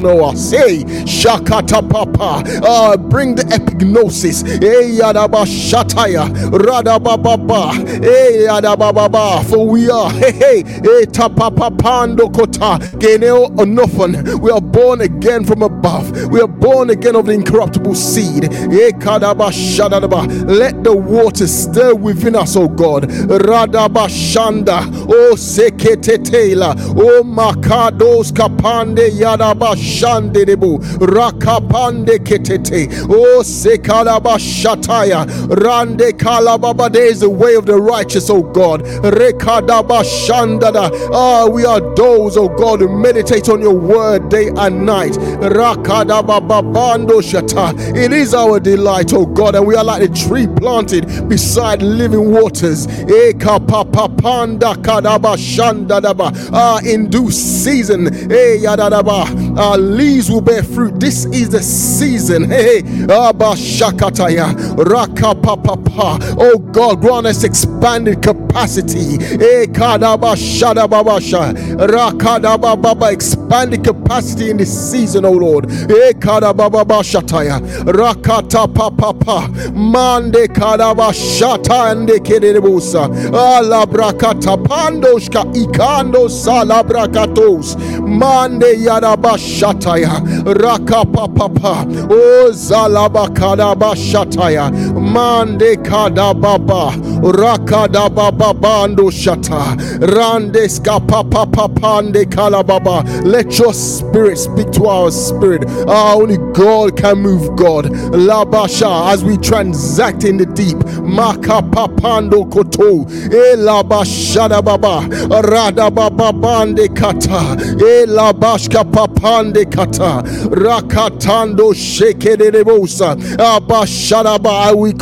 Noah. Say, Shakata Papa. Uh, bring the epignosis. Eh, Yadaba Shataya. Radababa. Eh, Yadababa. For we are, hey, hey, eh, Tapapapando Kota. Geneo Onophan. We are born again from above. We are born again of the incorruptible seed. Eh, Kadaba Shadadaba. Let the water stir within us, O God. Radaba Shanda. O Sekete Tela. O Makados Kapande Yadaba shande debu rakapande ketete. Oh sekalaba shataya rande kalababa there is the way of the righteous oh god. Rekadaba shandada ah we are those oh god who meditate on your word day and night. Rakadaba babando shata it is our delight oh god and we are like a tree planted beside living waters. Ekapapapanda kadaba shandadaba ah in due season. Eh yadadaba. Ah our leaves will bear fruit. This is the season. Hey, Abba Shakataya, Raka Papa. Oh God, grant us expanded capacity. Eh, kadaba Shadababasha, Rakadaba Baba, expanded capacity in this season, oh Lord. Eh, shataya, Rakata Papa, Mande Kadaba Shata and the Kedebusa, Alabrakata Pandoshka Ikando Salabrakatos, Mande Yadabasha shataya rakapa papa o zalaba kadaba shataya mande kadababa. Rakadababa bando shata. Rande skapapa papande kalababa. Let your spirit speak to our spirit. Ah, only God can move God. Labasha as we transact in the deep. Makapapando koto. E labashada baba. Radababa bande kata. E labashka papande kata. Rakatando shekedebosa abashadaba we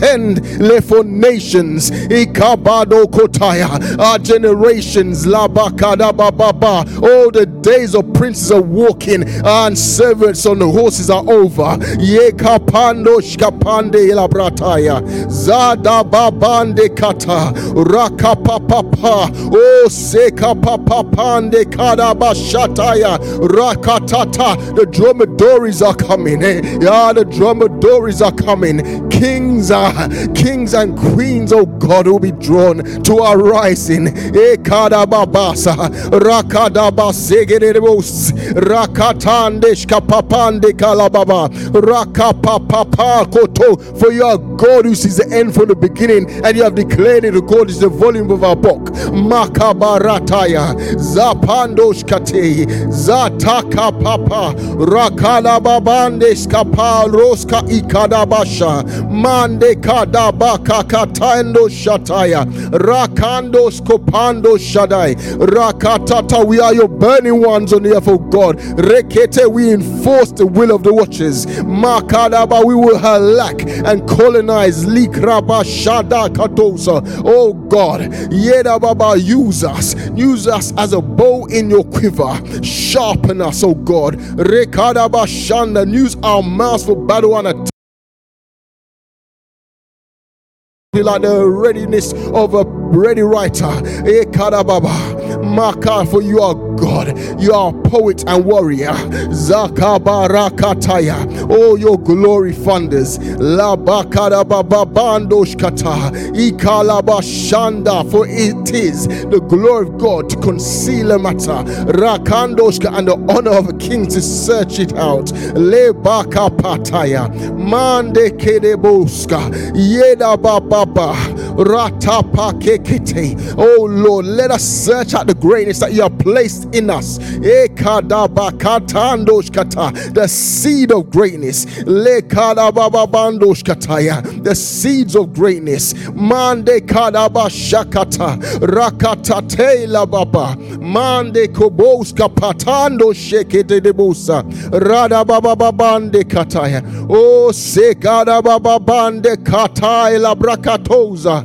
contend for nations ikabado kotaya our generations labakada baba all the days of princes are walking and servants on the horses are over yekapando shkapande labrataya zada babande kata rakapapapa o seka papapande kada bashataya raka Tata. The dromedaries are coming. Eh? Yeah, the dromedaries are coming. Kings are kings and queens, oh God, will be drawn to our rising. Ekadababasa rakadabasegerebos rakatandesh kapapande kalababa rakapapapa koto. For you are God who sees the end from the beginning, and you have declared it God is the volume of our book. Makabarataya zapandosh kate zataka papa rakala babande skapa roska ikadabasha mande kadabaka katando shataya. Rakando skopando shadai. Rakatata we are your burning ones on the earth of God. Rekete we enforce the will of the watchers. Makadaba we will halak and colonize. Likraba shada katosa oh God yeda baba use us. Use us as a bow in your quiver. Sharpen us oh God. Rekadabashanda, use our mouths for battle and attack like the readiness of a ready writer. Eh, Maka, for you are God, you are poet and warrior. Zakabarakataya, oh, your glory thunders. Labakadababandoshkata, Ikalabashanda, for it is the glory of God to conceal a matter. Rakandoshka, and the honor of a king to search it out. Lebakapataya, Mande Kedeboska, Yeda Baba, Ratapakeke. Oh Lord, let us search out the greatness that you have placed in us. The seed of greatness. The seeds of greatness. Mande kadaba shakata. Rakatate la baba. Mande koboska patando shekete debosa. Rada baba babande kataya. Oh sekada baba bande kataya la brakatoza.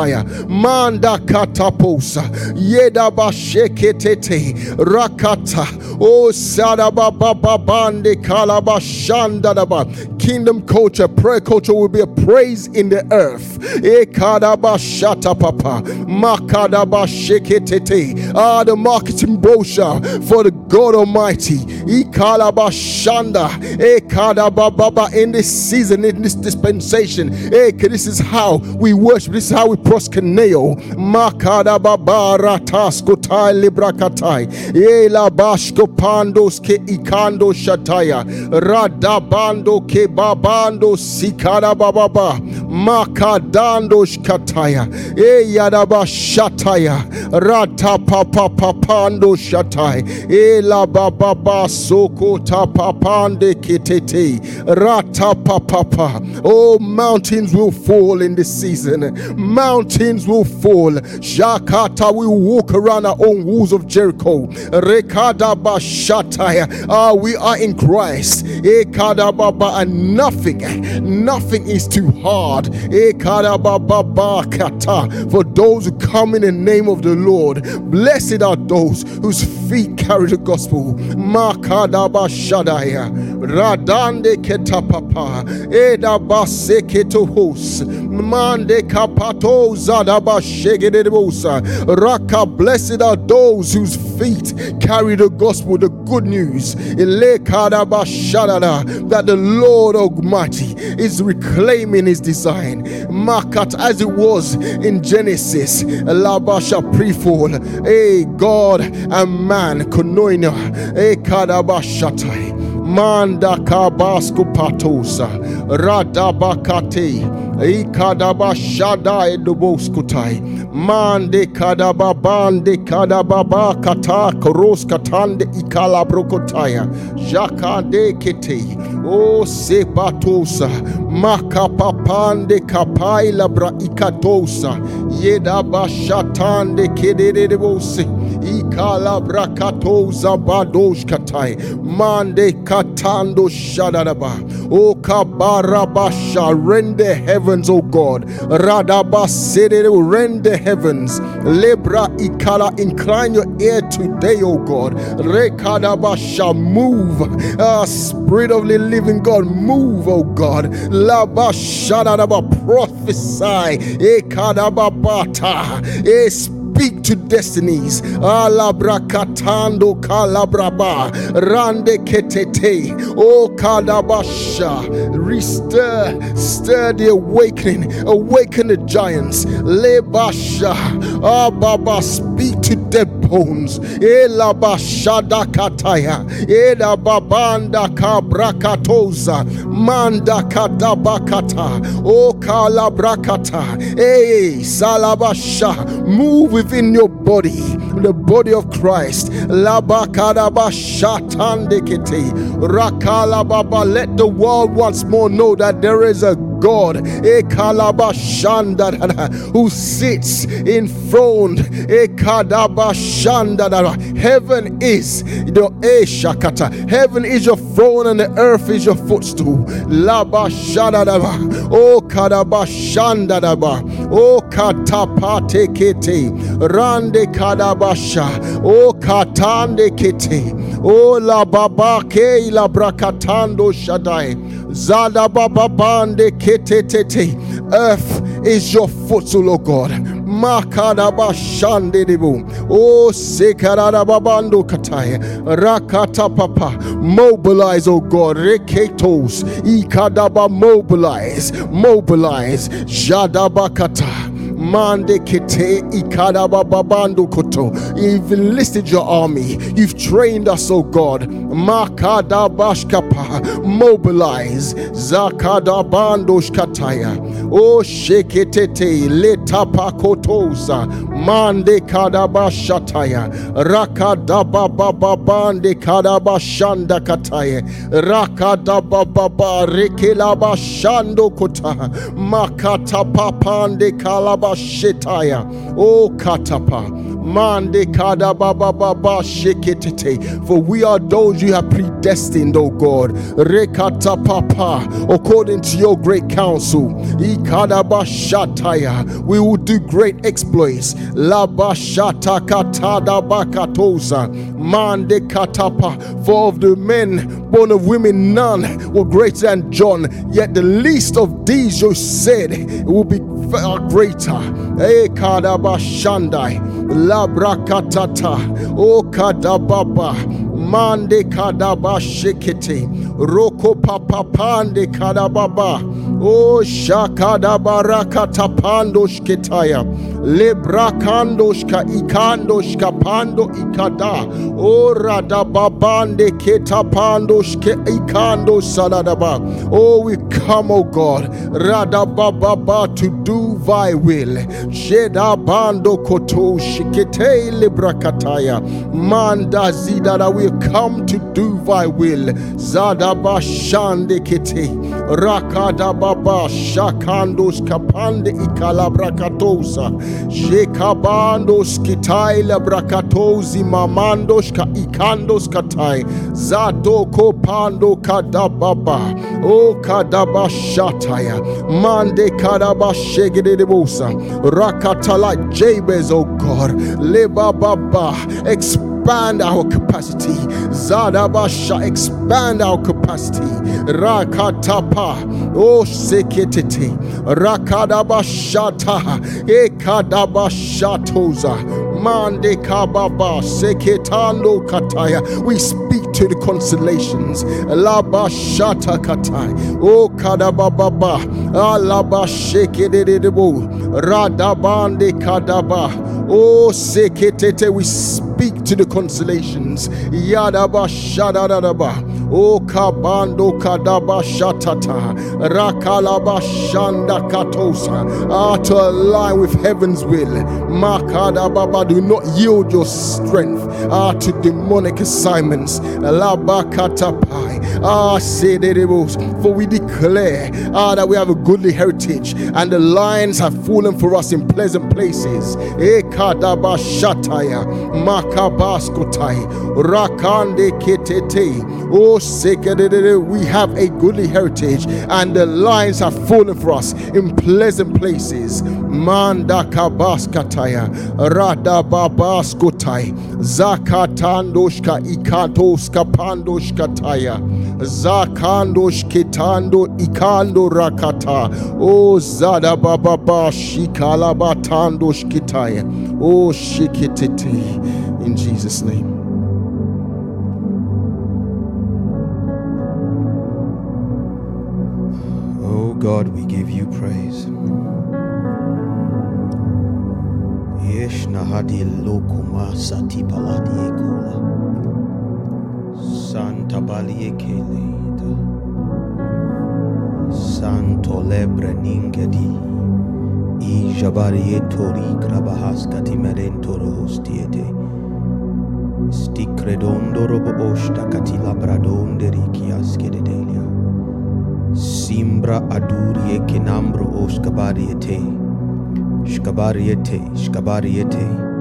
shataya manda kataposa. Yedaba sheketete rakata. O sadaba baba bande kalaba shandadaba kingdom culture prayer culture will be a praise in the earth eh, sheketete ah the marketing brochure for the God Almighty eh, ekadaba eh, baba in this season in this dispensation this is how we worship. This is how we librakatai. Ela bashko pandos ke ikando shataya. Radabando ke babando sikada bababa. Makadando shkataya. Eyadaba shataya. Rata papa papando shatai. Ela bababa soko tapapande kitete. Rata papa. Oh, mountains will fall in this season. Mountains will fall. Shakata will walk around our own walls of Jericho. Rekada bashataya. Ah, we are in Christ. Ekada baba, and nothing, nothing is too hard. Ekada. Eh, For those who come in the name of the Lord, blessed are those whose feet carry the gospel. Radande ketapapa. Eh, Eda baseketo hos. Mande kapato. Raka, blessed are those whose feet carry the gospel, the good news. That the Lord Almighty is reclaiming his design. Makat as it was in Genesis. Labasha pre-fall. A God and man. Konoina. A kadabashatai. Manda kabasku patosa. Radabakate. Ikadaba shada eduboskutai. Mande kadaba bande kadaba kata koros katande brokotaya. Jakande kete. O sepatosa. Makapapande kapaila bra ikatosa. Yedaba shatande kededebose. Ikala brakatoza badosh katai. Mande katando shadadaba. O kabarabasha rende heavens, O God. Radabasede rend the heavens. Lebra ikala, incline your ear today, O God. Rekadabasha move. Ah, Spirit of the living God, move, O God. Labashadadaba prophesy. Ekadababata. E speak to destinies. Alabrakatando kalabraba. Rande ketete. O kadabasha. Restir. Stir the awakening. Awaken the giants. Lebasha. Ah, Ababa. Speak to dead bones. Elabashada kataya. Elababanda kabrakatoza. Manda kadabakata. O kalabrakata. Hey, salabasha. Move within your body, the body of Christ. Labakadabashatandekete. Rakalababa. Let the world once more know that there is a God who sits enthroned. Heaven is the Eshakata. Heaven is your throne and the earth is your footstool. O oh, Kadabashandadaba. O oh, Katapate Kete. Rande Kadabasha. O oh, Katande Kete. O La Babake La Brakatando Shaddai. Zada Baba Bande Ketetete. Earth is your footstool, O God. Makadaba Shandidibu. O oh, Sekarababando. Rakata Papa. Mobilize, O God. Reketos. Ikadaba mobilize. Mobilize. Jadabakata. Mande kete ikada bababando koto. You've enlisted your army. You've trained us, oh God. Makada bashkapa. Mobilize. Zakada bandosh kataya. Oh sheketete letapa kotosa. Mande kadaba shataya. Rakadaba bababande kadaba shanda kataya. Rakadaba baba rekelaba shando kota. Makata papande kalaba shetaya. Oh katapa. Mande kada baba baba sheketete. For we are those you have predestined, O God. Rekata papa, according to your great counsel. Ikadaba shataya. We will do great exploits. Laba shata katada bakatosa. Mande katapa. For of the men born of women, none were greater than John. Yet the least of these you said will be far greater. Ekadaba shandai. Labrakatata, O Kadababa, Mande Kadaba Shekete, Roko Papa Pande Kadababa, O Shakadabarakata Pandoshketaya, Lebrakandoshka Ikandoshka Pando Ikada, O Radababande Ketapandoshke Ikando Saladaba. Oh, we come, oh God, Radabababa to do thy will. jeda Jedabando Koto Shikete Librakataya, Manda Zida we come to do thy will. Zadaba Shande Kete, Rakada Baba Shakandos Kapande Ikalabrakatosa, Jekabandos Kitaila Brakatozi Mamandos Ka Ikandos Katai, Zadoko Pando Kadababa, O Kadaba Shataya, Mande Kadaba Shegedebosa, Rakatala Jabez, O God, Leba Baba, expand our capacity. Zadabasha, expand our capacity. Rakatapa, oh seketete, rakadabashata, ekadabashatoza. Mande kababa seketando kataya. We speak to the constellations. Laba shata katai. O kadababa. Alaba shekedebo. Radabande kadaba. O seketete. We speak to the constellations. Yadaba shadadaba. O kabando kadaba shatata. Rakalaba shanda katosa. Ah, to align with heaven's will. Makadababa. Do not yield your strength ah, to demonic assignments. Labakatapai. Ah, sededebos. For we declare ah, that we have a goodly heritage and the lions have fallen for us in pleasant places. Ekadaba shataya. Makabaskotai. Rakande ketete. Oh. We have a goodly heritage and the lions have fallen for us in pleasant places. Mandakabaskataya. Radababaskotai. Zakatandoshka ikatoska pandoshkataya. Zakandoshketando ikando rakata. O zadabababa shikalabatandoshkitaya. O shikitete. In Jesus' name. God, we give you praise. Yesh nahadi lokuma sati paladi ekola. Santa bali ekeleda. Santo lebre ningedi. I jabarieto rikrabahas katimerentoro hostiete. Sticredondo robo osta katila bradonde rikias kededelia. Simbra adurie kenambro oskabariete. Scabariete, scabariete, scabariete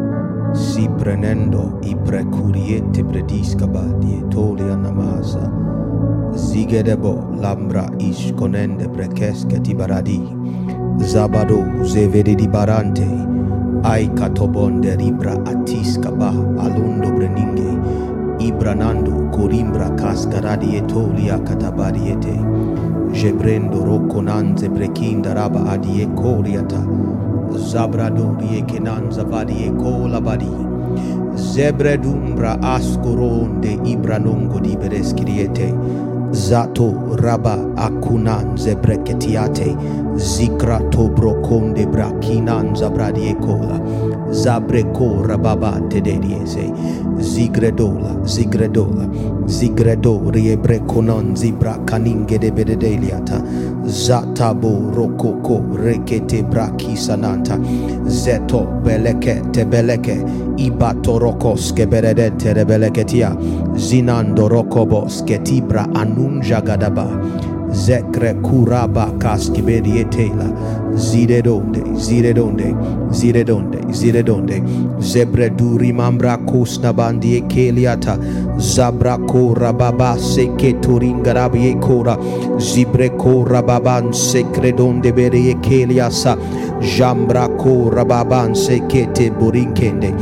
si prenendo i precuriete prediscaba dietolia namasa, zigedebo lambra isconende prekeske tibaradi, zabado zevede di barante, ai catobonde ribra atiscaba alundo breninge, ibranando corimbra cascaradi etolia catabariete, jebrendo rocconanze prekinda raba adie coriata, Zabradori kenanza vadi e kola badi. Zebredumbra ascoronde ibranongo di bereskiriete. Zato raba akunan zebreketiate. Zikra tobrokonde brakinanza bradiekola. Zabreko rababa tedediese. Zigredola, zigredola, zigredo riebrekonon zibra kaninge de bededeliata. Zatabo rokoko rekete brakisananta. Zeto beleke tebeleke. Ibato rokos keberedente rebeleketia. Zinando rokobos ketibra anunja gadaba. Zekre kuraba kaskibedietela. Zire donde, zire donde, zire donde, zire donde. Zebre duri mambra kusna bandie keliata. Zabra kora baba seke turingarabie kora. Zibre kora baban sekre donde berie keliasa. Jambra kora baban sekete borinkende.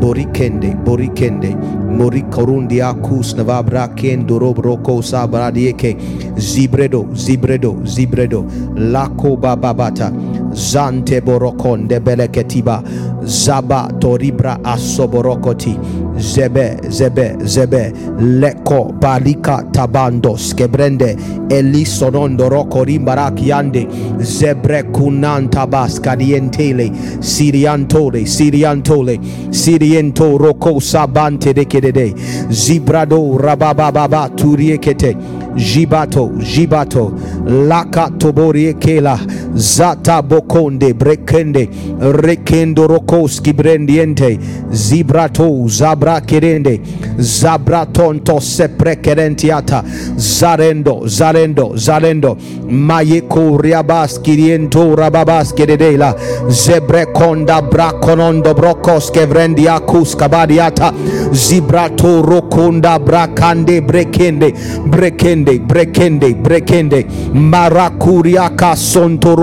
Borikende, borikende. Morikorundi akus navabra kendo robroko sabradieke. Zibredo, zibredo, zibredo. Lako bababata. Zante borokonde beleketiba. Zaba toribra asoborokoti. Zebe, zebe, zebe. Leko balika tabandos kebrende. Elisonondo roko rimbarakiande. Zebre kunan tabas kadientele. Siriantole, siriantole. Siriento roko sabante dekedede. Zibrado rabababa turiekete. Jibato, Jibato, Laka Toborie Kela, Zata Bokonde, Brekende, Rekendo Rokoski Brendiente, Zibrato, Zabra Kerende, Zabratonto Seprecedentiata, Zarendo, Zarendo, Zarendo, Mayeko Riabas Kiriento Rababas Kedela, Zebrekonda Braconondo Brocos Kevrendiakus Kabadiata, Zibrato Rokonda Brakande Brekende, Brekende brekende brekende marakuriaka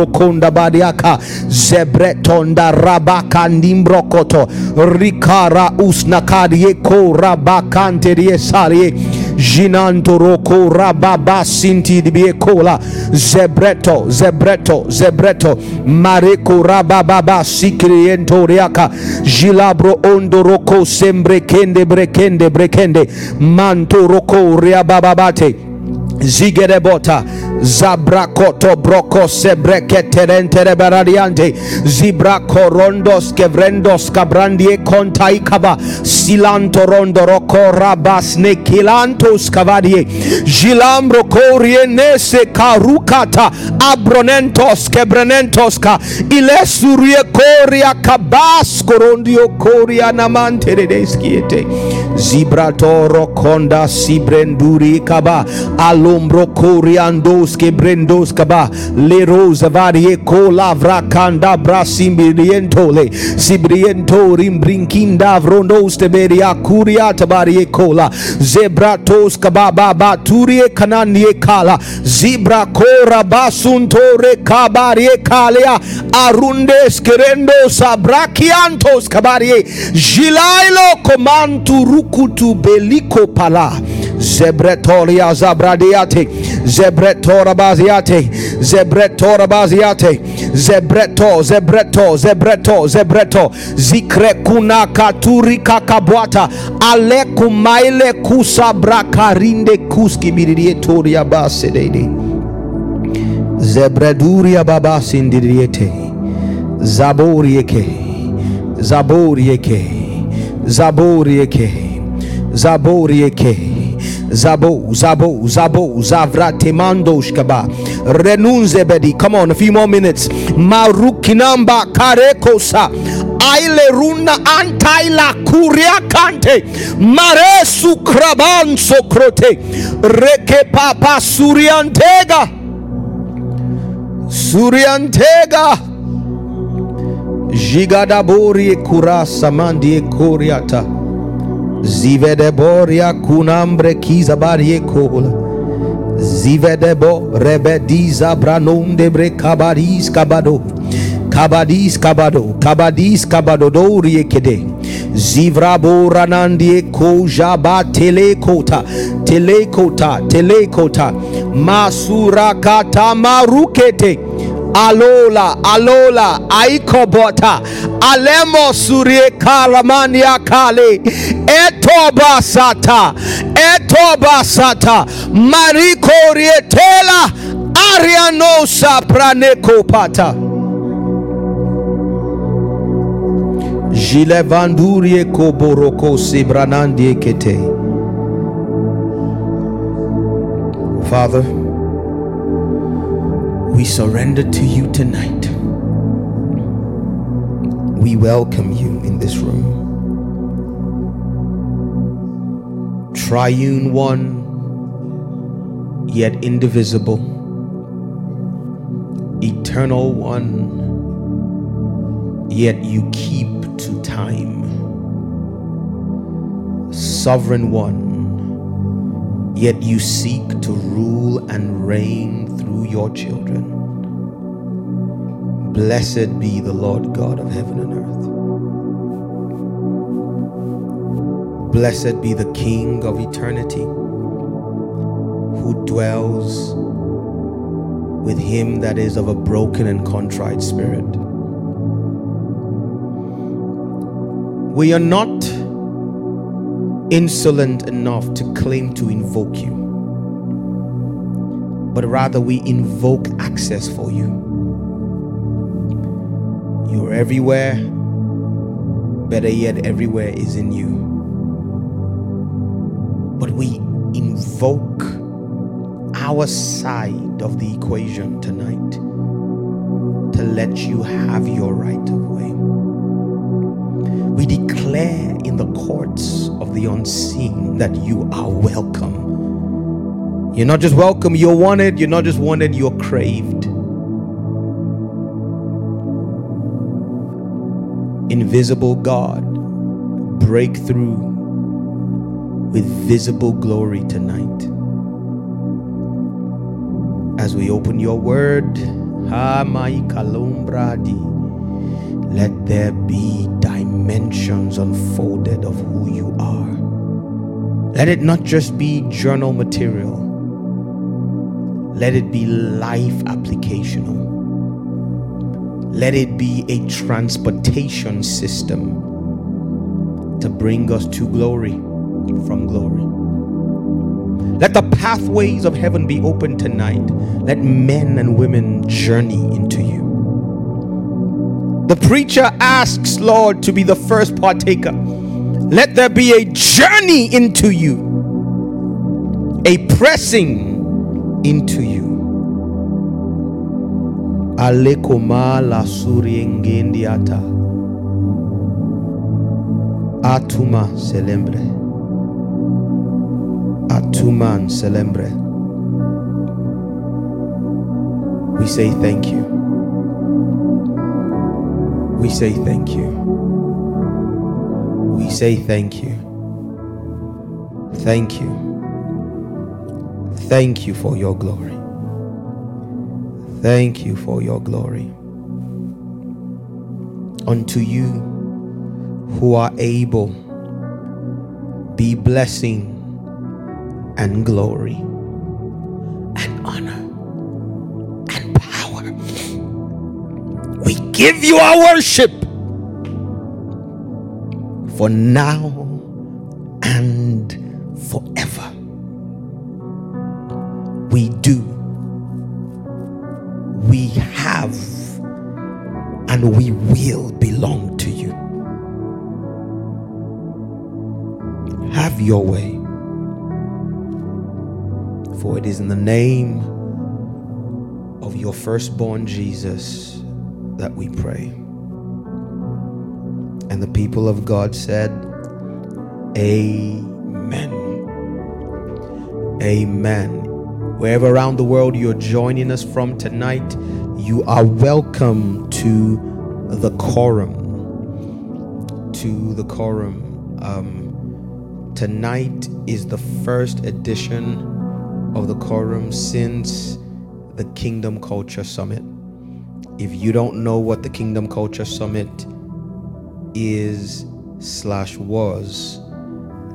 sontorokonda badiaka zebretonda rabaka ndimbrokoto rikara usnakadieko rabakanteriesarie jinantoroko rababa sinti dibiekola zebreto zebreto zebreto mareko rabababa sikrientoriaka jilabro ondoroko sembrekende brekende brekende mantoroko riabababate zigerebota zabrakoto broko sebreketerentere baradiante. Zibrako rondos kevrendos kabrandie kontaikaba silanto rondo roko rabasne kilantos kavadie. Jilambro korienese karukata. Abronentos kebrenentos ka. Ilesurie koria kabas korondio koria namanteredeskiete zibratoro konda sibrenduri kaba. Alombro koriandos kebrendos kaba le rosa varie kolavra kanda brasimbrientole sibriento rimbrinkinda vrondos teberia kuria tabarie kola zebratos kababa baturie kananie kala zibra kora basuntore kabarie kalea arundes kerendo sabrakiantos kabarie jilailo komantu rukutu beliko pala zebretoria zabradiate zebretora baziate zebretora baziate zebreto zebreto zebreto zebreto. Zikre kuna katuri kakabwata ale kumaile kusabrakarinde kuskibirietoria basedede zebreduria babasindiriete zaborieke. Zaborieke. Zaborieke. Zaborieke Zabo, Zabo, Zabo, Zavratemando Shkaba, Renunzebedi. Come on, a few more minutes. Marukinamba Karekosa. Aile runa antaila kuria kante mare kraban sokrote reke papa suriantega suriantega jigadabori kurasa mandie koriata zivedeboria kunambre kizabarie kola zivedebo rebediza branondebre kabaris kabado. Kabadis kabado kabadis kabadodorie kede. Zivrabo ranandie kojaba telekota telekota telekota. Masura masurakata marukete alola alola aikobota alemo surie kalamania kale etobasata etobasata marikorietela arian Ilanosa praneko pata. Jile vandurie koboroko sibranandie kete. Father, we surrender to you tonight. We welcome you in this room. Triune one, yet indivisible. Eternal one, yet you keep to time. Sovereign one, yet you seek to rule and reign through your children. Blessed be the Lord God of heaven and earth. Blessed be the King of eternity who dwells with him that is of a broken and contrite spirit. We are not insolent enough to claim to invoke you, but rather we invoke access for you. You're everywhere, better yet, everywhere is in you. But we invoke our side of the equation tonight to let you have your right of way. We declare in the courts of the unseen that you are welcome. You're not just welcome, you're wanted. You're not just wanted, you're craved. Invisible God, break through with visible glory tonight as we open your word. Let there be dimensions unfolded of who you are. Let it not just be journal material, let it be life applicational. Let it be a transportation system to bring us to glory from glory. Let the pathways of heaven be open tonight. Let men and women journey into you. The preacher asks, Lord, to be the first partaker. Let there be a journey into you, a pressing into you. Alekoma la suriengendiata. Atuma celembre. Atuman celembre. We say thank you. We say thank you. We say thank you. Thank you. Thank you for your glory. Thank you for your glory. Unto you who are able, be blessing and glory and honor and power. We give you our worship for now and We do, we have, and we will belong to you. Have your way. For it is in the name of your firstborn Jesus that we pray. And the people of God said, Amen. Amen. Wherever around the world you're joining us from tonight, you are welcome to the quorum. To the quorum. Um, tonight is the first edition of the quorum since the Kingdom Culture Summit. If you don't know what the Kingdom Culture Summit is slash was,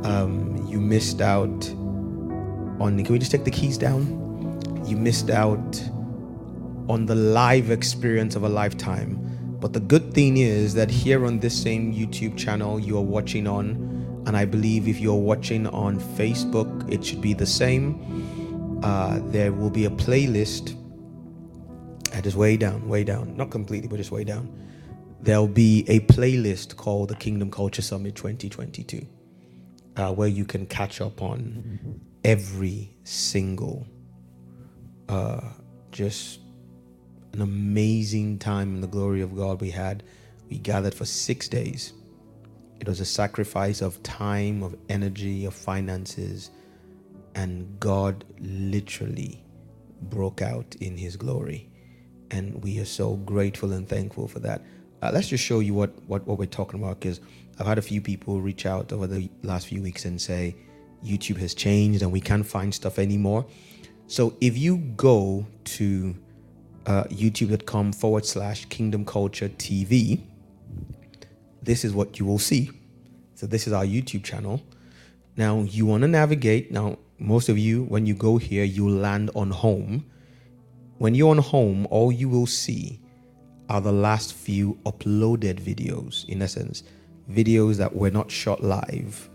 um, you missed out on. Can we just take the keys down? You missed out on the live experience of a lifetime. But the good thing is that here on this same YouTube channel you are watching on, and I believe if you're watching on Facebook, it should be the same. Uh, there will be a playlist uh, just way down, way down, not completely, but just way down, there'll be a playlist called the Kingdom Culture Summit 2022, uh, where you can catch up on every single, uh, just an amazing time in the glory of God we had. We gathered for six days. It was a sacrifice of time, of energy, of finances, and God literally broke out in His glory. And we are so grateful and thankful for that. Uh, let's just show you what, what, what we're talking about because I've had a few people reach out over the last few weeks and say YouTube has changed and we can't find stuff anymore. So if you go to uh, youtube.com forward slash kingdom culture TV, this is what you will see. So this is our YouTube channel. Now you want to navigate. Now, most of you, when you go here, you land on home. When you're on home, all you will see are the last few uploaded videos, in essence, videos that were not shot live,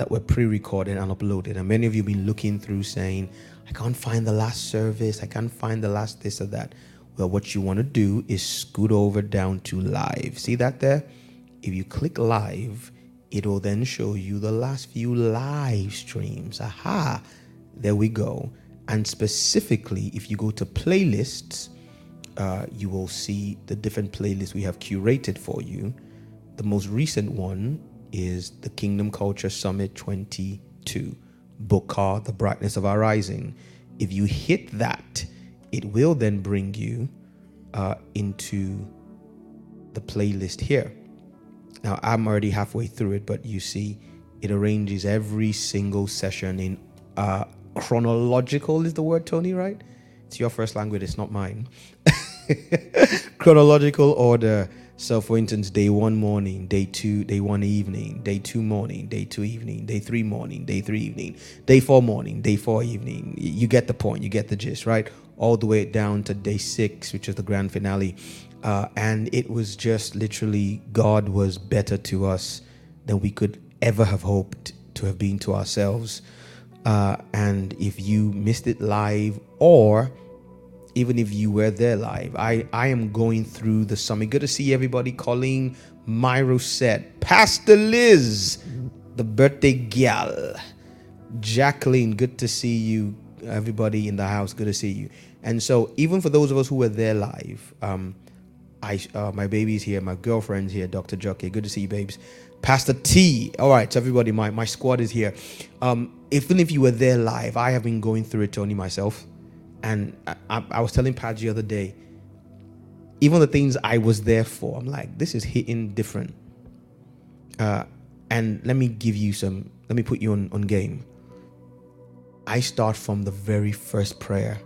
that were pre recorded and uploaded. And many of you have been looking through saying, I can't find the last service, I can't find the last this or that. Well, what you want to do is scoot over down to live. See that there? If you click live, it will then show you the last few live streams. Aha, there we go. And specifically, if you go to playlists, uh, you will see the different playlists we have curated for you. The most recent one is the Kingdom Culture Summit 22, Bokar, The Brightness of Our Rising. If you hit that, it will then bring you uh, into the playlist here. Now, I'm already halfway through it, but you see, it arranges every single session in uh, chronological, is the word, Tony, right? It's your first language, it's not mine. chronological order. So, for instance, day one morning, day two, day one evening, day two morning, day two evening, day three morning, day three evening, day four morning, day four evening. You get the point, you get the gist, right? All the way down to day six, which is the grand finale. Uh, and it was just literally God was better to us than we could ever have hoped to have been to ourselves. Uh, and if you missed it live or even if you were there live, I, I am going through the summit. Good to see everybody. Colleen, Myro set, Pastor Liz, the birthday gal, Jacqueline, good to see you. Everybody in the house, good to see you. And so, even for those of us who were there live, um, I uh, my baby's here, my girlfriend's here, Dr. Jockey. Good to see you, babes. Pastor T. All right, so everybody, my, my squad is here. Um, even if you were there live, I have been going through it, Tony, myself. And I, I, I was telling Padge the other day, even the things I was there for, I'm like, this is hitting different. Uh, and let me give you some, let me put you on, on game. I start from the very first prayer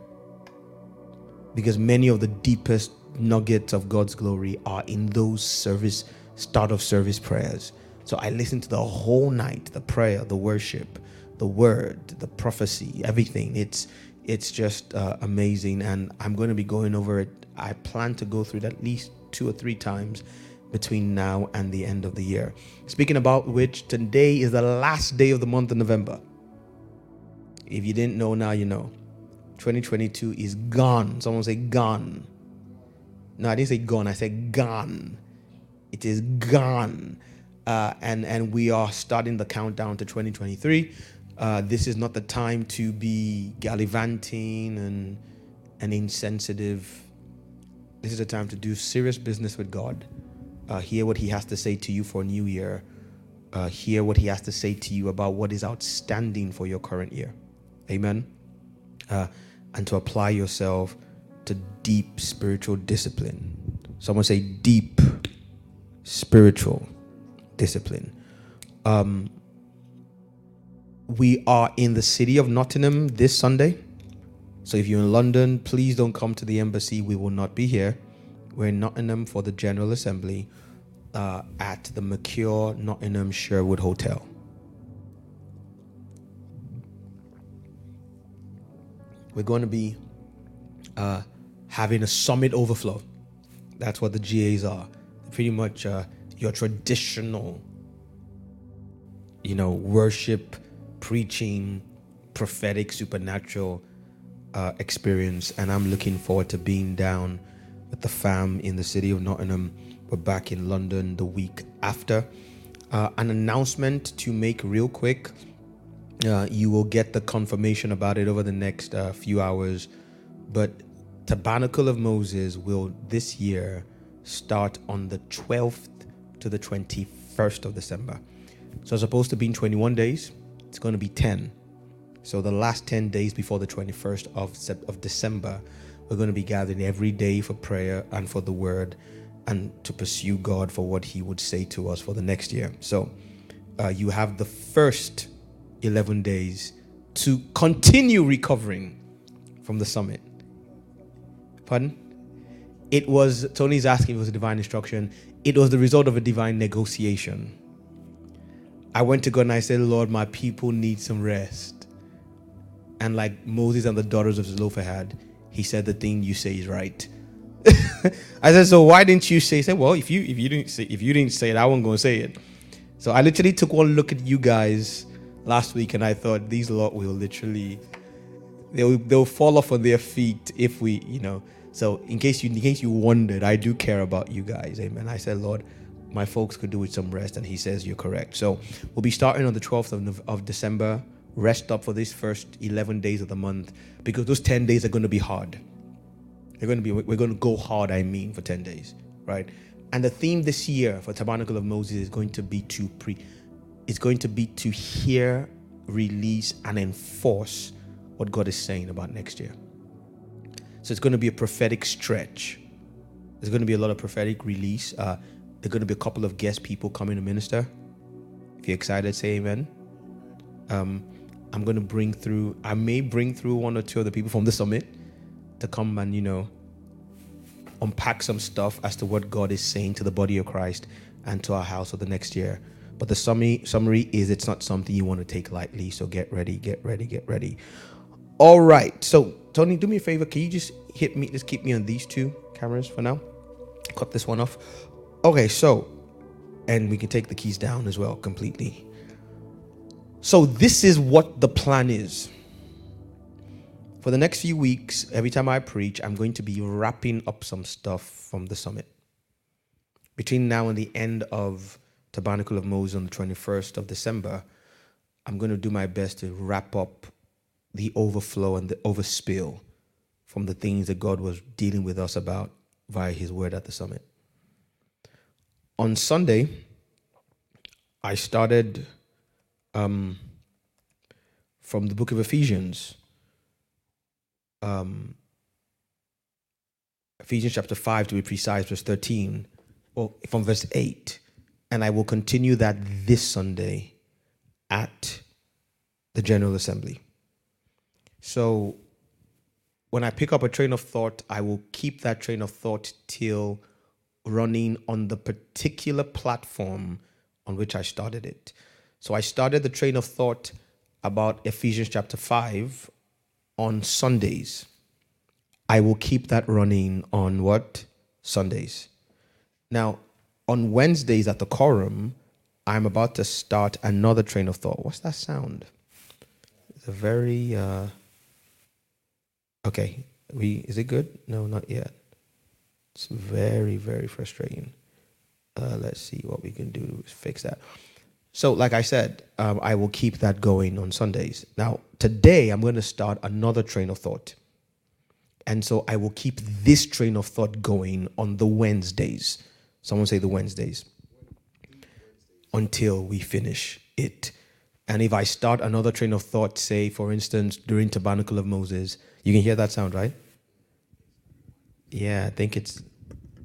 because many of the deepest nuggets of God's glory are in those service, start of service prayers. So I listen to the whole night, the prayer, the worship, the word, the prophecy, everything. It's it's just uh, amazing, and I'm going to be going over it. I plan to go through it at least two or three times between now and the end of the year. Speaking about which, today is the last day of the month of November. If you didn't know, now you know. 2022 is gone. Someone say gone. No, I didn't say gone. I said gone. It is gone. Uh, and and we are starting the countdown to 2023. Uh, this is not the time to be gallivanting and and insensitive. This is a time to do serious business with God. Uh, hear what He has to say to you for new year. Uh, hear what He has to say to you about what is outstanding for your current year. Amen. Uh, and to apply yourself to deep spiritual discipline. Someone say deep spiritual discipline. Um, we are in the city of Nottingham this Sunday. So if you're in London, please don't come to the embassy. We will not be here. We're in Nottingham for the General Assembly uh, at the Mercure Nottingham Sherwood Hotel. We're going to be uh, having a summit overflow. That's what the GAs are. Pretty much uh, your traditional, you know, worship, preaching, prophetic, supernatural uh, experience. And I'm looking forward to being down with the fam in the city of Nottingham. We're back in London the week after. Uh, an announcement to make real quick. Uh, you will get the confirmation about it over the next uh, few hours. But Tabernacle of Moses will this year start on the 12th to the 21st of December. So it's supposed to be in 21 days. It's going to be 10. So the last 10 days before the 21st of, of December, we're going to be gathering every day for prayer and for the word and to pursue God for what He would say to us for the next year. So uh, you have the first 11 days to continue recovering from the summit. Pardon? It was, Tony's asking it was a divine instruction. It was the result of a divine negotiation. I went to God and I said, Lord, my people need some rest. And like Moses and the daughters of Zelophehad, he said, The thing you say is right. I said, So why didn't you say? He said, Well, if you if you didn't say if you didn't say it, I wasn't gonna say it. So I literally took one look at you guys last week and I thought these lot will literally they'll they'll fall off on their feet if we, you know. So in case you in case you wondered, I do care about you guys. Amen. I said, Lord, my folks could do with some rest, and he says you're correct. So we'll be starting on the 12th of, of December. Rest up for these first 11 days of the month because those 10 days are going to be hard. They're going to be we're going to go hard. I mean, for 10 days, right? And the theme this year for Tabernacle of Moses is going to be to pre, it's going to be to hear, release, and enforce what God is saying about next year. So it's going to be a prophetic stretch. There's going to be a lot of prophetic release. Uh, there's going to be a couple of guest people coming to minister. If you're excited, say amen. Um, I'm going to bring through, I may bring through one or two other people from the summit to come and, you know, unpack some stuff as to what God is saying to the body of Christ and to our house for the next year. But the summary, summary is it's not something you want to take lightly. So get ready, get ready, get ready. All right. So, Tony, do me a favor. Can you just hit me, just keep me on these two cameras for now? Cut this one off. Okay, so, and we can take the keys down as well completely. So, this is what the plan is. For the next few weeks, every time I preach, I'm going to be wrapping up some stuff from the summit. Between now and the end of Tabernacle of Moses on the 21st of December, I'm going to do my best to wrap up the overflow and the overspill from the things that God was dealing with us about via His word at the summit on Sunday, I started um, from the book of Ephesians, um, Ephesians chapter 5 to be precise, verse 13, or from verse 8. And I will continue that this Sunday at the General Assembly. So when I pick up a train of thought, I will keep that train of thought till running on the particular platform on which I started it. So I started the train of thought about Ephesians chapter 5 on Sundays. I will keep that running on what? Sundays. Now, on Wednesdays at the quorum, I'm about to start another train of thought. What's that sound? It's a very uh okay. We is it good? No, not yet. It's very, very frustrating. Uh, let's see what we can do to fix that. So, like I said, um, I will keep that going on Sundays. Now, today I'm going to start another train of thought. And so I will keep this train of thought going on the Wednesdays. Someone say the Wednesdays. Until we finish it. And if I start another train of thought, say, for instance, during Tabernacle of Moses, you can hear that sound, right? Yeah, I think it's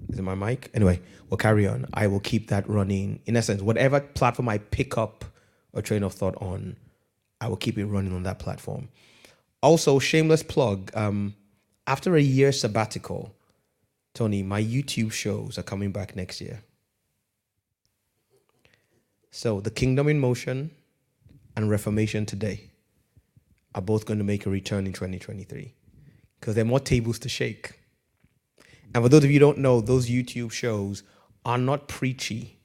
is it my mic? Anyway, we'll carry on. I will keep that running. In essence, whatever platform I pick up a train of thought on, I will keep it running on that platform. Also, shameless plug. Um, after a year sabbatical, Tony, my YouTube shows are coming back next year. So, The Kingdom in Motion and Reformation Today are both going to make a return in 2023 because there are more tables to shake. And for those of you who don't know, those YouTube shows are not preachy.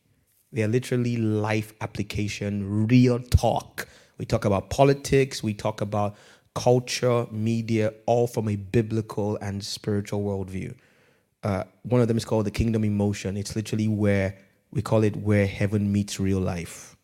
They are literally life application, real talk. We talk about politics, we talk about culture, media, all from a biblical and spiritual worldview. Uh, one of them is called the Kingdom in Motion. It's literally where we call it where heaven meets real life.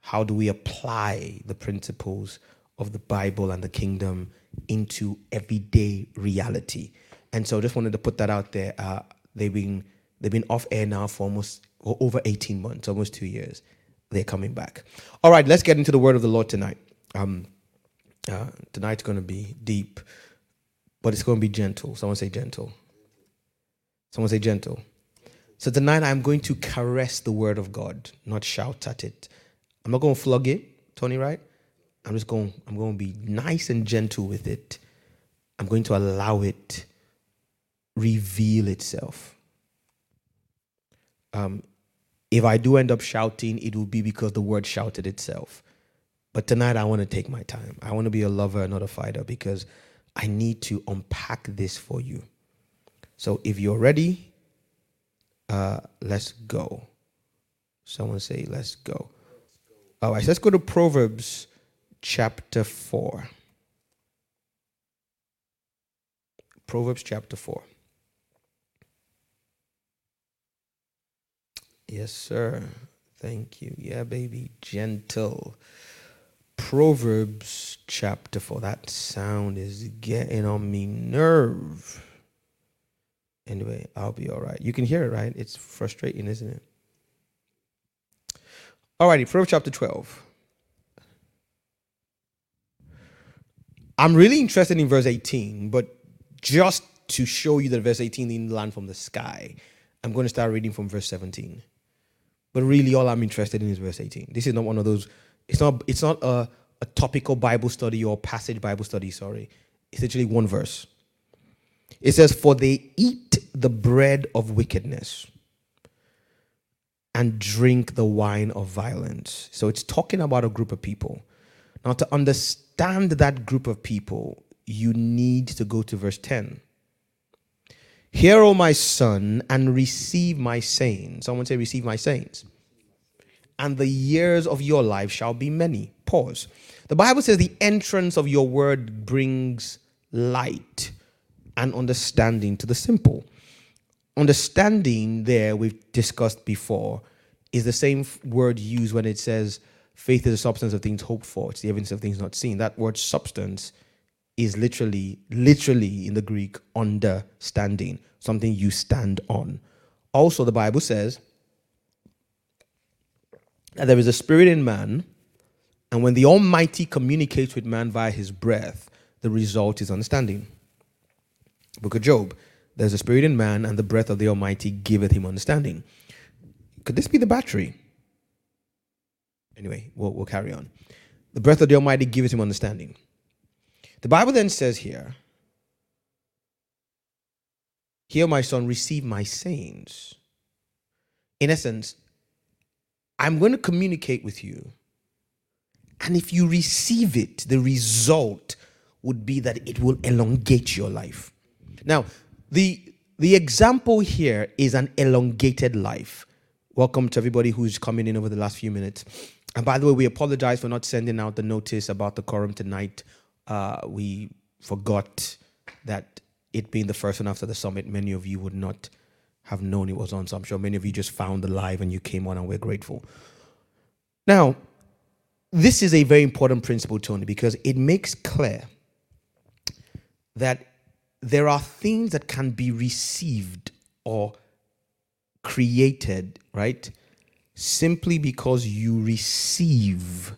How do we apply the principles of the Bible and the kingdom into everyday reality? And so, just wanted to put that out there. Uh, they've been they've been off air now for almost over eighteen months, almost two years. They're coming back. All right, let's get into the word of the Lord tonight. Um, uh, tonight's going to be deep, but it's going to be gentle. Someone say gentle. Someone say gentle. So tonight I'm going to caress the word of God, not shout at it. I'm not going to flog it, Tony, right? I'm just going, I'm going to be nice and gentle with it. I'm going to allow it reveal itself. Um, if I do end up shouting, it will be because the word shouted itself. But tonight I want to take my time. I want to be a lover, not a fighter, because I need to unpack this for you. So if you're ready, uh, let's go. Someone say, let's go. All right, let's go to Proverbs chapter 4. Proverbs chapter 4. Yes, sir. Thank you. Yeah, baby. Gentle. Proverbs chapter 4. That sound is getting on me nerve. Anyway, I'll be all right. You can hear it, right? It's frustrating, isn't it? Alrighty, Proverbs chapter 12. I'm really interested in verse 18, but just to show you that verse 18 didn't land from the sky, I'm going to start reading from verse 17. But really, all I'm interested in is verse 18. This is not one of those, it's not, it's not a, a topical Bible study or passage Bible study, sorry. It's actually one verse. It says, For they eat the bread of wickedness and drink the wine of violence. So it's talking about a group of people. Now, to understand that group of people, you need to go to verse 10. Hear, O my son, and receive my sayings. Someone say, Receive my sayings. And the years of your life shall be many. Pause. The Bible says, The entrance of your word brings light and understanding to the simple. Understanding, there, we've discussed before, is the same word used when it says, Faith is the substance of things hoped for, it's the evidence of things not seen. That word substance is literally, literally in the Greek, understanding, something you stand on. Also, the Bible says that there is a spirit in man, and when the Almighty communicates with man via his breath, the result is understanding. Book of Job, there's a spirit in man, and the breath of the Almighty giveth him understanding. Could this be the battery? Anyway, we'll, we'll carry on. The breath of the Almighty giveth him understanding. The Bible then says here, Hear, my son, receive my sayings. In essence, I'm going to communicate with you. And if you receive it, the result would be that it will elongate your life. Now, the, the example here is an elongated life. Welcome to everybody who's coming in over the last few minutes. And by the way, we apologize for not sending out the notice about the quorum tonight uh, we forgot that it being the first one after the summit, many of you would not have known it was on. So I'm sure many of you just found the live and you came on, and we're grateful. Now, this is a very important principle, Tony, because it makes clear that there are things that can be received or created, right? Simply because you receive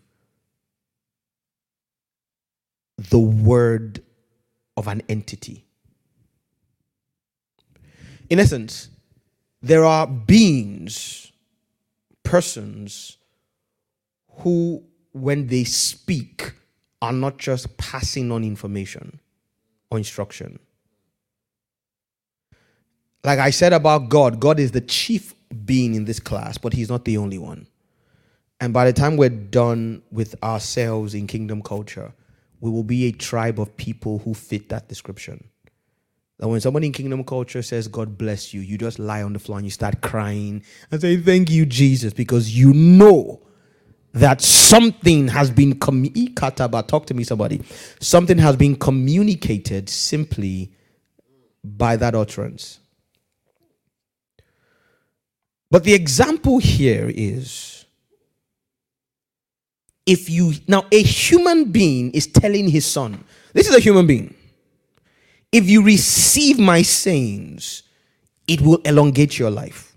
the word of an entity. In essence, there are beings, persons, who, when they speak, are not just passing on information or instruction. Like I said about God, God is the chief being in this class, but He's not the only one. And by the time we're done with ourselves in kingdom culture, we will be a tribe of people who fit that description. That when somebody in kingdom culture says, God bless you, you just lie on the floor and you start crying and say, Thank you, Jesus, because you know that something has been communicated. Talk to me, somebody. Something has been communicated simply by that utterance. But the example here is if you now a human being is telling his son, this is a human being. If you receive my sayings, it will elongate your life.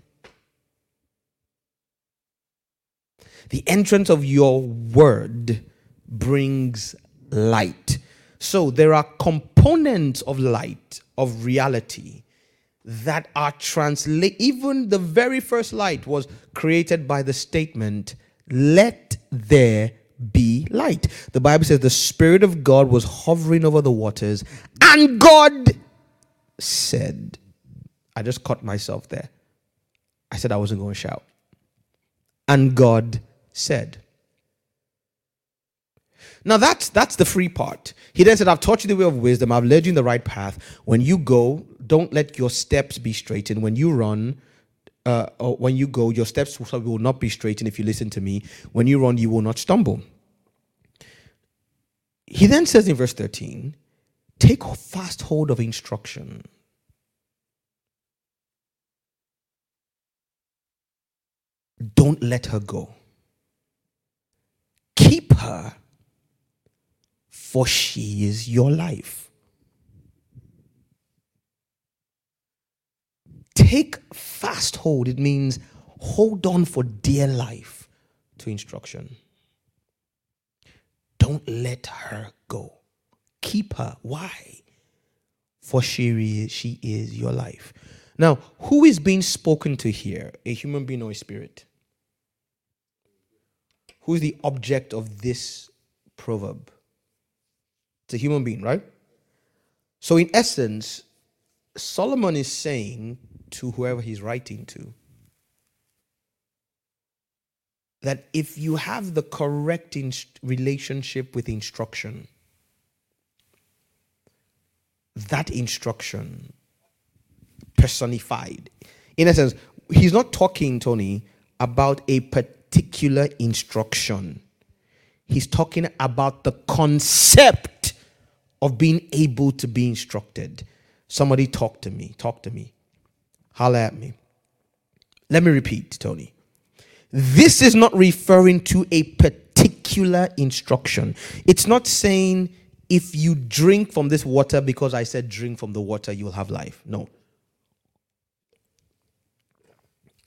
The entrance of your word brings light. So there are components of light, of reality, that are translate. Even the very first light was created by the statement, Let there be light. The Bible says the Spirit of God was hovering over the waters, and God said, I just caught myself there. I said I wasn't going to shout. And God said. Now that's that's the free part. He then said, I've taught you the way of wisdom, I've led you in the right path. When you go, don't let your steps be straightened. When you run, uh, when you go, your steps will not be straightened if you listen to me. When you run, you will not stumble. He then says in verse 13, take fast hold of instruction. Don't let her go. Keep her, for she is your life. Take fast hold. It means hold on for dear life to instruction. Don't let her go. Keep her. Why? For she is, she is your life. Now, who is being spoken to here? A human being or a spirit? Who is the object of this proverb? It's a human being, right? So, in essence, Solomon is saying to whoever he's writing to that if you have the correct relationship with instruction, that instruction personified. In essence, he's not talking, Tony, about a particular instruction. He's talking about the concept of being able to be instructed. Somebody talk to me, talk to me, holler at me. Let me repeat, Tony. This is not referring to a particular instruction. It's not saying if you drink from this water because I said drink from the water, you'll have life. No.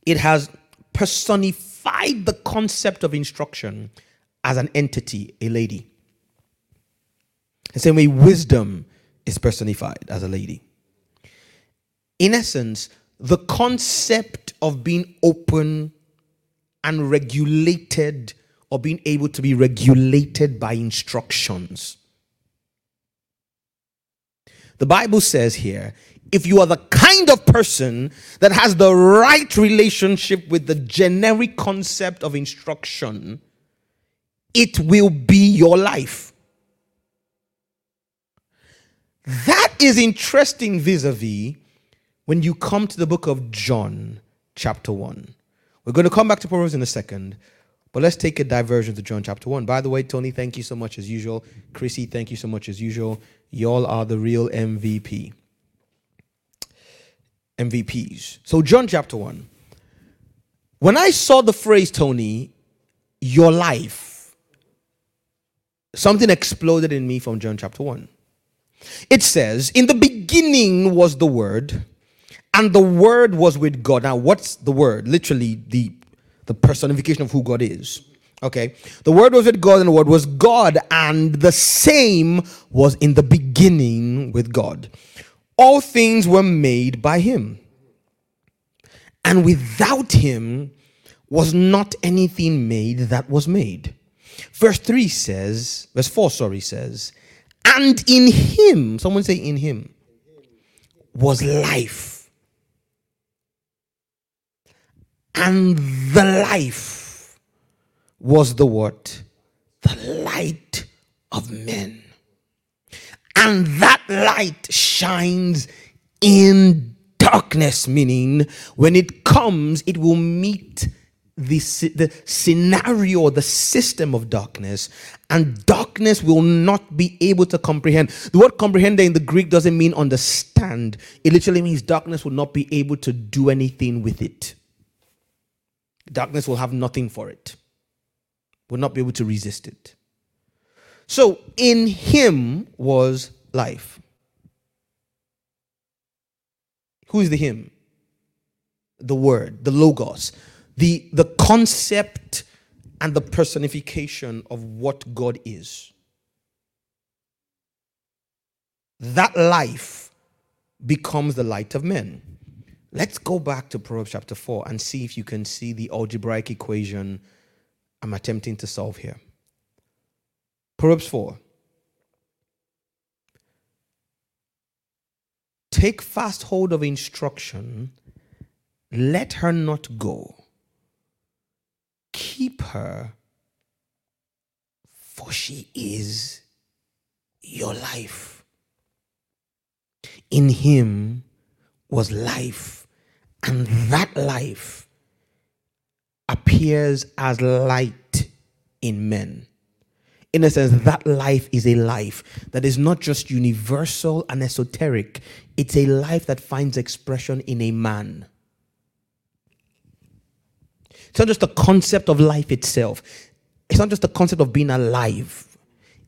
It has personified the concept of instruction as an entity, a lady. The same way wisdom is personified as a lady. In essence, the concept of being open and regulated or being able to be regulated by instructions. The Bible says here if you are the kind of person that has the right relationship with the generic concept of instruction, it will be your life. That is interesting vis a vis when you come to the book of John, chapter 1. We're going to come back to Proverbs in a second, but let's take a diversion to John chapter 1. By the way, Tony, thank you so much as usual. Chrissy, thank you so much as usual. Y'all are the real MVP. MVPs. So, John chapter 1. When I saw the phrase, Tony, your life, something exploded in me from John chapter 1. It says, In the beginning was the Word and the word was with God. Now, what's the word? Literally, the, the personification of who God is. Okay. The word was with God, and the word was God, and the same was in the beginning with God. All things were made by him. And without him was not anything made that was made. Verse 3 says, verse 4, sorry, says, and in him, someone say, in him, was life And the life was the what? The light of men. And that light shines in darkness, meaning when it comes, it will meet the, the scenario, the system of darkness, and darkness will not be able to comprehend. The word comprehend in the Greek doesn't mean understand, it literally means darkness will not be able to do anything with it. Darkness will have nothing for it, will not be able to resist it. So in him was life. Who is the him? The word, the logos, the, the concept and the personification of what God is. That life becomes the light of men. Let's go back to Proverbs chapter 4 and see if you can see the algebraic equation I'm attempting to solve here. Proverbs 4. Take fast hold of instruction, let her not go. Keep her, for she is your life. In him was life, and that life appears as light in men. In a sense, that life is a life that is not just universal and esoteric, it's a life that finds expression in a man. It's not just the concept of life itself, it's not just the concept of being alive,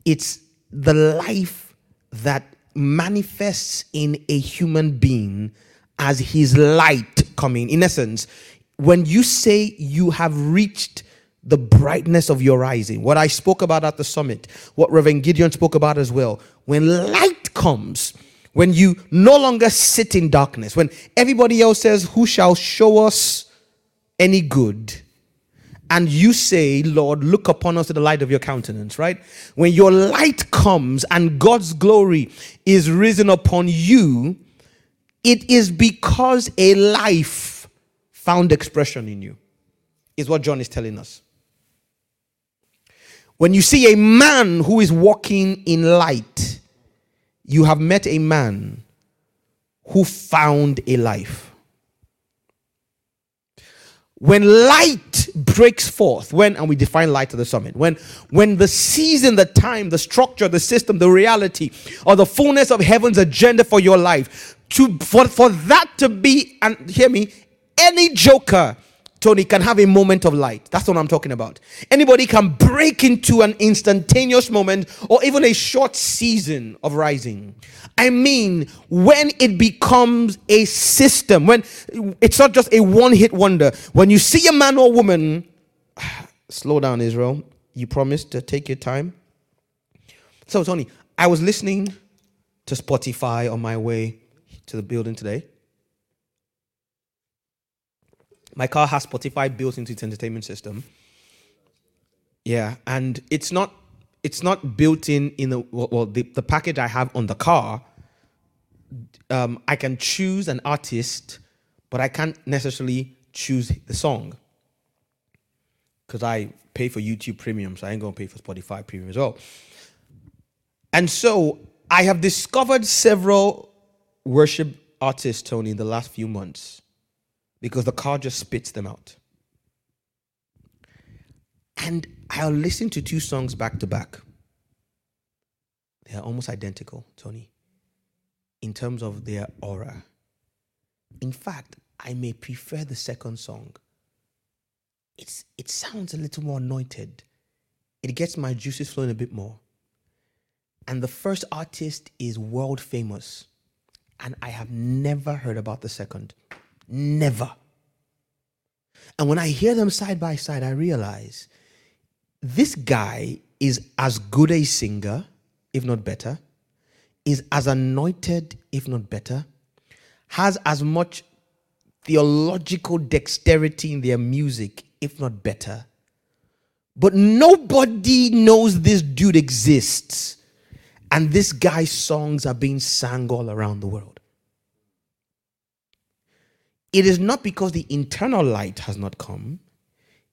it's the life that manifests in a human being as his light coming. In essence, when you say you have reached the brightness of your rising, what I spoke about at the summit, what Reverend Gideon spoke about as well, when light comes, when you no longer sit in darkness, when everybody else says, Who shall show us any good? And you say, Lord, look upon us to the light of your countenance, right? When your light comes and God's glory is risen upon you, it is because a life found expression in you, is what John is telling us. When you see a man who is walking in light, you have met a man who found a life. When light breaks forth, when and we define light at the summit, when when the season, the time, the structure, the system, the reality, or the fullness of heaven's agenda for your life, to for, for that to be, and hear me, any joker Tony can have a moment of light. That's what I'm talking about. Anybody can break into an instantaneous moment or even a short season of rising. I mean, when it becomes a system, when it's not just a one hit wonder. When you see a man or woman, slow down, Israel. You promised to take your time. So, Tony, I was listening to Spotify on my way to the building today. My car has Spotify built into its entertainment system. Yeah, and it's not it's not built in in the well the, the package I have on the car. Um, I can choose an artist, but I can't necessarily choose the song because I pay for YouTube Premium, so I ain't gonna pay for Spotify Premium as well. And so I have discovered several worship artists, Tony, in the last few months because the car just spits them out. And I'll listen to two songs back to back. They are almost identical, Tony, in terms of their aura. In fact, I may prefer the second song. It's, it sounds a little more anointed. It gets my juices flowing a bit more. And the first artist is world famous. And I have never heard about the second. Never. And when I hear them side by side, I realize this guy is as good a singer, if not better, is as anointed, if not better, has as much theological dexterity in their music, if not better. But nobody knows this dude exists. And this guy's songs are being sung all around the world. It is not because the internal light has not come,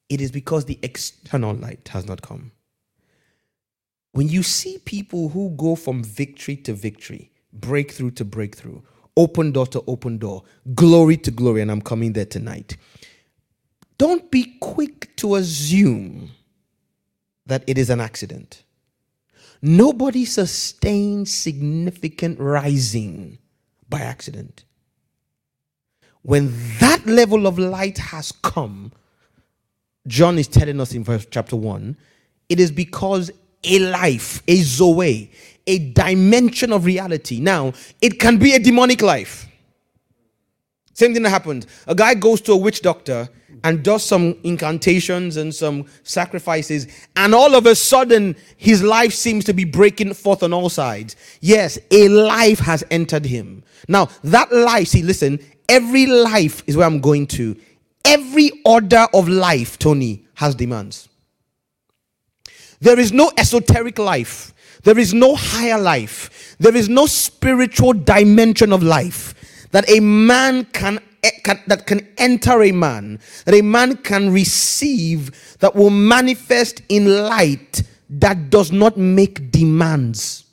it is because the external light has not come. When you see people who go from victory to victory, breakthrough to breakthrough, open door to open door, glory to glory, and I'm coming there tonight, don't be quick to assume that it is an accident. Nobody sustains significant rising by accident when that level of light has come, John is telling us in verse chapter 1, it is because a life, a zoe, a dimension of reality. Now, it can be a demonic life. Same thing that happened. A guy goes to a witch doctor and does some incantations and some sacrifices, and all of a sudden, his life seems to be breaking forth on all sides. Yes, a life has entered him. Now, that life, see, listen, every life is where I'm going to. Every order of life, Tony, has demands. There is no esoteric life. There is no higher life. There is no spiritual dimension of life that a man can, that can enter a man, that a man can receive that will manifest in light that does not make demands.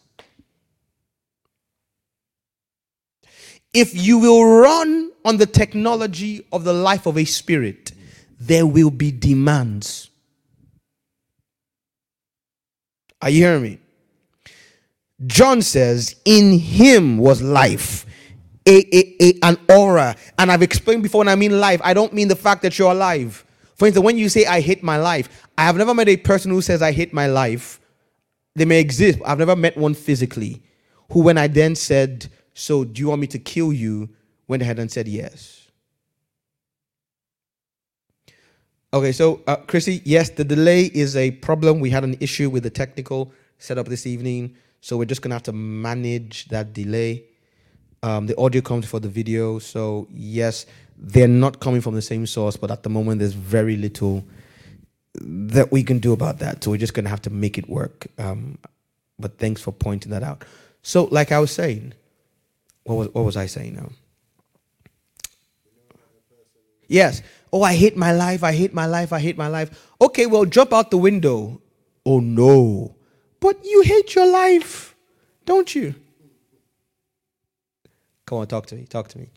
If you will run on the technology of the life of a spirit, there will be demands. Are you hearing me? John says, In him was life, a, a, a, an aura. And I've explained before and I mean life, I don't mean the fact that you're alive. For instance, when you say, I hate my life, I have never met a person who says, I hate my life. They may exist, I've never met one physically who, when I then said, So do you want me to kill you? went ahead and said yes. Okay, so uh, Chrissy, yes, the delay is a problem. We had an issue with the technical setup this evening, so we're just gonna have to manage that delay. Um, the audio comes for the video, so yes, they're not coming from the same source, but at the moment, there's very little that we can do about that. So we're just gonna have to make it work. Um, but thanks for pointing that out. So, like I was saying, what was what was I saying now? Yes. Oh, I hate my life. I hate my life. I hate my life. Okay, well, jump out the window. Oh, no. But you hate your life, don't you? Come on, talk to me. Talk to me.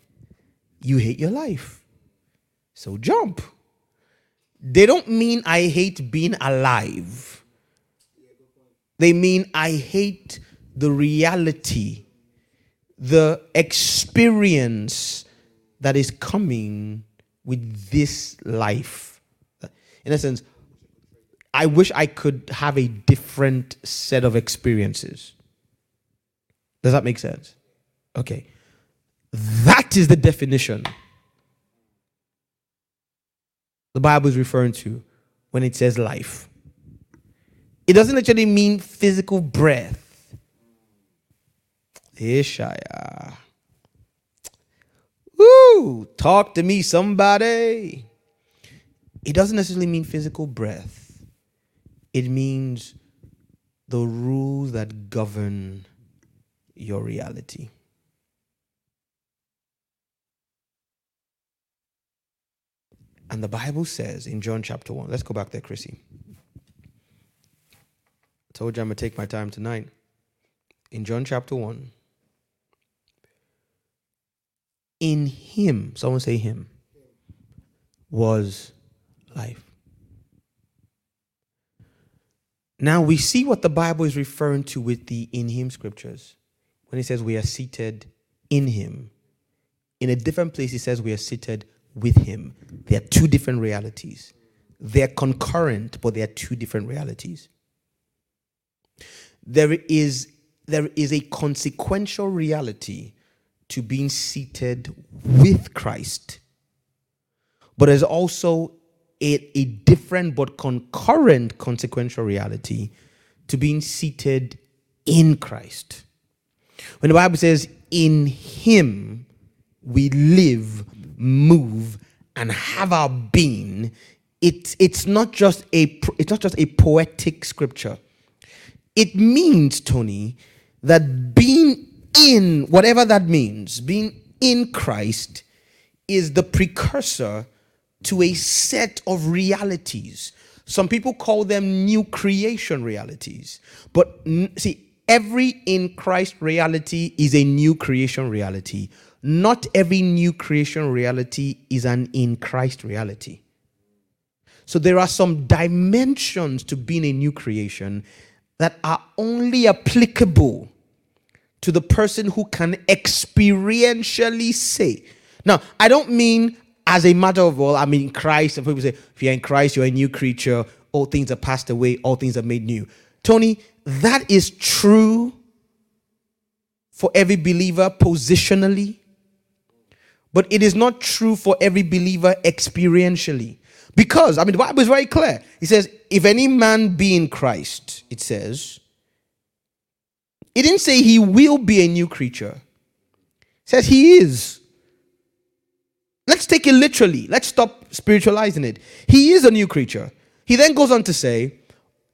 You hate your life. So jump. They don't mean I hate being alive. They mean I hate the reality, the experience that is coming with this life. In essence, I wish I could have a different set of experiences. Does that make sense? Okay. That is the definition the Bible is referring to when it says life. It doesn't actually mean physical breath. Ishaya. Woo! Talk to me, somebody. It doesn't necessarily mean physical breath, it means the rules that govern your reality. And the Bible says in John chapter 1, let's go back there, Chrissy. I told you I'm going to take my time tonight. In John chapter 1, in him, someone say him, was life. Now we see what the Bible is referring to with the in him scriptures. When it says we are seated in him, in a different place, it says we are seated with him. They are two different realities. They're concurrent, but they are two different realities. There is, there is a consequential reality to being seated with Christ. But there's also a, a different but concurrent consequential reality to being seated in Christ. When the Bible says, in Him we live, move, and have our being, it, it's not just a it's not just a poetic scripture. It means, Tony, that being in, whatever that means, being in Christ is the precursor to a set of realities. Some people call them new creation realities. But see, every in Christ reality is a new creation reality. Not every new creation reality is an in Christ reality. So there are some dimensions to being a new creation that are only applicable to the person who can experientially say. Now, I don't mean as a matter of all, I mean Christ, and people say, if you're in Christ, you're a new creature. All things are passed away, all things are made new. Tony, that is true for every believer positionally, but it is not true for every believer experientially. Because, I mean, the Bible is very clear. It says, if any man be in Christ, it says, it didn't say he will be a new creature. It says he is. Let's take it literally. Let's stop spiritualizing it. He is a new creature. He then goes on to say,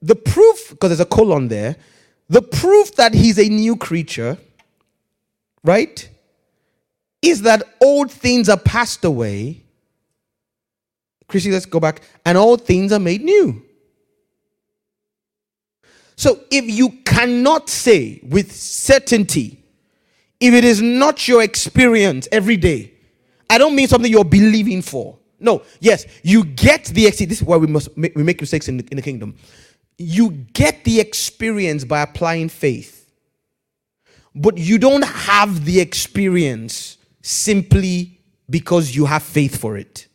the proof, because there's a colon there, the proof that he's a new creature, right, is that old things are passed away. Chrissy, let's go back. And all things are made new. So if you cannot say with certainty, if it is not your experience every day, I don't mean something you're believing for. No, yes, you get the this is why we must make, we make mistakes in the, in the kingdom. You get the experience by applying faith, but you don't have the experience simply because you have faith for it.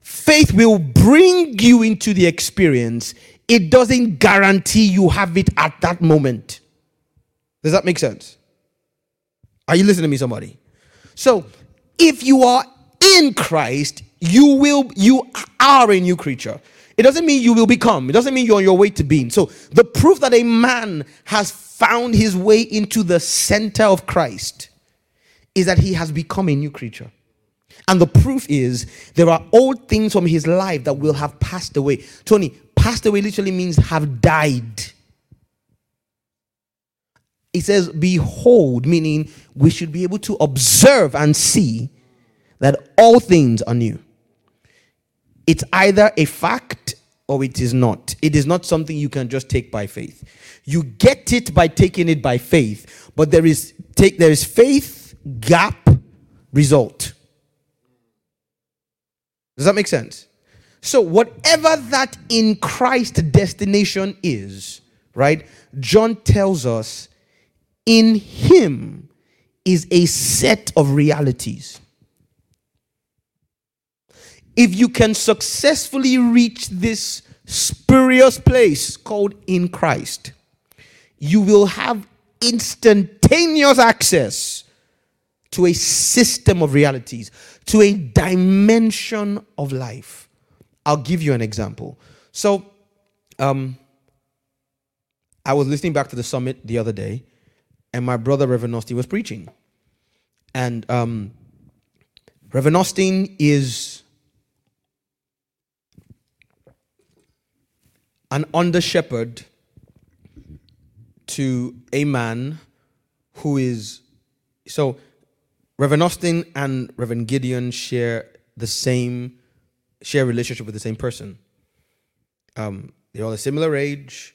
Faith will bring you into the experience it doesn't guarantee you have it at that moment. Does that make sense? Are you listening to me, somebody? So, if you are in Christ, you will you are a new creature. It doesn't mean you will become. It doesn't mean you're on your way to being. So, the proof that a man has found his way into the center of Christ is that he has become a new creature. And the proof is there are old things from his life that will have passed away. Tony, passed away literally means have died. It says, Behold, meaning we should be able to observe and see that all things are new. It's either a fact or it is not. It is not something you can just take by faith. You get it by taking it by faith, but there is take there is faith gap result. Does that make sense? So, whatever that in Christ destination is, right? John tells us in Him is a set of realities. If you can successfully reach this spurious place called in Christ, you will have instantaneous access to a system of realities, to a dimension of life. I'll give you an example. So, um, I was listening back to the summit the other day, and my brother Reverend Austin was preaching. And um, Reverend Austin is an under shepherd to a man who is so Reverend Austin and Reverend Gideon share the same share relationship with the same person. Um, they're all a similar age.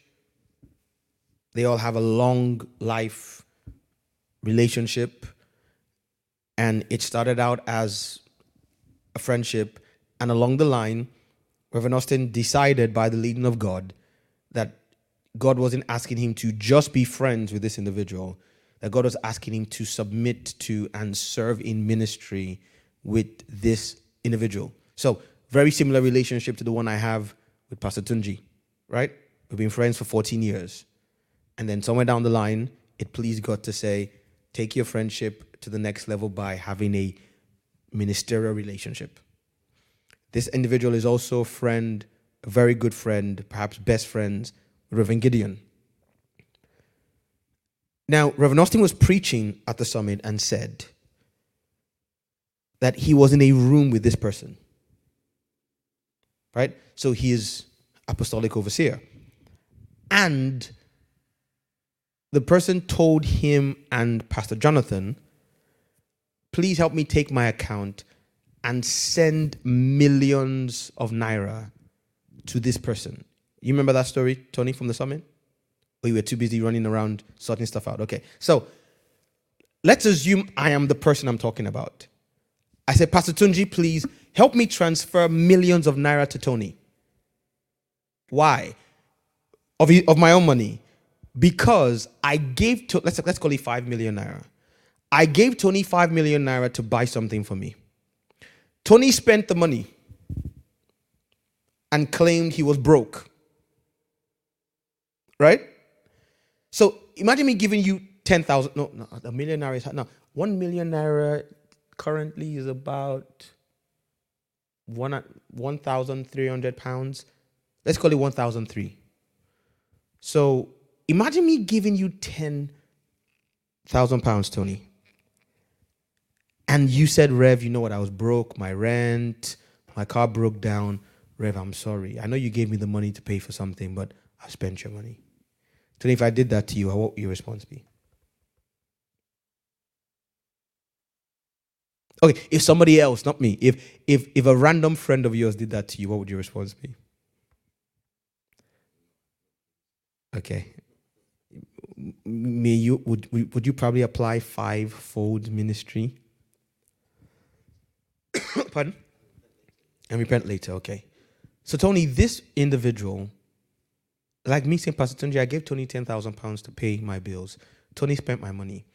They all have a long life relationship. And it started out as a friendship. And along the line, Reverend Austin decided by the leading of God that God wasn't asking him to just be friends with this individual, that God was asking him to submit to and serve in ministry with this individual. So very similar relationship to the one I have with Pastor Tunji, right? We've been friends for 14 years. And then somewhere down the line, it pleased God to say, take your friendship to the next level by having a ministerial relationship. This individual is also a friend, a very good friend, perhaps best friends, Reverend Gideon. Now, Reverend Austin was preaching at the summit and said that he was in a room with this person right? So he is apostolic overseer. And the person told him and Pastor Jonathan, please help me take my account and send millions of naira to this person. You remember that story, Tony, from the summit? You were too busy running around sorting stuff out? Okay. So let's assume I am the person I'm talking about. I said, Pastor Tunji, please help me transfer millions of naira to Tony. Why? Of, of my own money. Because I gave, to, let's, let's call it 5 million naira. I gave Tony 5 million naira to buy something for me. Tony spent the money and claimed he was broke. Right? So imagine me giving you 10,000. No, no, a million naira is. No, one million naira currently is about one 1,300 pounds. Let's call it 1,003. So imagine me giving you 10,000 pounds, Tony. And you said, Rev, you know what? I was broke, my rent, my car broke down. Rev, I'm sorry. I know you gave me the money to pay for something, but I spent your money. Tony, if I did that to you, what would your response be? Okay, if somebody else, not me, if if if a random friend of yours did that to you, what would your response be? Okay. May you would would you probably apply five-fold ministry? Pardon? And repent later, okay. So Tony, this individual, like me saying, Pastor Tony, I gave Tony ten thousand pounds to pay my bills. Tony spent my money.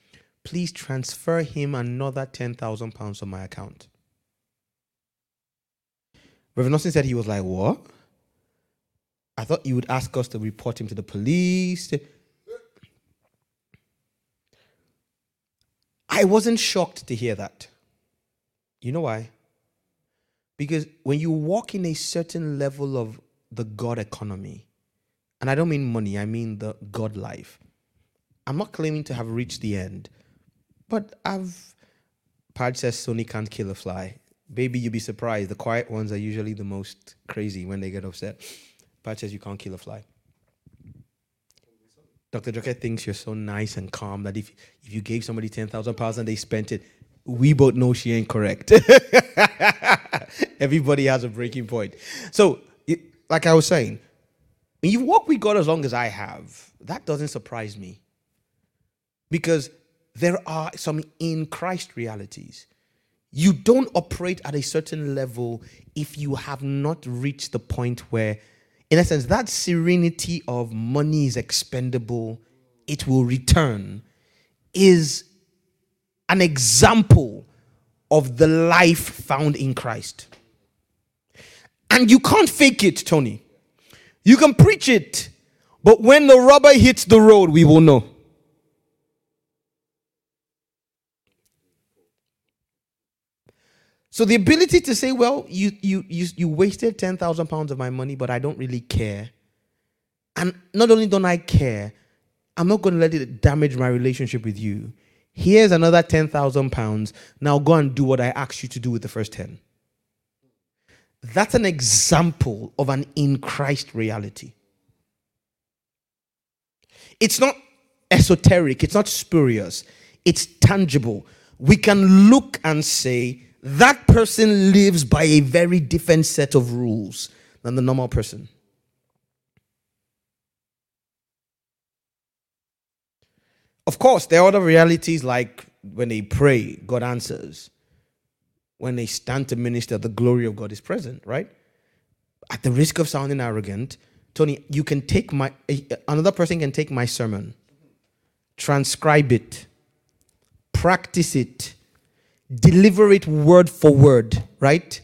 Please transfer him another ten thousand pounds on my account. Reverend Austin said he was like, What? I thought you would ask us to report him to the police. I wasn't shocked to hear that. You know why? Because when you walk in a certain level of the God economy, and I don't mean money, I mean the God life. I'm not claiming to have reached the end, but I've. Pad says Sony can't kill a fly. Baby, you'd be surprised. The quiet ones are usually the most crazy when they get upset. Pad says you can't kill a fly. Dr. Joker thinks you're so nice and calm that if, if you gave somebody 10,000 pounds and they spent it, we both know she ain't correct. Everybody has a breaking point. So, like I was saying, when you walk with God as long as I have, that doesn't surprise me. Because there are some in Christ realities. You don't operate at a certain level if you have not reached the point where, in essence, that serenity of money is expendable, it will return, is an example of the life found in Christ. And you can't fake it, Tony. You can preach it, but when the rubber hits the road, we will know. So the ability to say, well, you you you, you wasted 10,000 pounds of my money, but I don't really care. And not only don't I care, I'm not going to let it damage my relationship with you. Here's another 10,000 pounds. Now go and do what I asked you to do with the first 10. That's an example of an in Christ reality. It's not esoteric, it's not spurious, it's tangible. We can look and say, that person lives by a very different set of rules than the normal person. Of course, there are other realities like when they pray, God answers. When they stand to minister, the glory of God is present, right? At the risk of sounding arrogant, Tony, you can take my, another person can take my sermon, transcribe it, practice it, deliver it word for word, right?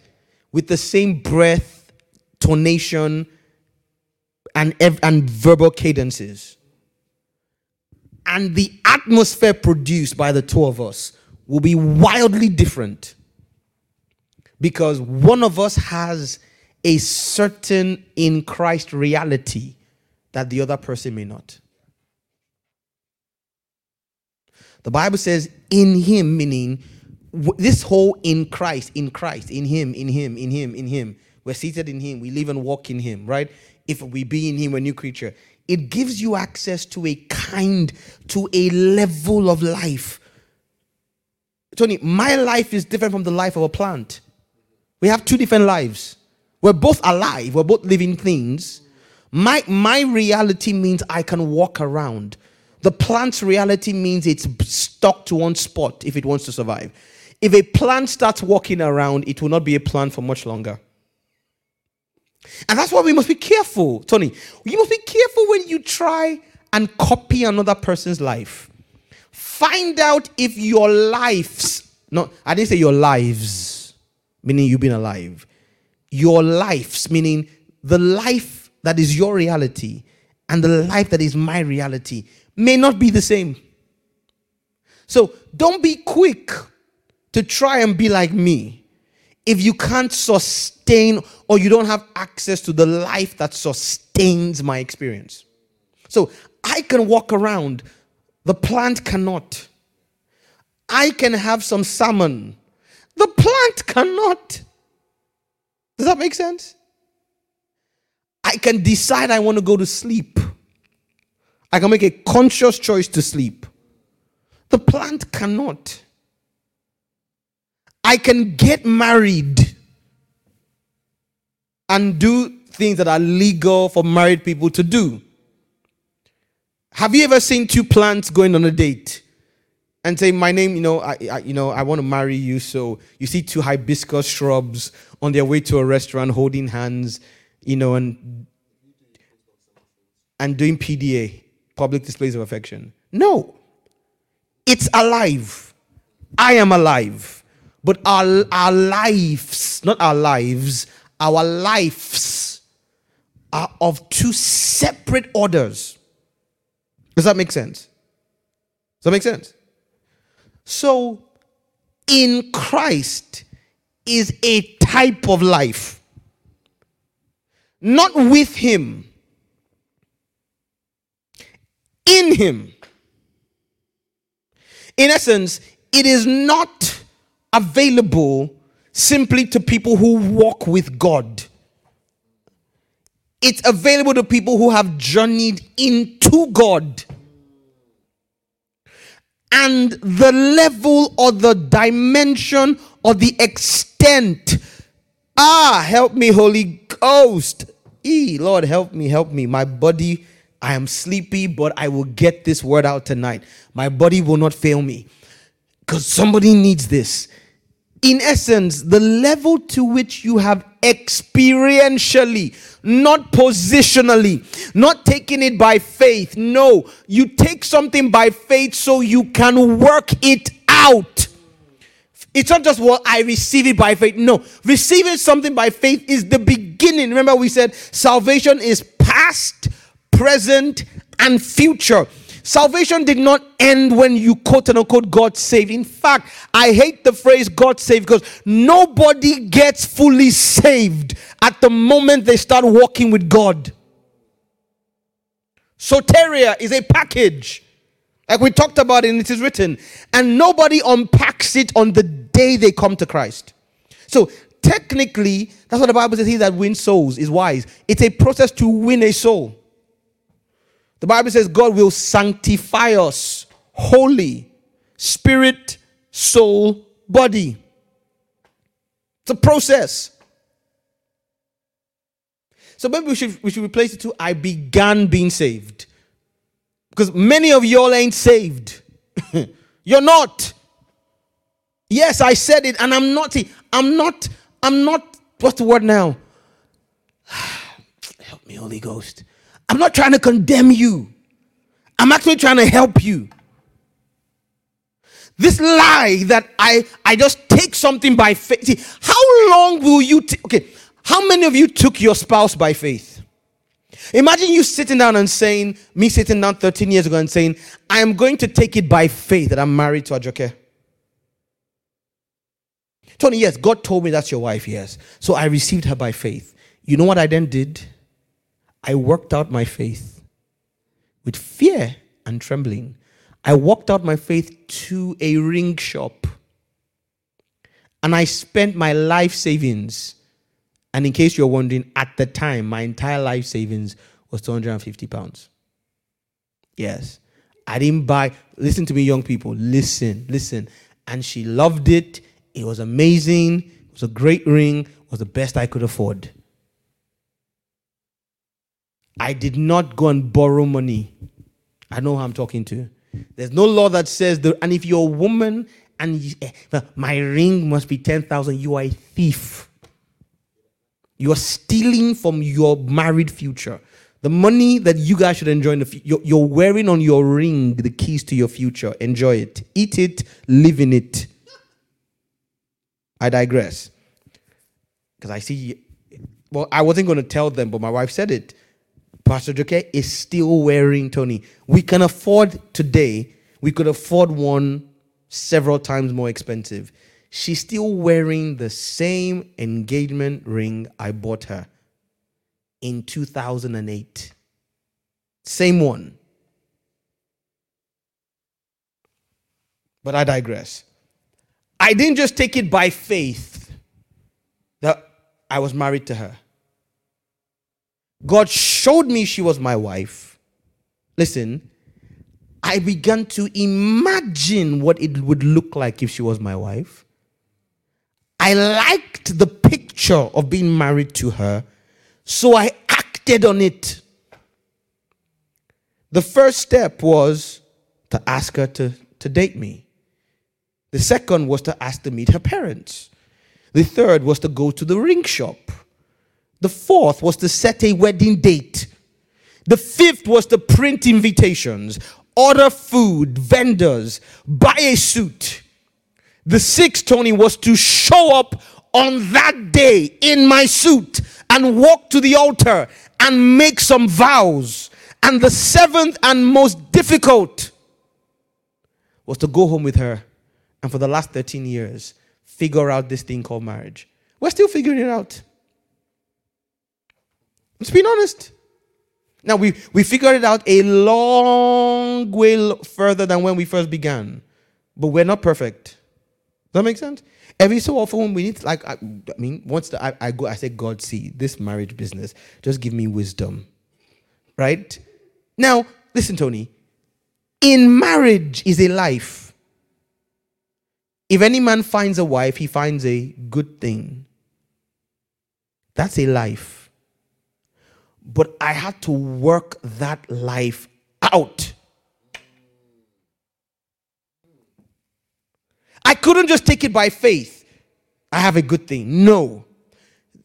With the same breath, tonation, and, and verbal cadences. And the atmosphere produced by the two of us will be wildly different because one of us has a certain in Christ reality that the other person may not. The Bible says, in him, meaning this whole in Christ, in Christ, in Him, in Him, in Him, in Him. We're seated in Him. We live and walk in Him, right? If we be in Him, a new creature. It gives you access to a kind, to a level of life. Tony, my life is different from the life of a plant. We have two different lives. We're both alive, we're both living things. My, my reality means I can walk around. The plant's reality means it's stuck to one spot if it wants to survive. If a plant starts walking around, it will not be a plant for much longer. And that's why we must be careful, Tony. You must be careful when you try and copy another person's life. Find out if your lives, no, I didn't say your lives. Meaning you've been alive. Your lives, meaning the life that is your reality and the life that is my reality, may not be the same. So don't be quick to try and be like me if you can't sustain or you don't have access to the life that sustains my experience. So I can walk around, the plant cannot. I can have some salmon, the plant cannot. Does that make sense? I can decide I want to go to sleep. I can make a conscious choice to sleep. The plant cannot. I can get married and do things that are legal for married people to do. Have you ever seen two plants going on a date and say, "My name, you know, I, I, you know, I want to marry you." So you see two hibiscus shrubs on their way to a restaurant, holding hands, you know, and and doing PDA, public displays of affection. No, it's alive. I am alive, but our our lives, not our lives, our lives are of two separate orders. Does that make sense? Does that make sense? So, in Christ is a type of life, not with Him, in Him. In essence, it is not available simply to people who walk with God. It's available to people who have journeyed into God and the level or the dimension or the extent. Ah, help me, Holy Ghost. E, Lord, help me, help me. My body, I am sleepy, but I will get this word out tonight. My body will not fail me because somebody needs this in essence, the level to which you have experientially, not positionally, not taking it by faith. No, you take something by faith so you can work it out. It's not just what well, I receive it by faith. No, receiving something by faith is the beginning. Remember, we said salvation is past, present, and future. Salvation did not end when you quote unquote God saved. In fact, I hate the phrase God saved because nobody gets fully saved at the moment they start walking with God. Soteria is a package. Like we talked about and it is written. And nobody unpacks it on the day they come to Christ. So technically, that's what the Bible says he that wins souls is wise. It's a process to win a soul. The Bible says God will sanctify us holy, spirit, soul, body. It's a process. So maybe we should we should replace it to I began being saved. Because many of y'all ain't saved. You're not. Yes, I said it, and I'm not. I'm not. I'm not. What's the word now? Help me, Holy Ghost. I'm not trying to condemn you. I'm actually trying to help you. This lie that I I just take something by faith. See, how long will you take? Okay, how many of you took your spouse by faith? Imagine you sitting down and saying, me sitting down 13 years ago and saying, I am going to take it by faith that I'm married to Ajoke. Tony, yes, God told me that's your wife, yes. So I received her by faith. You know what I then did? I worked out my faith with fear and trembling. I walked out my faith to a ring shop and I spent my life savings. And in case you're wondering, at the time, my entire life savings was 250 pounds. Yes. I didn't buy, listen to me, young people, listen, listen. And she loved it. It was amazing. It was a great ring. It was the best I could afford. I did not go and borrow money. I know who I'm talking to. There's no law that says that, and if you're a woman and you, eh, my ring must be 10,000, you are a thief. You are stealing from your married future. The money that you guys should enjoy in the you're, you're wearing on your ring the keys to your future. Enjoy it. Eat it, live in it. I digress. because I see. Well, I wasn't going to tell them, but my wife said it. Pastor Joke is still wearing Tony. We can afford today. We could afford one several times more expensive. She's still wearing the same engagement ring I bought her in 2008. Same one. But I digress. I didn't just take it by faith that I was married to her. God showed me she was my wife. Listen, I began to imagine what it would look like if she was my wife. I liked the picture of being married to her, so I acted on it. The first step was to ask her to, to date me. The second was to ask to meet her parents. The third was to go to the ring shop. The fourth was to set a wedding date. The fifth was to print invitations, order food, vendors, buy a suit. The sixth, Tony, was to show up on that day in my suit and walk to the altar and make some vows. And the seventh and most difficult was to go home with her and for the last 13 years figure out this thing called marriage. We're still figuring it out. Let's be honest. Now we we figured it out a long way further than when we first began, but we're not perfect. Does that make sense? Every so often we need like I, I mean once the, I, I go I say God see this marriage business just give me wisdom, right? Now listen, Tony. In marriage is a life. If any man finds a wife, he finds a good thing. That's a life. But I had to work that life out. I couldn't just take it by faith. I have a good thing. No.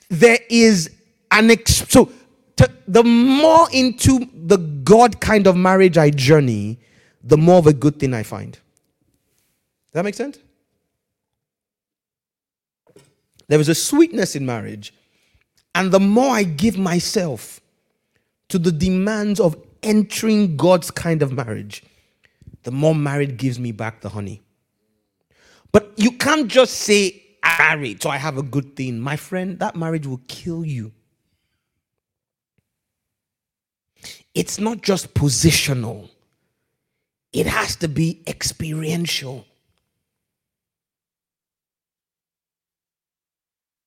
There is an ex- so to, the more into the God kind of marriage I journey, the more of a good thing I find. Does that make sense? There is a sweetness in marriage. And the more I give myself to the demands of entering God's kind of marriage, the more marriage gives me back the honey. But you can't just say, I'm married, so I have a good thing. My friend, that marriage will kill you. It's not just positional, it has to be experiential.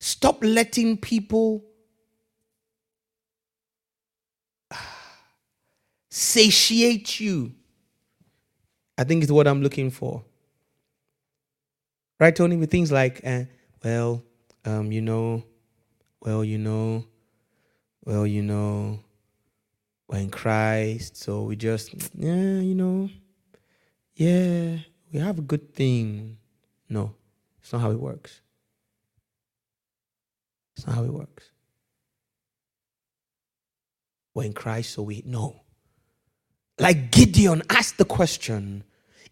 Stop letting people satiate you. I think it's what I'm looking for. Right, Tony? With things like, uh, well, um, you know, well, you know, well, you know, we're in Christ, so we just, yeah, you know, yeah, we have a good thing. No, it's not how it works. It's not how it works. We're in Christ, so we know. Like Gideon asked the question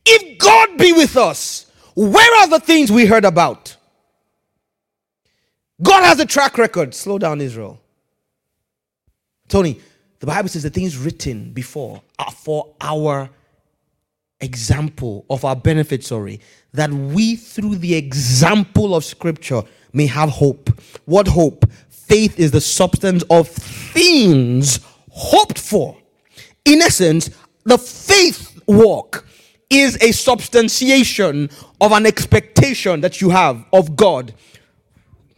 if God be with us, where are the things we heard about? God has a track record. Slow down, Israel. Tony, the Bible says the things written before are for our example, of our benefit, sorry, that we through the example of Scripture may have hope. What hope? Faith is the substance of things hoped for. In essence, the faith walk is a substantiation of an expectation that you have of God.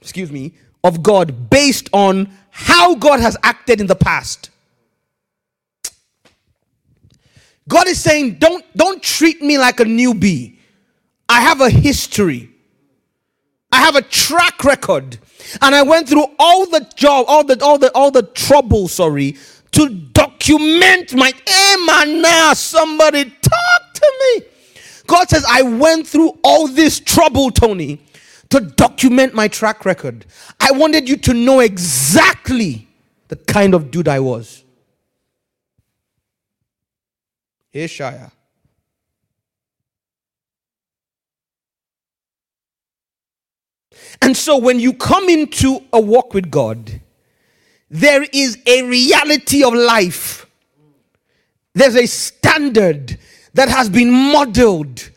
Excuse me, of God based on how God has acted in the past. God is saying, don't, don't treat me like a newbie. I have a history. I have a track record. And I went through all the job, all the all the all the trouble, sorry, to document my eh, man now somebody talk to me. God says, I went through all this trouble, Tony, to document my track record. I wanted you to know exactly the kind of dude I was. Ishaya. And so when you come into a walk with God, there is a reality of life. There's a standard that has been modeled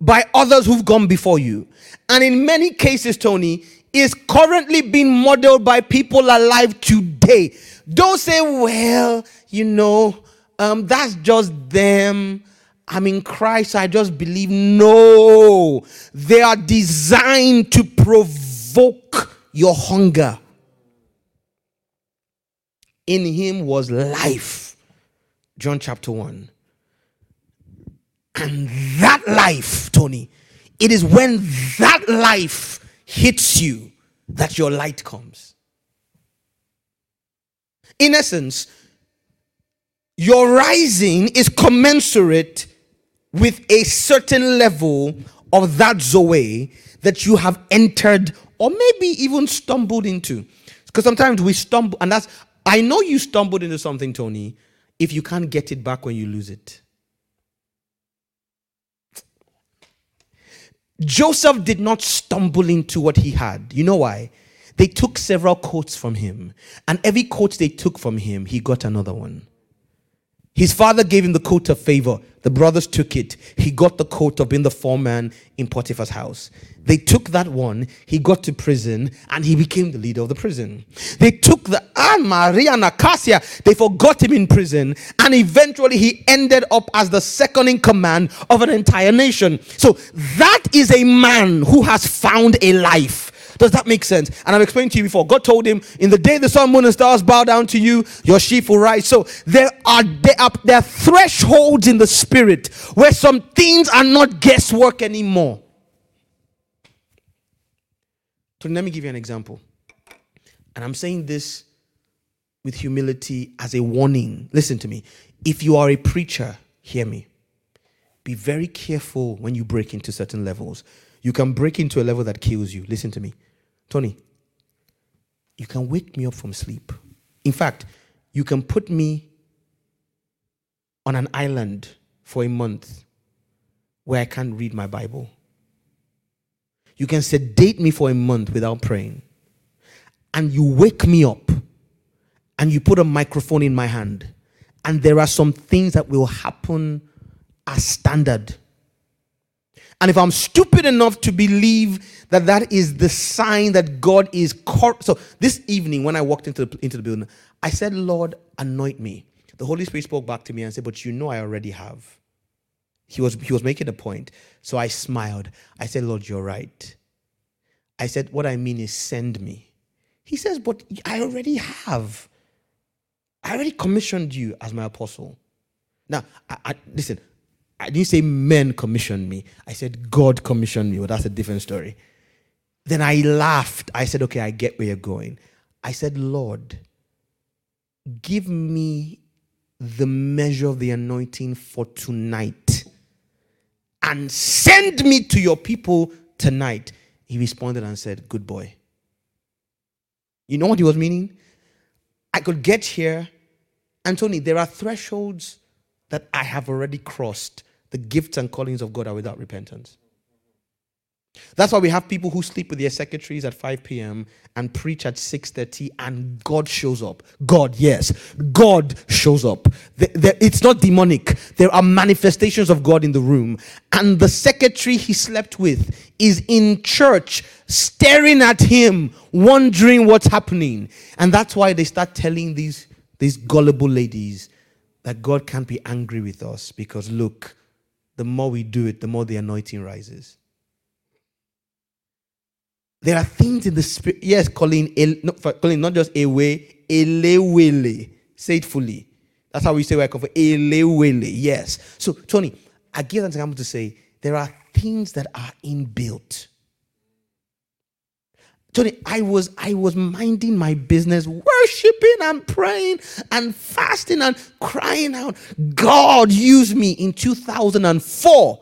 by others who've gone before you. And in many cases, Tony, is currently being modeled by people alive today. Don't say, well, you know, um, that's just them. I'm in Christ, I just believe. No, they are designed to provoke your hunger. In him was life. John chapter 1. And that life, Tony, it is when that life hits you that your light comes. In essence, your rising is commensurate with a certain level of that Zoe that you have entered or maybe even stumbled into. Because sometimes we stumble, and that's, I know you stumbled into something, Tony, if you can't get it back when you lose it. Joseph did not stumble into what he had. You know why? They took several coats from him, and every coat they took from him, he got another one. His father gave him the coat of favor. The brothers took it. He got the coat of being the foreman in Potiphar's house. They took that one. He got to prison and he became the leader of the prison. They took the Anne Maria Nacasia. They forgot him in prison and eventually he ended up as the second in command of an entire nation. So that is a man who has found a life does that make sense? And I've explained to you before. God told him, "In the day the sun, moon, and stars bow down to you, your sheep will rise." So there are there are, there are thresholds in the spirit where some things are not guesswork anymore. So let me give you an example. And I'm saying this with humility as a warning. Listen to me. If you are a preacher, hear me. Be very careful when you break into certain levels. You can break into a level that kills you. Listen to me. Tony, you can wake me up from sleep. In fact, you can put me on an island for a month where I can't read my Bible. You can sedate me for a month without praying. And you wake me up and you put a microphone in my hand. And there are some things that will happen as standard and if I'm stupid enough to believe that that is the sign that God is cor- so this evening when I walked into the, into the building, I said, "Lord, anoint me." The Holy Spirit spoke back to me and said, "But you know I already have." He was he was making a point, so I smiled. I said, "Lord, you're right." I said, "What I mean is send me." He says, "But I already have. I already commissioned you as my apostle." Now, I, I, listen. I didn't say men commissioned me. I said God commissioned me. Well, that's a different story. Then I laughed. I said, okay, I get where you're going. I said, Lord, give me the measure of the anointing for tonight and send me to your people tonight. He responded and said, Good boy. You know what he was meaning? I could get here, Anthony, there are thresholds that I have already crossed the gifts and callings of God are without repentance. That's why we have people who sleep with their secretaries at 5 p.m. and preach at 6:30 and God shows up. God, yes, God shows up. It's not demonic. There are manifestations of God in the room. And the secretary he slept with is in church staring at him, wondering what's happening. And that's why they start telling these, these gullible ladies that God can't be angry with us because look, the more we do it, the more the anointing rises. There are things in the spirit. Yes, Colin, not, Colin, not just a way, elewele. Say it fully. That's how we say where I come from. Elewele. Yes. So, Tony, I give an example to say there are things that are inbuilt. Tony, I was I was minding my business, worshiping and praying and fasting and crying out. God used me in 2004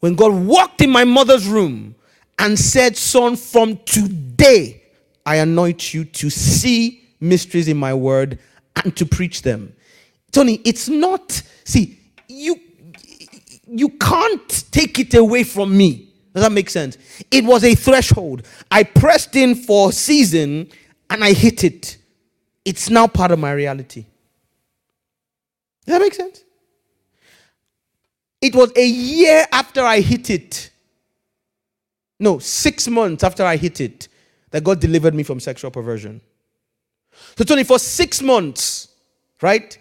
when God walked in my mother's room and said, "Son, from today I anoint you to see mysteries in my word and to preach them." Tony, it's not see, you you can't take it away from me Does that make sense? It was a threshold. I pressed in for a season and I hit it. It's now part of my reality. Does that make sense? It was a year after I hit it. No, six months after I hit it that God delivered me from sexual perversion. So, Tony, for six months, right,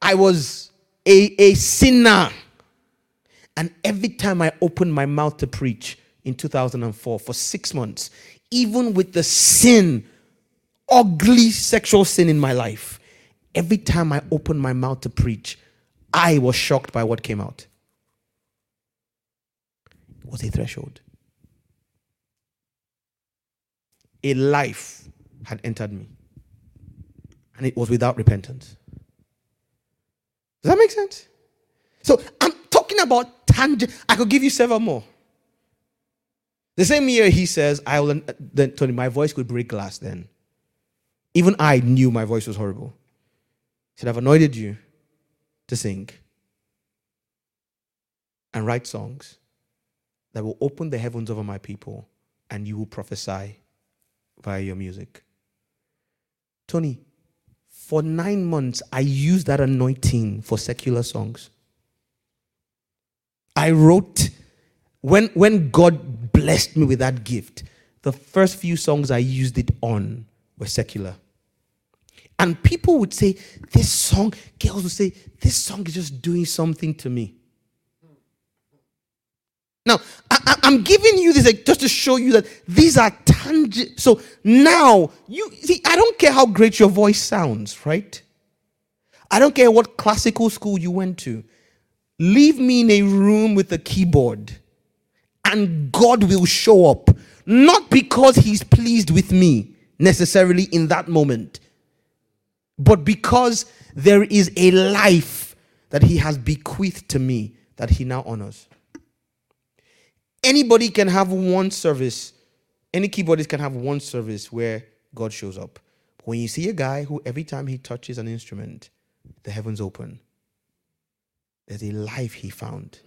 I was a, a sinner. And every time I opened my mouth to preach in 2004 for six months, even with the sin, ugly sexual sin in my life, every time I opened my mouth to preach, I was shocked by what came out. It was a threshold. A life had entered me, and it was without repentance. Does that make sense? So I'm talking about I could give you several more. The same year he says, I will uh, then Tony, my voice could break glass then. Even I knew my voice was horrible. He said, I've anointed you to sing and write songs that will open the heavens over my people and you will prophesy via your music. Tony, for nine months, I used that anointing for secular songs. I wrote, when, when God blessed me with that gift, the first few songs I used it on were secular. And people would say, This song, girls would say, This song is just doing something to me. Now, I, am giving you this just to show you that these are tangible. So now, you see, I don't care how great your voice sounds, right? I don't care what classical school you went to. Leave me in a room with a keyboard, and God will show up. Not because He's pleased with me necessarily in that moment, but because there is a life that He has bequeathed to me that He now honors. Anybody can have one service, any keyboardist can have one service where God shows up. when you see a guy who every time he touches an instrument, the heavens open, there's a life he found.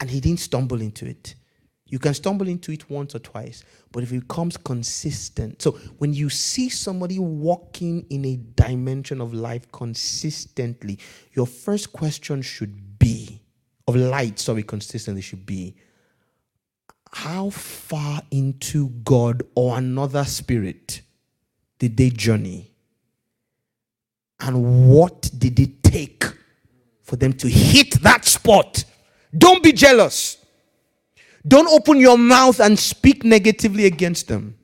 And he didn't stumble into it. You can stumble into it once or twice, but if it becomes consistent. So when you see somebody walking in a dimension of life consistently, your first question should be of light, sorry, consistently should be how far into God or another spirit did they journey? And what did it take for them to hit that spot? Don't be jealous. Don't open your mouth and speak negatively against them.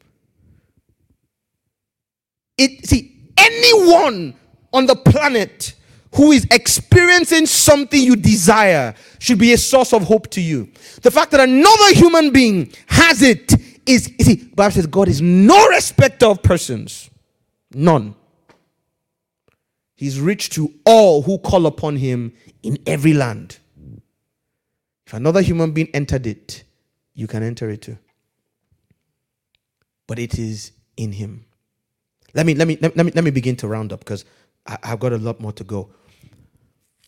It see anyone on the planet who is experiencing something you desire should be a source of hope to you. The fact that another human being has it is, see, Bible says God is no respecter of persons. None. He's rich to all who call upon him in every land. If another human being entered it, you can enter it too. But it is in him. Let me let me let me let me begin to round up because I've got a lot more to go.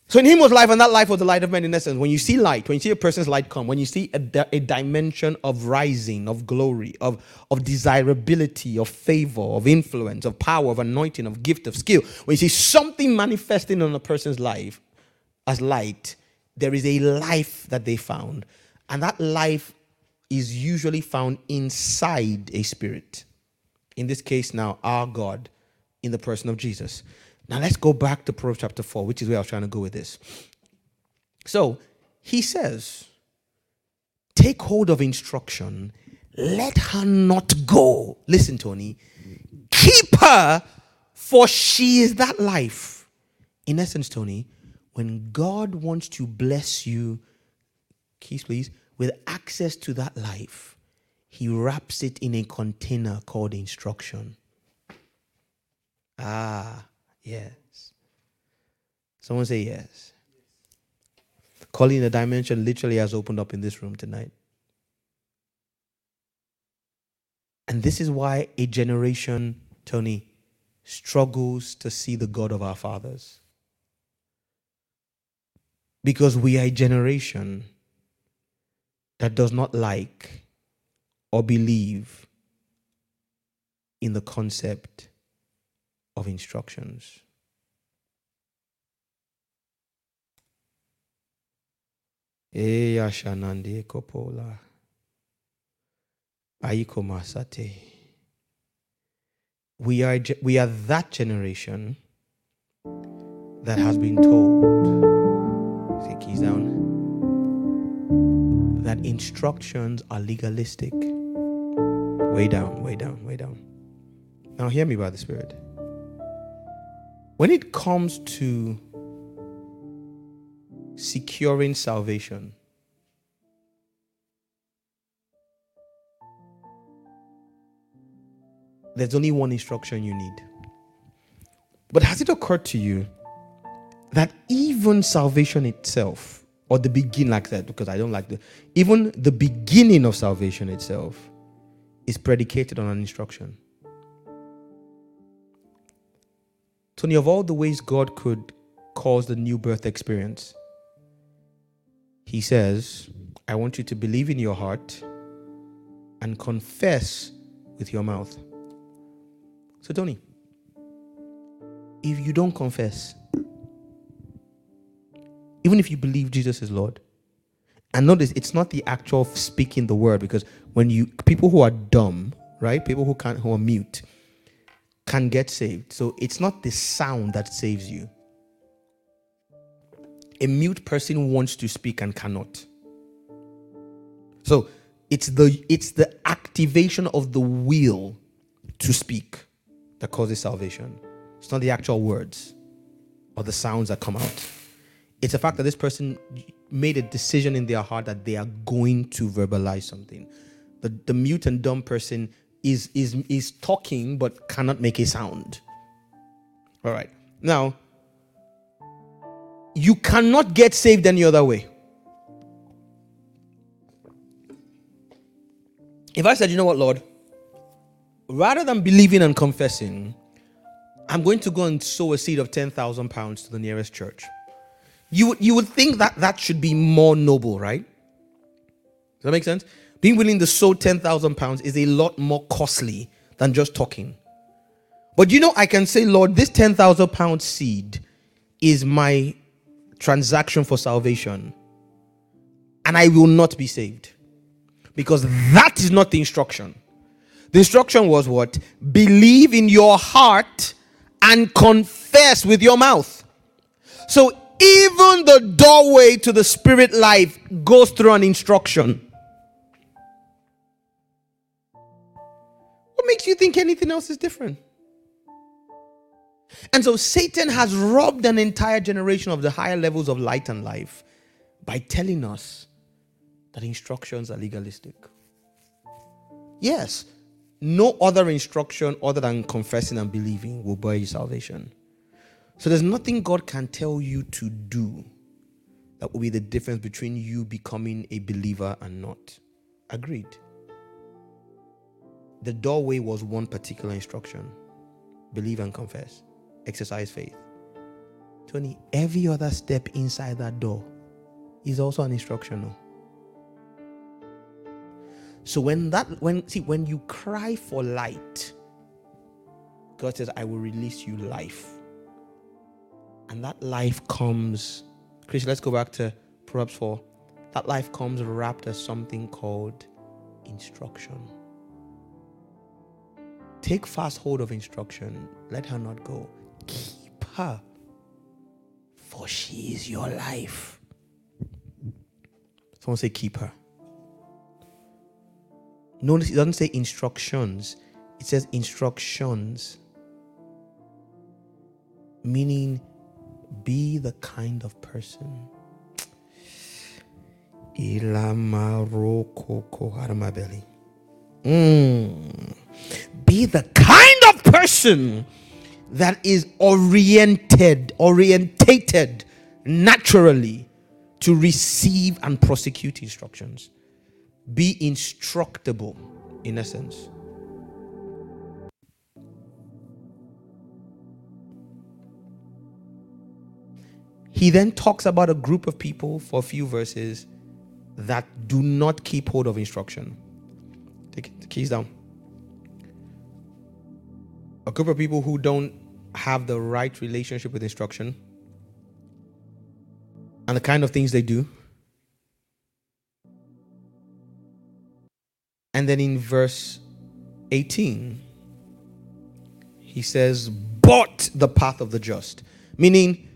So in him was life, and that life was the light of men in essence. When you see light, when you see a person's light come, when you see a, a dimension of rising, of glory, of, of desirability, of favor, of influence, of power, of anointing, of gift, of skill, when you see something manifesting on a person's life as light, there is a life that they found. And that life is usually found inside a spirit. In this case, now, our God in the person of Jesus. Now let's go back to Proverbs chapter 4, which is where I was trying to go with this. So he says, Take hold of instruction, let her not go. Listen, Tony, keep her, for she is that life. In essence, Tony, when God wants to bless you, keys please, with access to that life, he wraps it in a container called instruction. Ah, Yes. Someone say yes. Calling the dimension literally has opened up in this room tonight. And this is why a generation, Tony, struggles to see the God of our fathers. Because we are a generation that does not like or believe in the concept of instructions. Eh, Aikomasate. We are, we are that generation that has been told, say keys down, that instructions are legalistic. Way down, way down, way down. Now, hear me by the Spirit. When it comes to securing salvation, there's only one instruction you need. But has it occurred to you that even salvation itself, or the begin like that, because I don't like the even the beginning of salvation itself is predicated on an instruction. Tony, of all the ways God could cause the new birth experience, He says, I want you to believe in your heart and confess with your mouth. So, Tony, if you don't confess, even if you believe Jesus is Lord, and notice it's not the actual speaking the word because when you people who are dumb, right? People who can't who are mute can get saved. So it's not the sound that saves you. A mute person wants to speak and cannot. So it's the it's the activation of the will to speak that causes salvation. It's not the actual words or the sounds that come out. It's the fact that this person made a decision in their heart that they are going to verbalize something. The, the mute and dumb person is, is, is talking but cannot make a sound. All right. Now, you cannot get saved any other way. If I said, you know what, Lord, rather than believing and confessing, I'm going to go and sow a seed of 10,000 pounds to the nearest church. You would, you would think that that should be more noble, right? Does that make sense? Being willing to sow 10,000 pounds is a lot more costly than just talking. But you know, I can say, Lord, this 10,000 pound seed is my transaction for salvation, and I will not be saved because that is not the instruction. The instruction was what? Believe in your heart and confess with your mouth. So even the doorway to the spirit life goes through an instruction. Makes you think anything else is different? And so Satan has robbed an entire generation of the higher levels of light and life by telling us that instructions are legalistic. Yes, no other instruction other than confessing and believing will buy you salvation. So there's nothing God can tell you to do that will be the difference between you becoming a believer and not. Agreed. The doorway was one particular instruction believe and confess, exercise faith. Tony, every other step inside that door is also an instructional. So when that when see when you cry for light, God says, I will release you life. And that life comes, Chris, let's go back to Proverbs 4. That life comes wrapped as something called instruction. Take fast hold of instruction. Let her not go. Keep her, for she is your life. Someone say, keep her. Notice it doesn't say instructions, it says instructions. Meaning, be the kind of person. Ilamarokoko out of my belly. Mm. Be the kind of person that is oriented, orientated naturally to receive and prosecute instructions. Be instructable, in essence. He then talks about a group of people for a few verses that do not keep hold of instruction. Take the keys down. A group of people who don't have the right relationship with instruction and the kind of things they do. And then in verse 18, he says, But the path of the just. Meaning,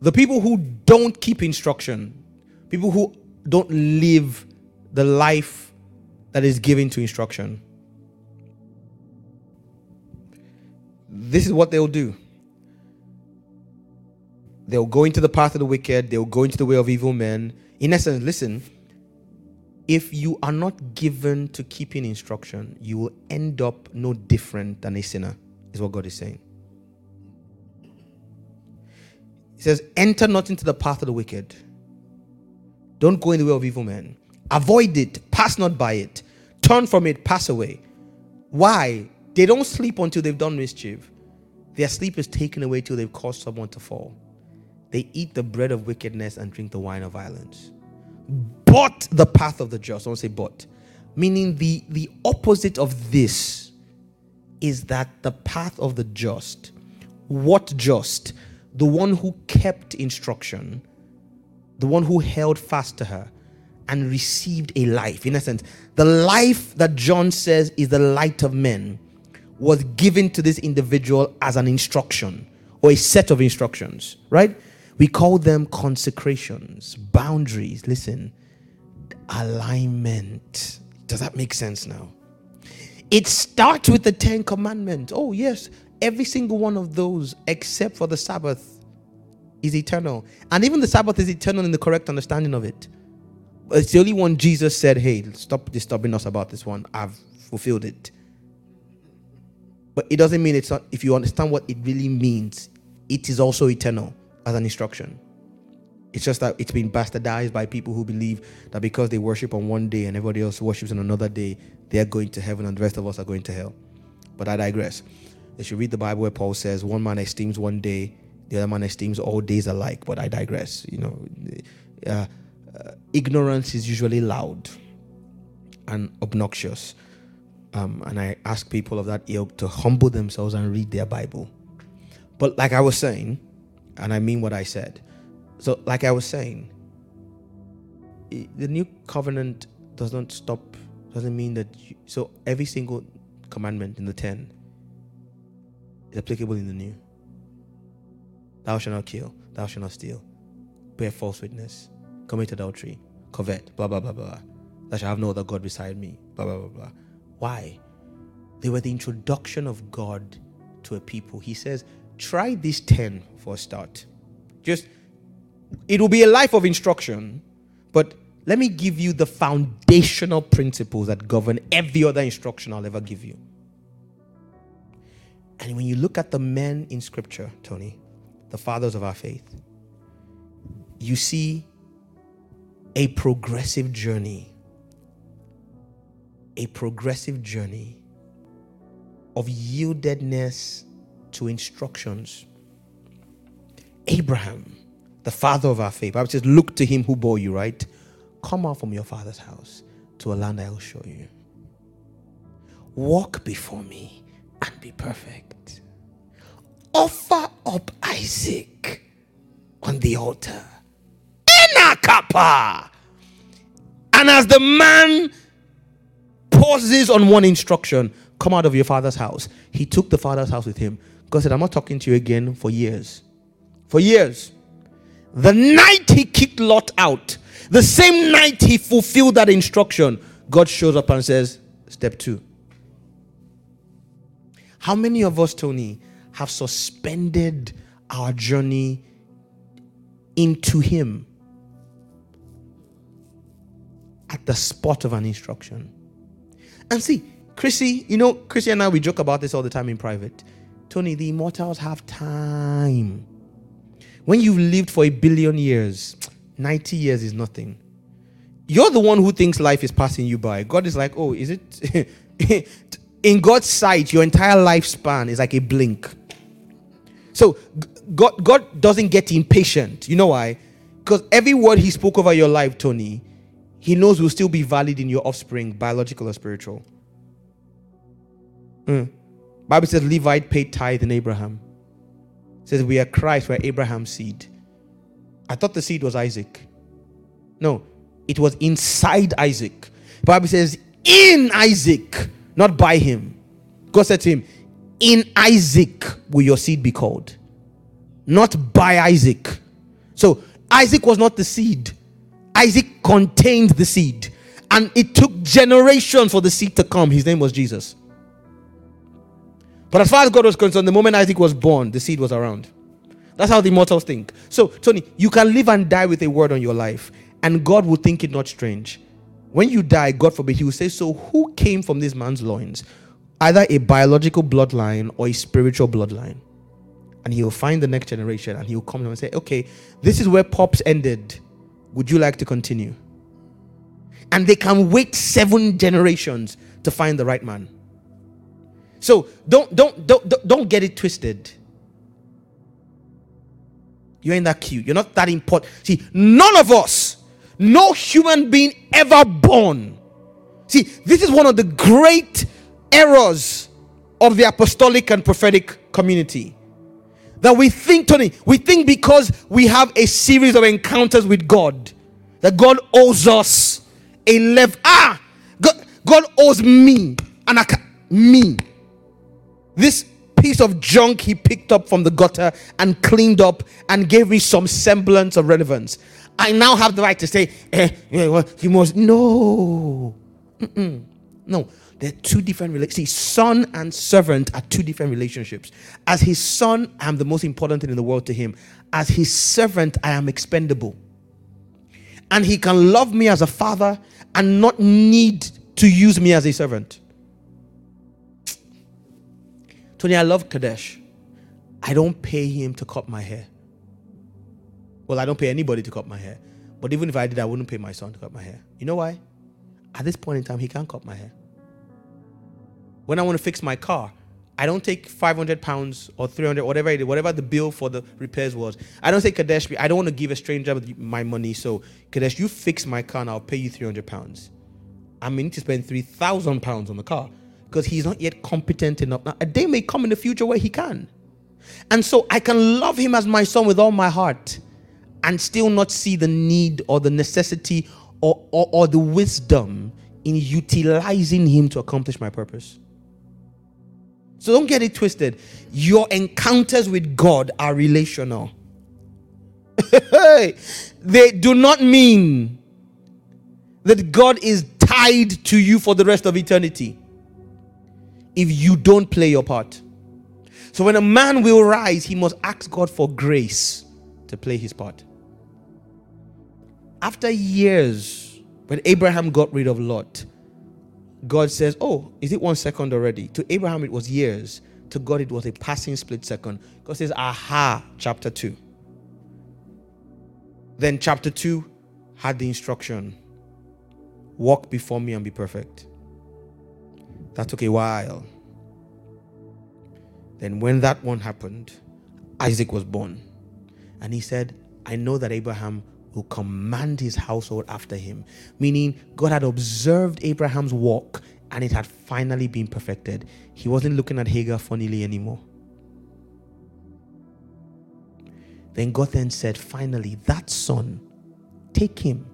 the people who don't keep instruction, people who don't live the life that is given to instruction. This is what they'll do. They'll go into the path of the wicked, they'll go into the way of evil men. In essence, listen, if you are not given to keeping instruction, you will end up no different than a sinner, is what God is saying. He says, Enter not into the path of the wicked. Don't go in the way of evil men. Avoid it. Pass not by it. Turn from it. Pass away. Why? They don't sleep until they've done mischief. Their sleep is taken away till they've caused someone to fall. They eat the bread of wickedness and drink the wine of violence. But the path of the just. I want to say but. Meaning the, the opposite of this is that the path of the just. What just? The one who kept instruction the one who held fast to her and received a life. In essence, the life that John says is the light of men was given to this individual as an instruction or a set of instructions, right? We call them consecrations, boundaries. Listen, alignment. Does that make sense now? It starts with the Ten Commandments. Oh, yes, every single one of those except for the Sabbath is eternal. And even the Sabbath is eternal in the correct understanding of it. It's the only one Jesus said, Hey, stop disturbing us about this one. I've fulfilled it. But it doesn't mean it's not, if you understand what it really means, it is also eternal as an instruction. It's just that it's been bastardized by people who believe that because they worship on one day and everybody else worships on another day, they are going to heaven and the rest of us are going to hell. But I digress. They should read the Bible where Paul says, One man esteems one day the other man esteems all days alike, but I digress. You know, uh, uh, ignorance is usually loud and obnoxious. Um, and I ask people of that ilk to humble themselves and read their Bible. But like I was saying, and I mean what I said. So, like I was saying, the new covenant does not stop, doesn't mean that. You, so, every single commandment in the 10 is applicable in the new. Thou shalt not kill, thou shalt not steal, bear false witness, commit adultery, covet, blah, blah, blah, blah. Thou shalt have no other God beside me, blah, blah, blah, blah. Why? They were the introduction of God to a people. He says, try these 10 for a start. Just, it will be a life of instruction, but let me give you the foundational principles that govern every other instruction I'll ever give you. And when you look at the men in scripture, Tony, the fathers of our faith, you see a progressive journey, a progressive journey of yieldedness to instructions. Abraham, the father of our faith, Bible says, Look to him who bore you, right? Come out from your father's house to a land I will show you. Walk before me and be perfect offer up Isaac on the altar. Enakapa. And as the man pauses on one instruction, come out of your father's house. He took the father's house with him. God said, I'm not talking to you again for years. For years. The night he kicked Lot out, the same night he fulfilled that instruction, God shows up and says, Step two. How many of us, Tony, have suspended our journey into Him at the spot of an instruction. And see, Chrissy, you know, Chrissy and I, we joke about this all the time in private. Tony, the immortals have time. When you've lived for a billion years, 90 years is nothing. You're the one who thinks life is passing you by. God is like, oh, is it? in God's sight, your entire lifespan is like a blink. So God, God doesn't get impatient. You know why? Because every word He spoke over your life, Tony, He knows will still be valid in your offspring, biological or spiritual. Mm. Bible says Levite paid tithe in Abraham. It says we are Christ, we're Abraham's seed. I thought the seed was Isaac. No, it was inside Isaac. Bible says in Isaac, not by him. God said to him, In Isaac will your seed be called, not by Isaac. So Isaac was not the seed, Isaac contained the seed. And it took generations for the seed to come. His name was Jesus. But as far as God was concerned, the moment Isaac was born, the seed was around. That's how the mortals think. So, Tony, you can live and die with a word on your life, and God will think it not strange. When you die, God forbid, He will say, So, who came from this man's loins? Either a biological bloodline or a spiritual bloodline. And He will find the next generation and He will come and say, Okay, this is where Pops ended. Would you like to continue? And they can wait seven generations to find the right man. So don't don't don't don't get it twisted. You ain't that cute. You're not that important. See, none of us, no human being ever born. See, this is one of the great errors of the apostolic and prophetic community. That we think, Tony, we think because we have a series of encounters with God, that God owes us a left. Ah, God, God owes me, and I me. This piece of junk he picked up from the gutter and cleaned up and gave me some semblance of relevance. I now have the right to say, eh, yeah, well, must. No. Mm-mm. No. They're two different relationships. See, son and servant are two different relationships. As his son, I am the most important thing in the world to him. As his servant, I am expendable. And he can love me as a father and not need to use me as a servant. Tony, I love Kadesh. I don't pay him to cut my hair. Well, I don't pay anybody to cut my hair. But even if I did, I wouldn't pay my son to cut my hair. You know why? At this point in time, he can't cut my hair. When I want to fix my car, I don't take 500 pounds or 300, whatever it is, whatever the bill for the repairs was. I don't say, Kadesh, I don't want to give a stranger my money. So, Kadesh, you fix my car and I'll pay you 300 pounds. I mean, to spend 3,000 pounds on the car because he's not yet competent enough. Now, a day may come in the future where he can. And so I can love him as my son with all my heart and still not see the need or the necessity or, or, or the wisdom in utilizing him to accomplish my purpose. So don't get it twisted. Your encounters with God are relational. they do not mean that God is tied to you for the rest of eternity if you don't play your part. So when a man will rise, he must ask God for grace to play his part. After years, when Abraham got rid of Lot, God says, Oh, is it one second already? To Abraham, it was years. To God, it was a passing split second. God says, Aha, chapter 2. Then, chapter 2 had the instruction walk before me and be perfect. That took a while. Then, when that one happened, Isaac was born. And he said, I know that Abraham will command his household after him. Meaning, God had observed Abraham's walk and it had finally been perfected. He wasn't looking at Hagar funnily anymore. Then God then said, Finally, that son, take him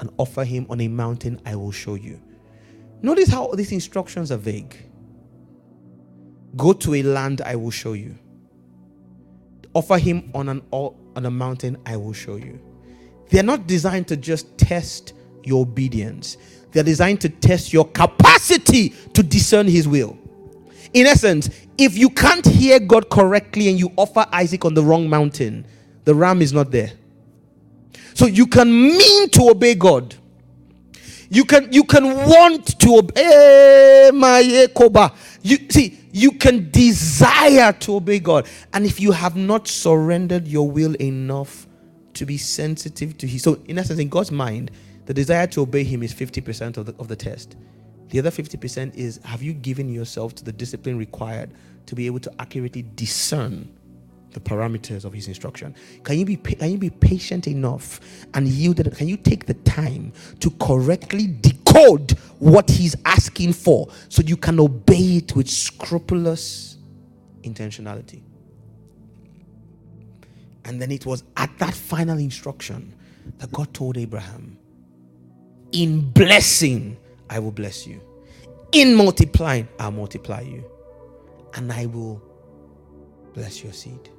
and offer him on a mountain I will show you. Notice how these instructions are vague. Go to a land I will show you. Offer him on an on a mountain I will show you. They're not designed to just test your obedience. They're designed to test your capacity to discern his will. In essence, if you can't hear God correctly and you offer Isaac on the wrong mountain, the ram is not there. So you can mean to obey God you can you can want to obey eh, my eh, Koba. You see, you can desire to obey God. And if you have not surrendered your will enough to be sensitive to his so in essence, in God's mind, the desire to obey him is 50% of the of the test. The other 50% is have you given yourself to the discipline required to be able to accurately discern the parameters of his instruction. Can you be can you be patient enough and yielded? Can you take the time to correctly decode what he's asking for so you can obey it with scrupulous intentionality? And then it was at that final instruction that God told Abraham, In blessing, I will bless you. In multiplying, I'll multiply you. And I will bless your seed.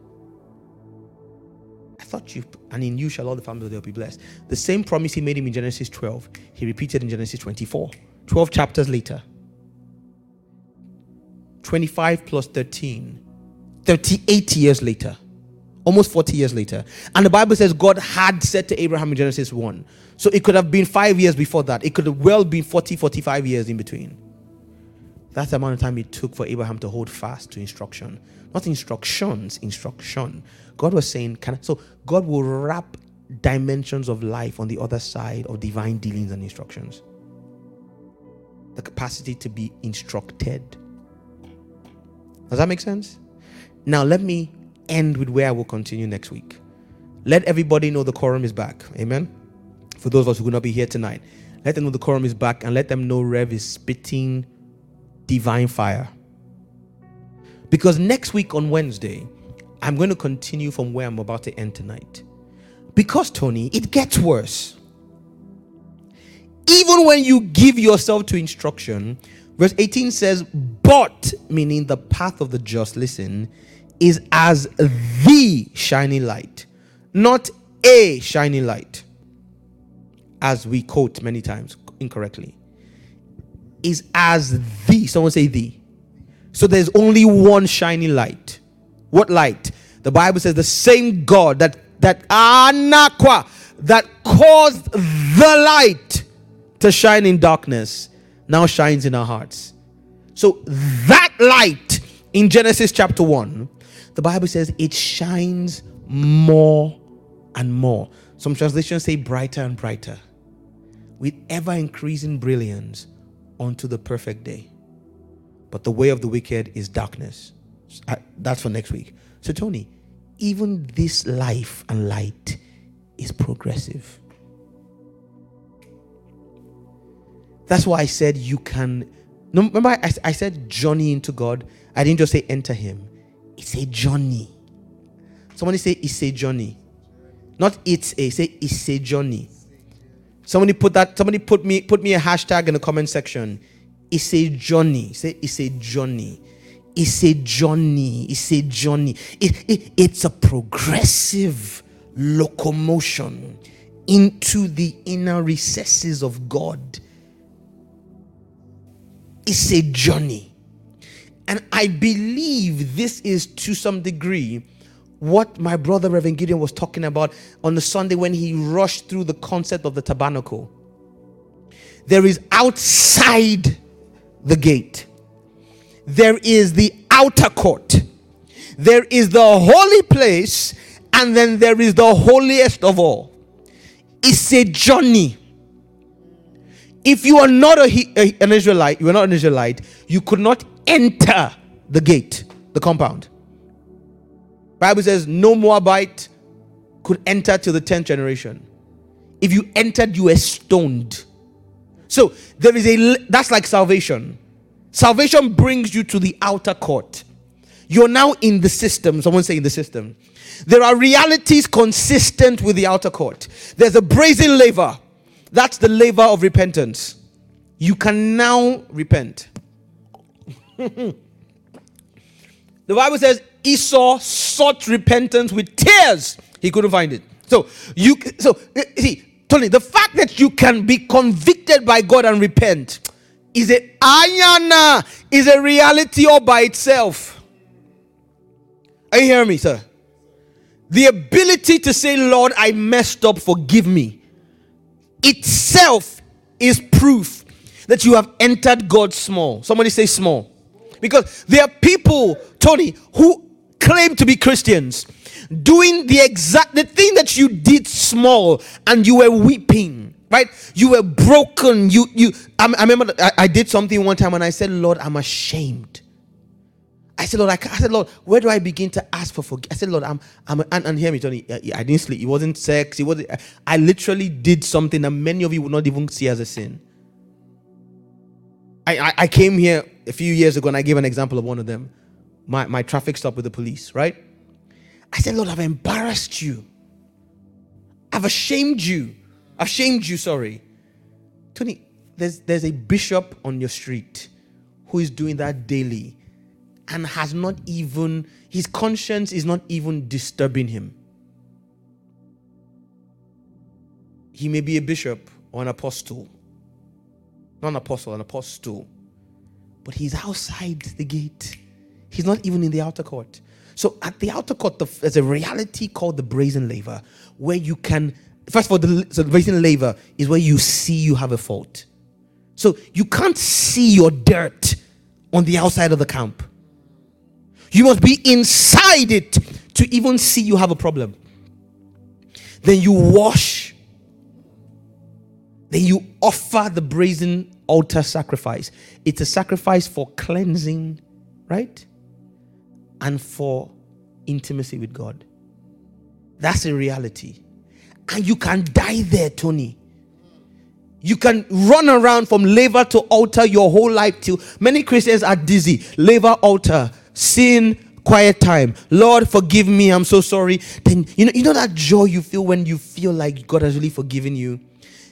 I thought you, and in you shall all the families of the earth be blessed. The same promise he made him in Genesis 12, he repeated in Genesis 24, 12 chapters later. 25 plus 13, 38 years later, almost 40 years later. And the Bible says God had said to Abraham in Genesis 1. So it could have been five years before that. It could have well been 40, 45 years in between. That's the amount of time it took for Abraham to hold fast to instruction. Not instructions, instruction. God was saying, can I? so God will wrap dimensions of life on the other side of divine dealings and instructions. The capacity to be instructed. Does that make sense? Now let me end with where I will continue next week. Let everybody know the quorum is back. Amen. For those of us who could not be here tonight, let them know the quorum is back and let them know Rev is spitting divine fire. Because next week on Wednesday, I'm going to continue from where I'm about to end tonight. Because, Tony, it gets worse. Even when you give yourself to instruction, verse 18 says, But, meaning the path of the just, listen, is as the shining light, not a shining light, as we quote many times incorrectly. Is as the, someone say the. So there's only one shining light. What light? The Bible says the same God that that anakwa that caused the light to shine in darkness now shines in our hearts. So that light in Genesis chapter 1, the Bible says it shines more and more. Some translations say brighter and brighter with ever increasing brilliance unto the perfect day. But the way of the wicked is darkness. Uh, that's for next week. So, Tony, even this life and light is progressive. That's why I said you can. Remember, I, I said journey into God. I didn't just say enter Him. It's a journey. Somebody say it's a journey, not it's a. Say it's a journey. Somebody put that. Somebody put me put me a hashtag in the comment section. It's a journey. Say it's a journey. It's a journey. It's a journey. It, it, it's a progressive locomotion into the inner recesses of God. It's a journey. And I believe this is to some degree what my brother Reverend Gideon was talking about on the Sunday when he rushed through the concept of the tabernacle. There is outside the gate there is the outer court, there is the holy place, and then there is the holiest of all. It's a journey. If you are not a, an Israelite, you are not an Israelite, you could not enter the gate, the compound. Bible says no Moabite could enter till the 10th generation. If you entered, you were stoned. So there is a that's like salvation. Salvation brings you to the outer court. You're now in the system. Someone say in the system. There are realities consistent with the outer court. There's a brazen laver. That's the laver of repentance. You can now repent. The Bible says Esau sought repentance with tears. He couldn't find it. So you so eh, see, Tony, the fact that you can be convicted by God and repent is a ayana is a reality all by itself. Are you hearing me, sir? The ability to say, Lord, I messed up, forgive me, itself is proof that you have entered God small. Somebody say small. Because there are people, Tony, who claim to be Christians, doing the exact the thing that you did small and you were weeping right you were broken you you i, I remember I, I, did something one time and i said lord i'm ashamed i I said, Lord, I, I said, Lord, where do I begin to ask for forgiveness? I said, Lord, I'm, I'm, and, and hear me, Tony. I didn't sleep. It wasn't sex. It wasn't. I literally did something that many of you would not even see as a sin. I, I, I came here a few years ago and I gave an example of one of them. My, my traffic stop with the police, right? I said, Lord, I've embarrassed you. I've ashamed you. I've shamed you, sorry. Tony, there's, there's a bishop on your street who is doing that daily and has not even, his conscience is not even disturbing him. He may be a bishop or an apostle. Not an apostle, an apostle. But he's outside the gate. He's not even in the outer court. So at the outer court, there's a reality called the brazen laver, where you can, first of all, the, so the brazen laver is where you see you have a fault. So you can't see your dirt on the outside of the camp. You must be inside it to even see you have a problem. Then you wash. Then you offer the brazen altar sacrifice. It's a sacrifice for cleansing, right? And for intimacy with God. That's a reality. And you can die there, Tony. You can run around from laver to altar your whole life till many Christians are dizzy. Laver, altar, sin, quiet time. Lord, forgive me. I'm so sorry. Then you know, you know that joy you feel when you feel like God has really forgiven you.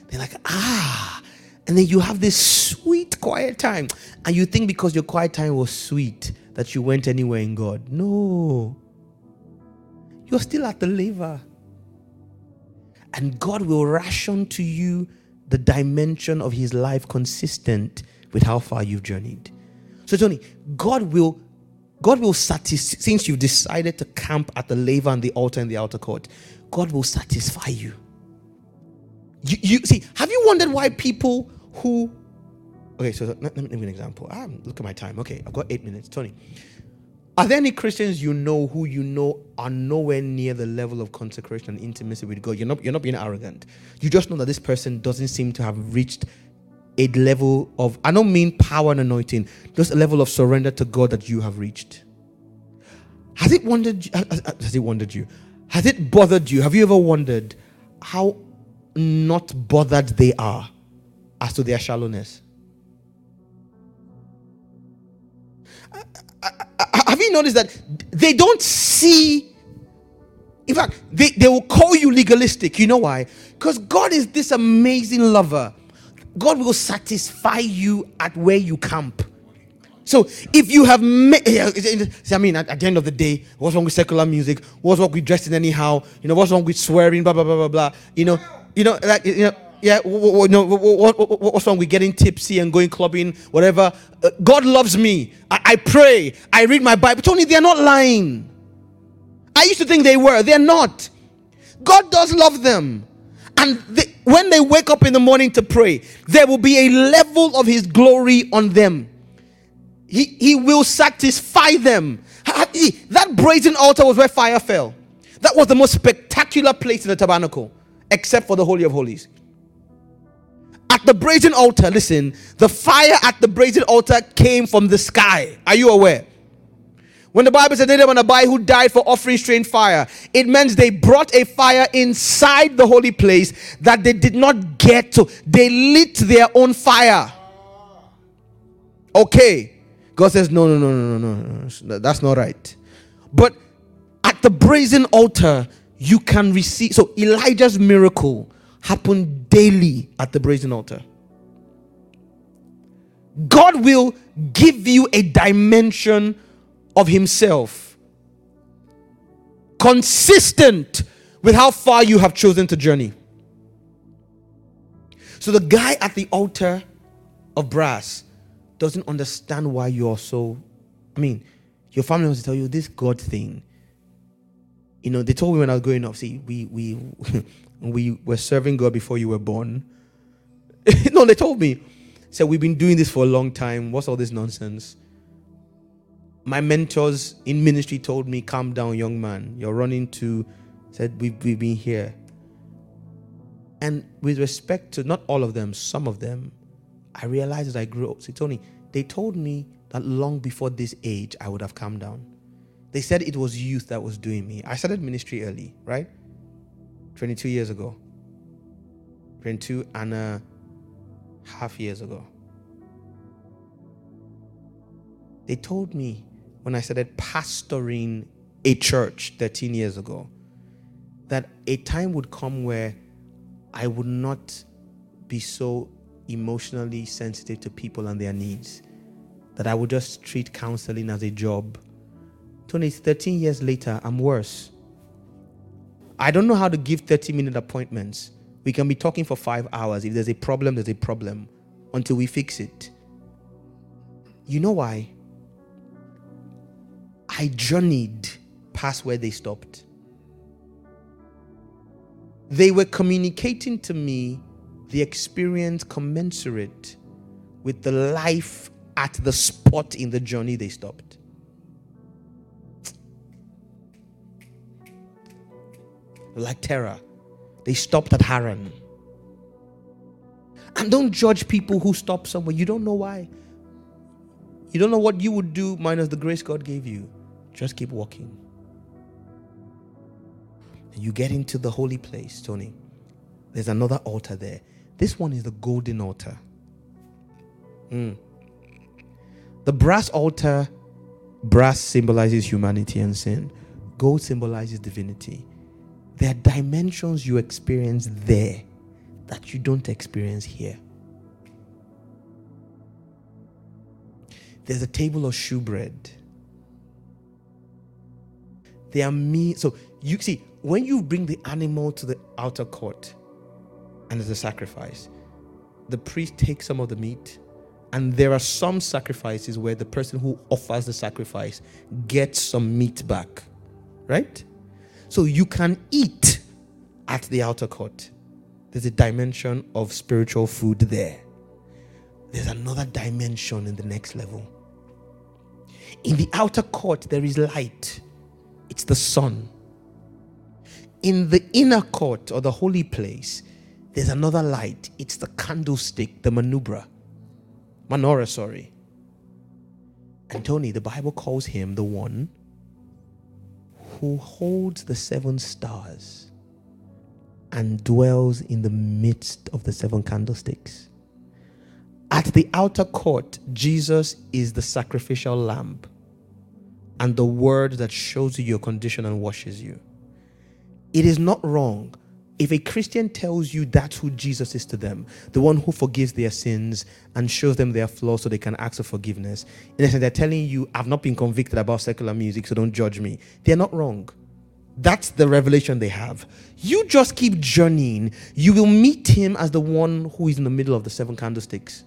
They're like, ah. And then you have this sweet quiet time. And you think because your quiet time was sweet that you went anywhere in God. No. You're still at the laver. And God will ration to you the dimension of his life consistent with how far you've journeyed. So, Tony, God will God will satisfy, since you've decided to camp at the laver and the altar in the outer court, God will satisfy you. You, you see, have you wondered why people who, okay, so let, me give you an example. Ah, look at my time. Okay, I've got eight minutes. Tony, are there any Christians you know who you know are nowhere near the level of consecration and intimacy with God? You're not, you're not being arrogant. You just know that this person doesn't seem to have reached a level of, I don't mean power and anointing, just a level of surrender to God that you have reached. Has it wondered, has it wondered you? Has it bothered you? Have you ever wondered how not bothered they are as to their shallowness? Have you noticed that they don't see in fact, they, they will call you legalistic. You know why? Because God is this amazing lover God will satisfy you at where you camp. So if you have met, I mean, at, at, the end of the day, what's wrong with secular music? What's wrong with dressing anyhow? You know, what's wrong with swearing? Blah blah blah blah blah. You know, you know, like you know, yeah. What, what, what, what's wrong with getting tipsy and going clubbing? Whatever. Uh, God loves me. I, I pray. I read my Bible. Tony, they're not lying. I used to think they were. They're not. God does love them. And they, when they wake up in the morning to pray, there will be a level of His glory on them. He, he will satisfy them. That brazen altar was where fire fell. That was the most spectacular place in the tabernacle, except for the Holy of Holies. At the brazen altar, listen, the fire at the brazen altar came from the sky. Are you aware? When the Bible said Nadab and Abihu who died for offering strange fire, it means they brought a fire inside the holy place that they did not get to. They lit their own fire. Okay. God says, no, no, no, no, no, no, no. That's not right. But at the brazen altar, you can receive. So Elijah's miracle happened daily at the brazen altar. God will give you a dimension of himself, consistent with how far you have chosen to journey. So the guy at the altar of brass doesn't understand why you're so. I mean, your family wants to tell you this God thing. You know, they told me when I was growing up, see, we we we were serving God before you were born. no, they told me. Said we've been doing this for a long time. What's all this nonsense? my mentors in ministry told me, calm down, young man. You're running to, said, we've, we've been here. And with respect to not all of them, some of them, I realized as I grew up, see, Tony, they told me that long before this age, I would have calmed down. They said it was youth that was doing me. I started ministry early, right? 22 years ago. 22 and a half years ago. They told me when I started pastoring a church 13 years ago that a time would come where I would not be so emotionally sensitive to people and their needs, that I would just treat counseling as a job. Tony, 13 years later, I'm worse. I don't know how to give 30 minute appointments. We can be talking for five hours. If there's a problem, there's a problem until we fix it. You know why? I journeyed past where they stopped. They were communicating to me the experience commensurate with the life at the spot in the journey they stopped. Like Terah, they stopped at Haran. And don't judge people who stop somewhere. You don't know why. You don't know what you would do minus the grace God gave you. Just keep walking. And you get into the holy place, Tony. There's another altar there. This one is the golden altar. Mm. The brass altar, brass symbolizes humanity and sin, gold symbolizes divinity. There are dimensions you experience there that you don't experience here. There's a table of shewbread. There are me. So you see, when you bring the animal to the outer court and there's a sacrifice, the priest takes some of the meat. And there are some sacrifices where the person who offers the sacrifice gets some meat back. Right? So you can eat at the outer court. There's a dimension of spiritual food there. There's another dimension in the next level. In the outer court, there is light, it's the sun. In the inner court or the holy place, there's another light, it's the candlestick, the manubra. Menorah, sorry. And Tony, the Bible calls him the one who holds the seven stars and dwells in the midst of the seven candlesticks. At the outer court, Jesus is the sacrificial lamb and the word that shows you your condition and washes you. It is not wrong if a Christian tells you that's who Jesus is to them, the one who forgives their sins and shows them their flaws so they can ask for forgiveness, in essence, they're telling you, I've not been convicted about secular music, so don't judge me. They're not wrong. That's the revelation they have. You just keep journeying. You will meet him as the one who is in the middle of the seven candlesticks.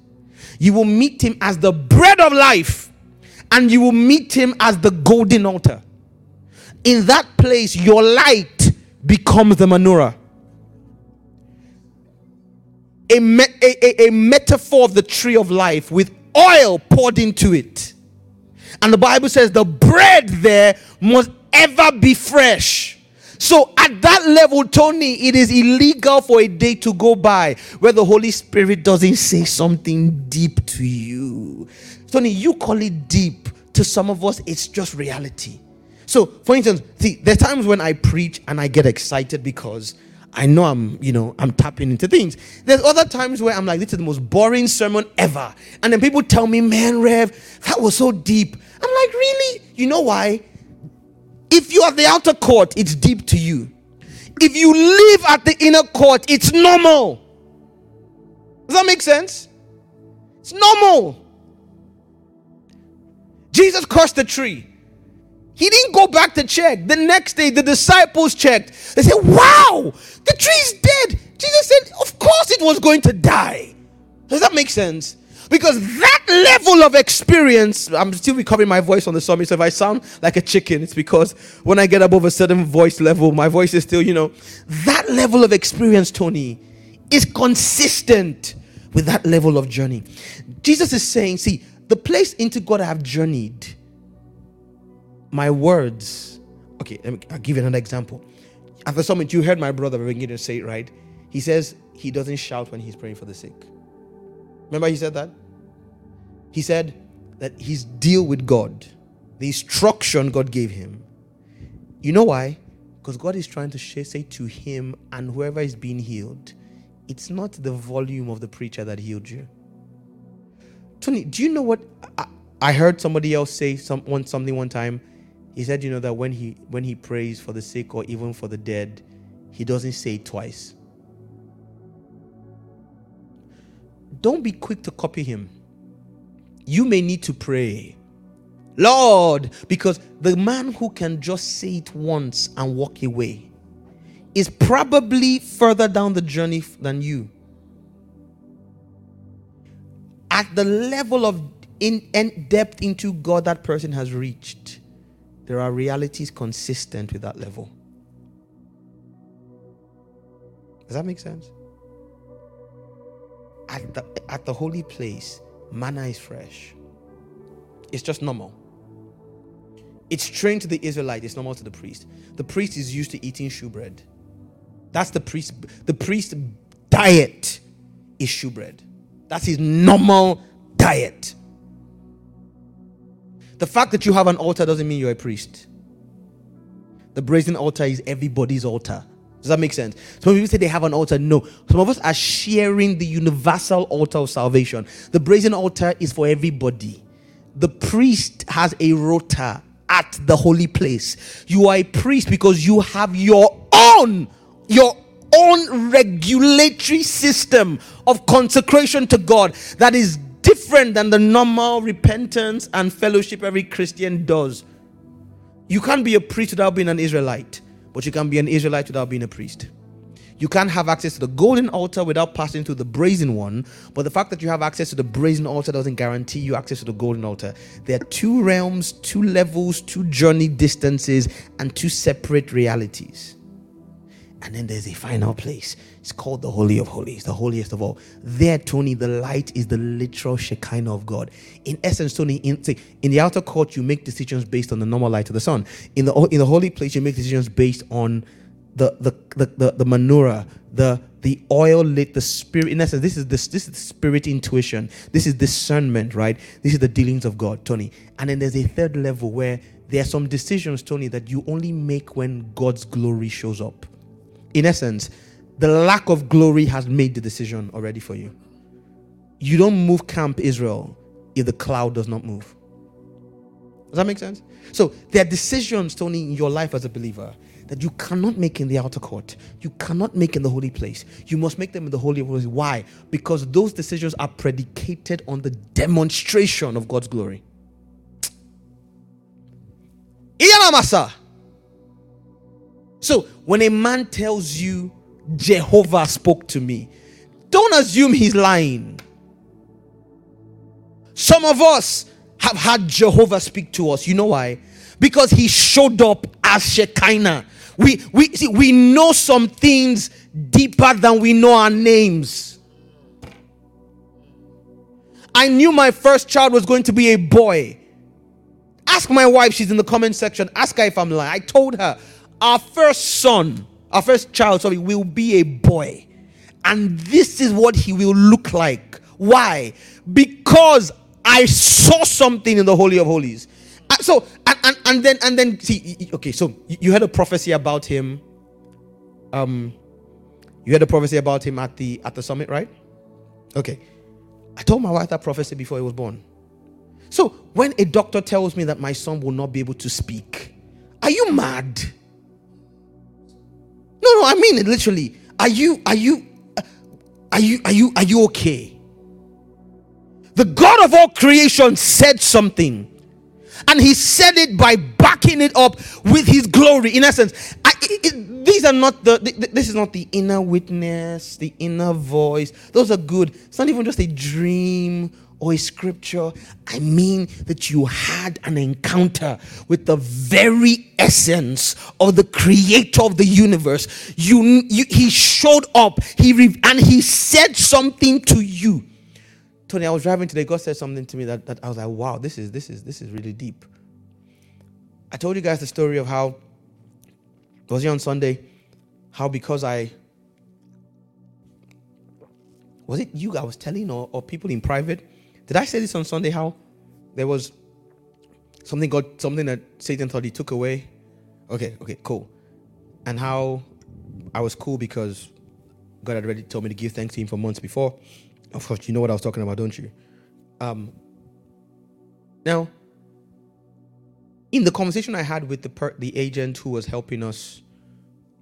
You will meet him as the bread of life, and you will meet him as the golden altar. In that place, your light becomes the menorah a, me- a, a, a metaphor of the tree of life with oil poured into it. And the Bible says the bread there must ever be fresh. So at that level, Tony, it is illegal for a day to go by where the Holy Spirit doesn't say something deep to you. Tony, you call it deep. To some of us, it's just reality. So, for instance, see, there are times when I preach and I get excited because I know I'm, you know, I'm tapping into things. There's other times where I'm like, this is the most boring sermon ever. And then people tell me, man, Rev, that was so deep. I'm like, really? You know why? If you are the outer court, it's deep to you. If you live at the inner court, it's normal. Does that make sense? It's normal. Jesus cursed the tree. He didn't go back to check. The next day, the disciples checked. They said, Wow, the tree's dead. Jesus said, Of course it was going to die. Does that make sense? Because that level of experience, I'm still recovering my voice on the summit. So if I sound like a chicken, it's because when I get above a certain voice level, my voice is still, you know, that level of experience, Tony, is consistent with that level of journey. Jesus is saying, see, the place into God I have journeyed my words. Okay, let me I'll give you another example. At the summit, you heard my brother begin to say it right. He says he doesn't shout when he's praying for the sick. Remember, he said that? He said, that his deal with God, the instruction God gave him. You know why? Because God is trying to say to him and whoever is being healed, it's not the volume of the preacher that healed you. Tony, do you know what I, I heard somebody else say some, one, something one time? He said, you know, that when he when he prays for the sick or even for the dead, he doesn't say it twice. Don't be quick to copy him. You may need to pray. Lord, because the man who can just say it once and walk away is probably further down the journey than you. At the level of in, in depth into God that person has reached, there are realities consistent with that level. Does that make sense? At the, at the holy place, manna is fresh. It's just normal. It's strange to the Israelite, it's normal to the priest. The priest is used to eating shewbread. That's the priest. The priest diet is shewbread. That's his normal diet. The fact that you have an altar doesn't mean you're a priest. The brazen altar is everybody's altar. Does that make sense? Some people say they have an altar. No. Some of us are sharing the universal altar of salvation. The brazen altar is for everybody. The priest has a rota at the holy place. You are a priest because you have your own, your own regulatory system of consecration to God that is different than the normal repentance and fellowship every Christian does. You can't be a priest without being an Israelite, but you can be an Israelite without being a priest. You can't have access to the golden altar without passing through the brazen one, but the fact that you have access to the brazen altar doesn't guarantee you access to the golden altar. There are two realms, two levels, two journey distances, and two separate realities. And then there's a final place. It's called the Holy of Holies, the holiest of all. There, Tony, the light is the literal Shekinah of God. In essence, Tony, in, in the outer court, you make decisions based on the normal light of the sun. In the in the holy place, you make decisions based on the the the, the, the menorah, the the oil lit, the spirit. In essence, this is this this is spirit intuition. This is discernment, right? This is the dealings of God, Tony. And then there's a third level where there are some decisions, Tony, that you only make when God's glory shows up. In essence, the lack of glory has made the decision already for you. You don't move Camp Israel if the cloud does not move. Does that make sense? So there are decisions, Tony, in your life as a believer that you cannot make in the outer court. You cannot make in the holy place. You must make them in the holy place. Why? Because those decisions are predicated on the demonstration of God's glory. Iyanamasa. So when a man tells you Jehovah spoke to me, don't assume he's lying. Some of us have had Jehovah speak to us. You know why? Because he showed up as Shekinah. We we see we know some things deeper than we know our names. I knew my first child was going to be a boy. Ask my wife, she's in the comment section. Ask her if I'm lying. I told her, our first son, our first child, sorry, will be a boy. And this is what he will look like. Why? Because I saw something in the Holy of Holies. Uh, so and, and, and then and then see okay so you had a prophecy about him um you had a prophecy about him at the at the summit right okay i told my wife that prophecy before he was born so when a doctor tells me that my son will not be able to speak are you mad no no i mean it literally. Are you are you are you are you are you okay? The god of all creation said something and he said it by backing it up with his glory in essence. I, it, these are not the, the, this is not the inner witness the inner voice. Those are good. It's not even just a dream or a scripture i mean that you had an encounter with the very essence of the creator of the universe you, you he showed up he and he said something to you Tony, I was driving today. God said something to me that, that I was like, wow, this is this is this is really deep. I told you guys the story of how was it on Sunday? How because I was it you I was telling or, or people in private? Did I say this on Sunday? How there was something God, something that Satan thought he took away. Okay, okay, cool. And how I was cool because God had already told me to give thanks to Him for months before. Of course, you know what I was talking about, don't you? Um. Now, in the conversation I had with the per- the agent who was helping us,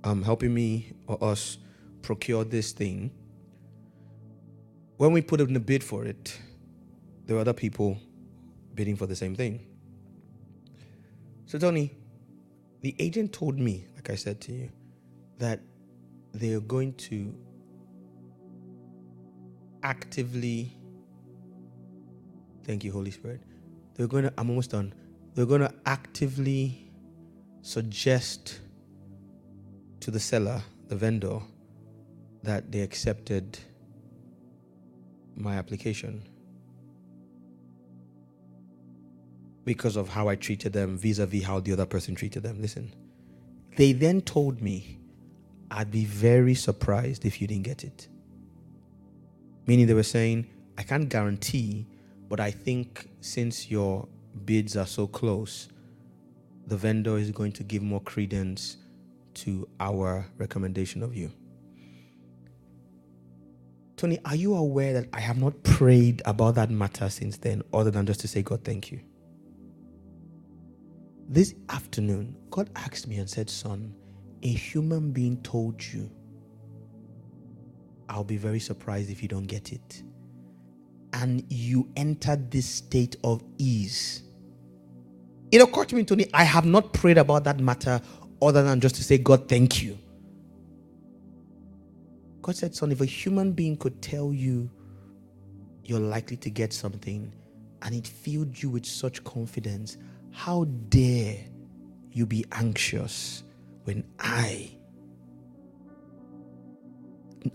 um, helping me or us procure this thing, when we put in a bid for it, there were other people bidding for the same thing. So, Tony, the agent told me, like I said to you, that they are going to actively, thank you, Holy Spirit, they're going to, I'm almost done, they're going to actively suggest to the seller, the vendor, that they accepted my application because of how I treated them vis a vis how the other person treated them. Listen, they then told me I'd be very surprised if you didn't get it. Meaning they were saying, I can't guarantee, but I think since your bids are so close, the vendor is going to give more credence to our recommendation of you. Tony, are you aware that I have not prayed about that matter since then, other than just to say, God, thank you? This afternoon, God asked me and said, Son, a human being told you, I'll be very surprised if you don't get it. And you entered this state of ease. It occurred to me, Tony, I have not prayed about that matter other than just to say, God, thank you. God said, Son, if a human being could tell you you're likely to get something and it filled you with such confidence, how dare you be anxious when I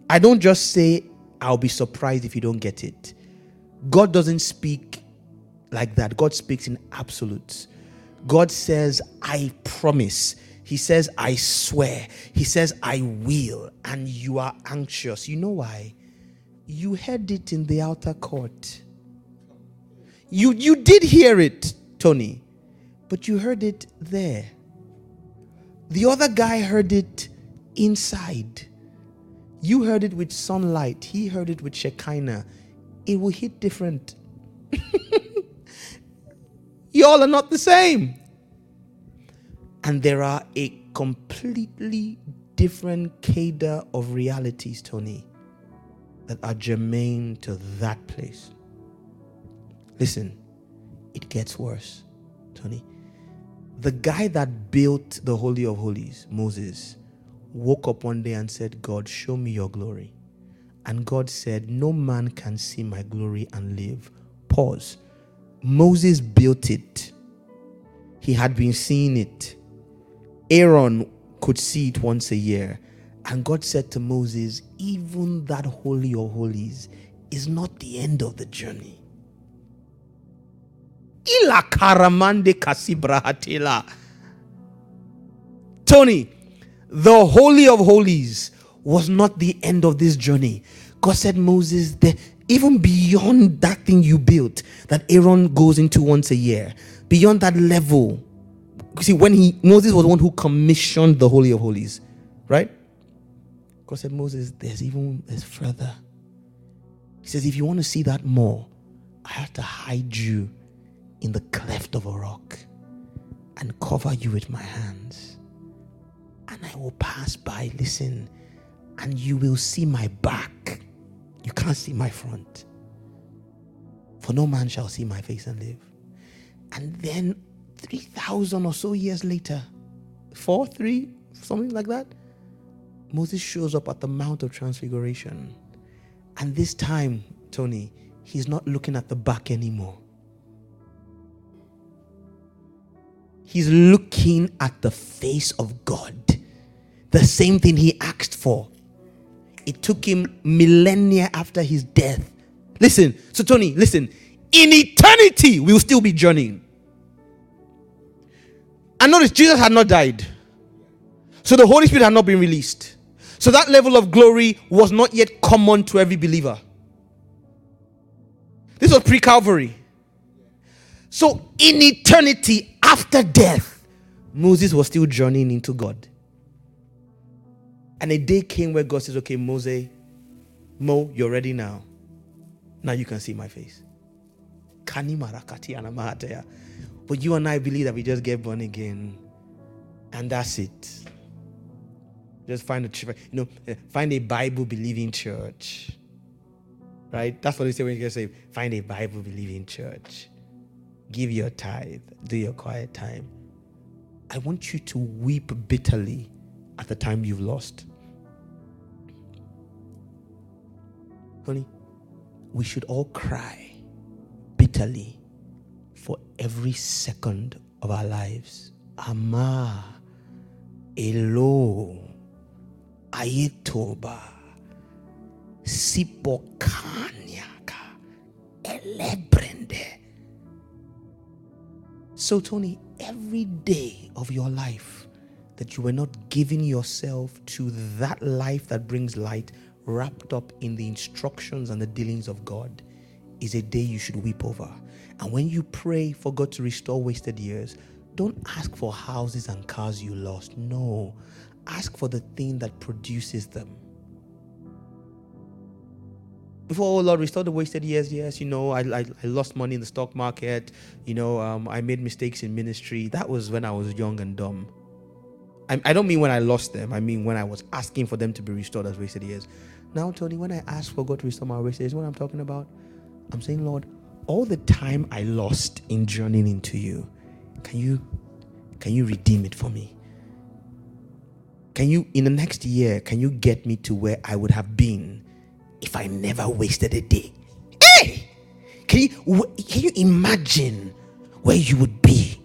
I don't just say I'll be surprised if you don't get it. God doesn't speak like that. God speaks in absolutes. God says, I promise. He says, I swear. He says, I will. And you are anxious. You know why? You heard it in the outer court. You, you did hear it, Tony, but you heard it there. The other guy heard it inside. You heard it with sunlight. He heard it with Shekinah. It will hit different. Y'all are not the same. And there are a completely different cadre of realities, Tony, that are germane to that place. Listen, it gets worse, Tony. The guy that built the Holy of Holies, Moses, woke up one day and said, God, show me your glory. And God said, No man can see my glory and live. Pause. Moses built it, he had been seeing it. Aaron could see it once a year. And God said to Moses, Even that Holy of Holies is not the end of the journey. Ila karamande kasibrahatila. Tony, the Holy of Holies was not the end of this journey. God said, Moses, the, even beyond that thing you built that Aaron goes into once a year, beyond that level. See, when he Moses was the one who commissioned the Holy of Holies, right? God said, Moses, there's even there's further. He says, if you want to see that more, I have to hide you in the cleft of a rock and cover you with my hands. And I will pass by, listen, and you will see my back. You can't see my front. For no man shall see my face and live. And then 3,000 or so years later, four, three, something like that, Moses shows up at the Mount of Transfiguration. And this time, Tony, he's not looking at the back anymore. He's looking at the face of God. The same thing he asked for. It took him millennia after his death. Listen, so Tony, listen. In eternity, we will still be journeying. And notice, Jesus had not died. So the Holy Spirit had not been released. So that level of glory was not yet common to every believer. This was pre Calvary. So, in eternity after death, Moses was still journeying into God. And a day came where God says, Okay, Moses, Mo, you're ready now. Now you can see my face. But you and I believe that we just get born again. And that's it. Just find a you know, eh, find a Bible believing church. Right? That's what they say when you get saved. Find a Bible believing church. Give your tithe. Do your quiet time. I want you to weep bitterly at the time you've lost. Honey, we should all cry bitterly for every second of our lives. Ama, Elo, Ayetoba, Sipokanyaka, Elebrende. So, Tony, every day of your life that you were not giving yourself to that life that brings light, wrapped up in the instructions and the dealings of God, is a day you should weep over. And when you pray for God to restore wasted years, don't ask for houses and cars you lost. No, ask for the thing that produces them. Before, oh Lord, restore the wasted years. Yes, you know, I, I, I lost money in the stock market. You know, um, I made mistakes in ministry. That was when I was young and dumb. I, I don't mean when I lost them. I mean when I was asking for them to be restored as wasted years. Now, Tony, when I ask for God to restore my wasted years, what I'm talking about? I'm saying, Lord, all the time I lost in journeying into you, can you can you redeem it for me? Can you in the next year, can you get me to where I would have been if I never wasted a day? Hey! Can you can you imagine where you would be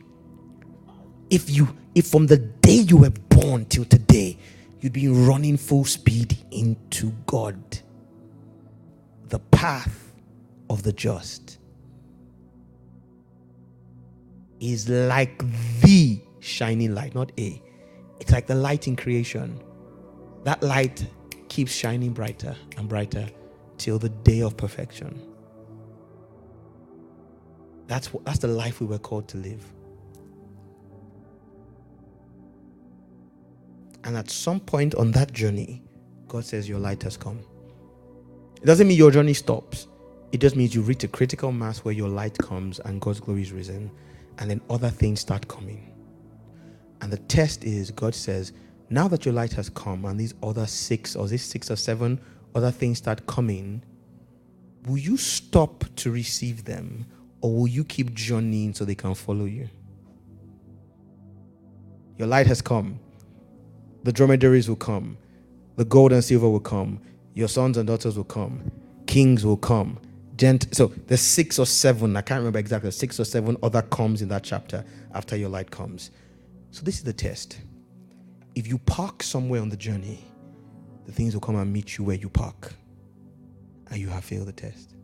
if you if from the day you were born till today you'd be running full speed into God, the path of the just is like the shining light, not a. It's like the light in creation. That light keeps shining brighter and brighter till the day of perfection. That's, that's the life we were called to live. And at some point on that journey, God says, Your light has come. It doesn't mean your journey stops. It just means you reach a critical mass where your light comes and God's glory is risen, and then other things start coming. And the test is God says, now that your light has come and these other six or these six or seven other things start coming, will you stop to receive them or will you keep journeying so they can follow you? Your light has come. The dromedaries will come. The gold and silver will come. Your sons and daughters will come. Kings will come. Gent- so there's six or seven, I can't remember exactly, six or seven other comes in that chapter after your light comes. So this is the test. If you park somewhere on the journey, the things will come and meet you where you park. And you have failed the test.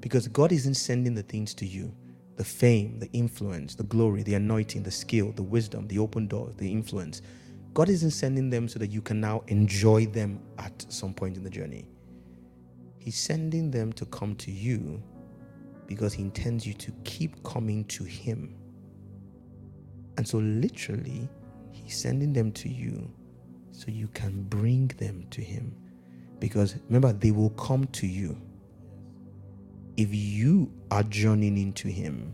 Because God isn't sending the things to you the fame, the influence, the glory, the anointing, the skill, the wisdom, the open doors, the influence. God isn't sending them so that you can now enjoy them at some point in the journey. He's sending them to come to you because He intends you to keep coming to Him and so, literally, He's sending them to you so you can bring them to Him. Because remember, they will come to you. If you are journeying into Him,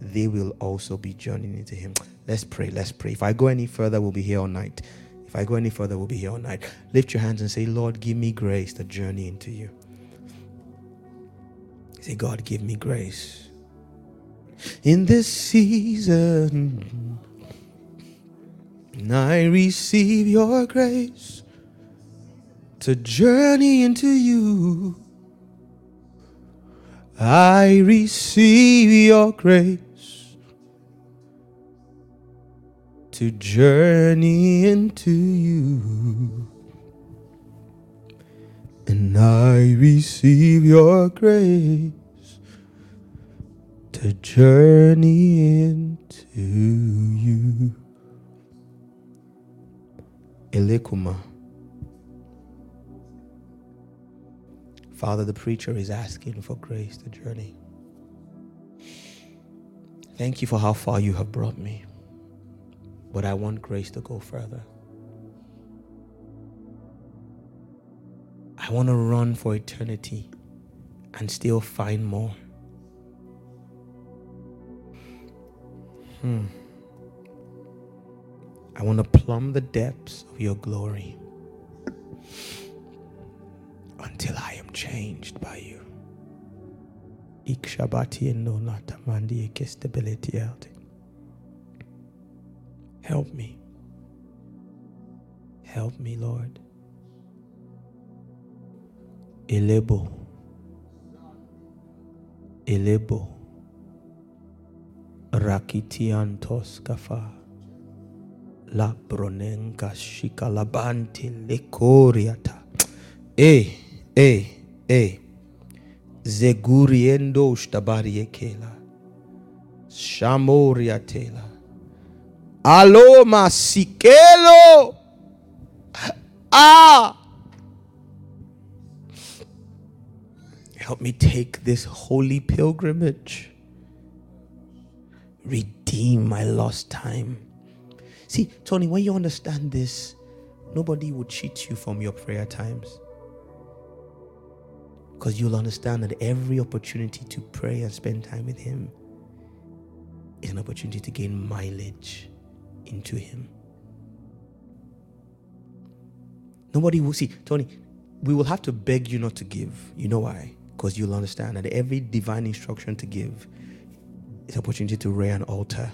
they will also be journeying into Him. Let's pray. Let's pray. If I go any further, we'll be here all night. If I go any further, we'll be here all night. Lift your hands and say, Lord, give me grace to journey into you. Say, God, give me grace in this season. I receive your grace to journey into you. I receive your grace to journey into you. And I receive your grace to journey into you. Elekuma. Father, the preacher is asking for grace to journey. Thank you for how far you have brought me. But I want grace to go further. I want to run for eternity and still find more. Hmm. I want to plumb the depths of your glory until I am changed by you. Help me. Help me, Lord. Elebo. Elebo. Rakitiantos kafa. La bronenka shikalabante lekoriata. Eh, eh, eh. Zeguriendo shtabariekela. Shamoriatela. Alo masikelo. Ah. Help me take this holy pilgrimage. Redeem my lost time. See, Tony, when you understand this, nobody will cheat you from your prayer times. Because you'll understand that every opportunity to pray and spend time with Him is an opportunity to gain mileage into Him. Nobody will see, Tony, we will have to beg you not to give. You know why? because you'll understand that every divine instruction to give is an opportunity to rear an altar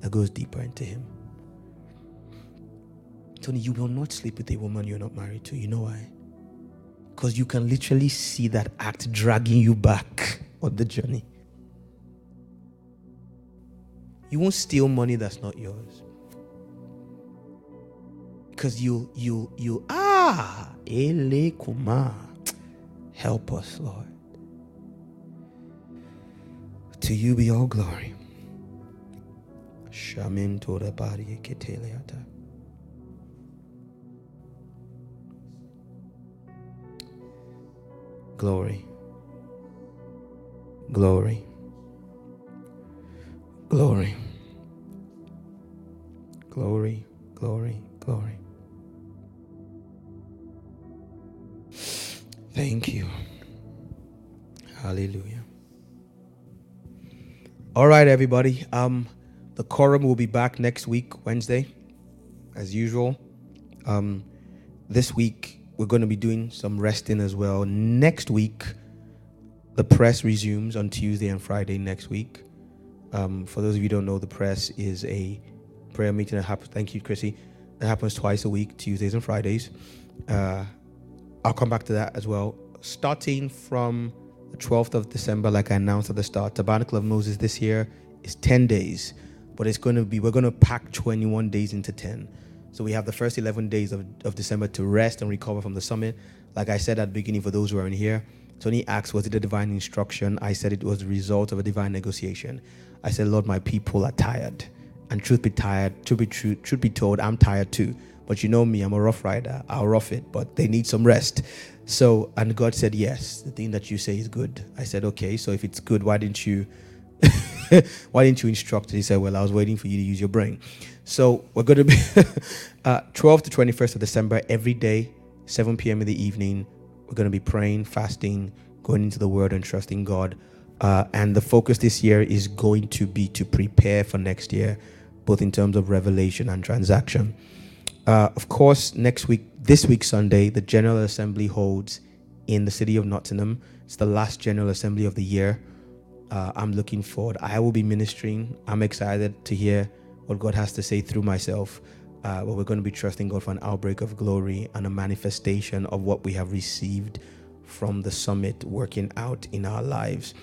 that goes deeper into Him. Tony, you will not sleep with a woman you're not married to. You know why? Because you can literally see that act dragging you back on the journey. You won't steal money that's not yours. Because you, you, you, ah, ele kuma. Help us, Lord. To you be all glory. Shamin Tora Bari Keteleata. Glory. Glory. Glory. Glory. Glory. Glory. Thank you. Hallelujah. All right, everybody. Um, the quorum will be back next week, Wednesday, as usual. Um, this week we're going to be doing some resting as well. Next week, the press resumes on Tuesday and Friday next week. Um, for those of you don't know, the press is a prayer meeting that happens. Thank you, Chrissy. That happens twice a week, Tuesdays and Fridays. Uh, I'll come back to that as well. Starting from the 12th of December, like I announced at the start, Tabernacle of Moses this year is 10 days, but it's going to be, we're going to pack 21 days into 10. So we have the first 11 days of, of December to rest and recover from the summit. Like I said at the beginning, for those who are in here, Tony asked, Was it a divine instruction? I said it was the result of a divine negotiation. I said, Lord, my people are tired. And truth be tired, truth be true, truth be told, I'm tired too. But you know me, I'm a rough rider. I'll rough it, but they need some rest. So, and God said, Yes, the thing that you say is good. I said, Okay, so if it's good, why didn't you? why didn't you instruct? He said, Well, I was waiting for you to use your brain. So we're going to be uh, 12 to 21st of December every day, 7 p.m. in the evening. We're going to be praying, fasting, going into the Word, and trusting God. Uh, and the focus this year is going to be to prepare for next year, both in terms of revelation and transaction. Uh, of course, next week, this week, Sunday, the General Assembly holds in the city of Nottingham. It's the last General Assembly of the year. Uh, I'm looking forward. I will be ministering. I'm excited to hear what God has to say through myself. Uh, but we're going to be trusting God for an outbreak of glory and a manifestation of what we have received from the summit working out in our lives.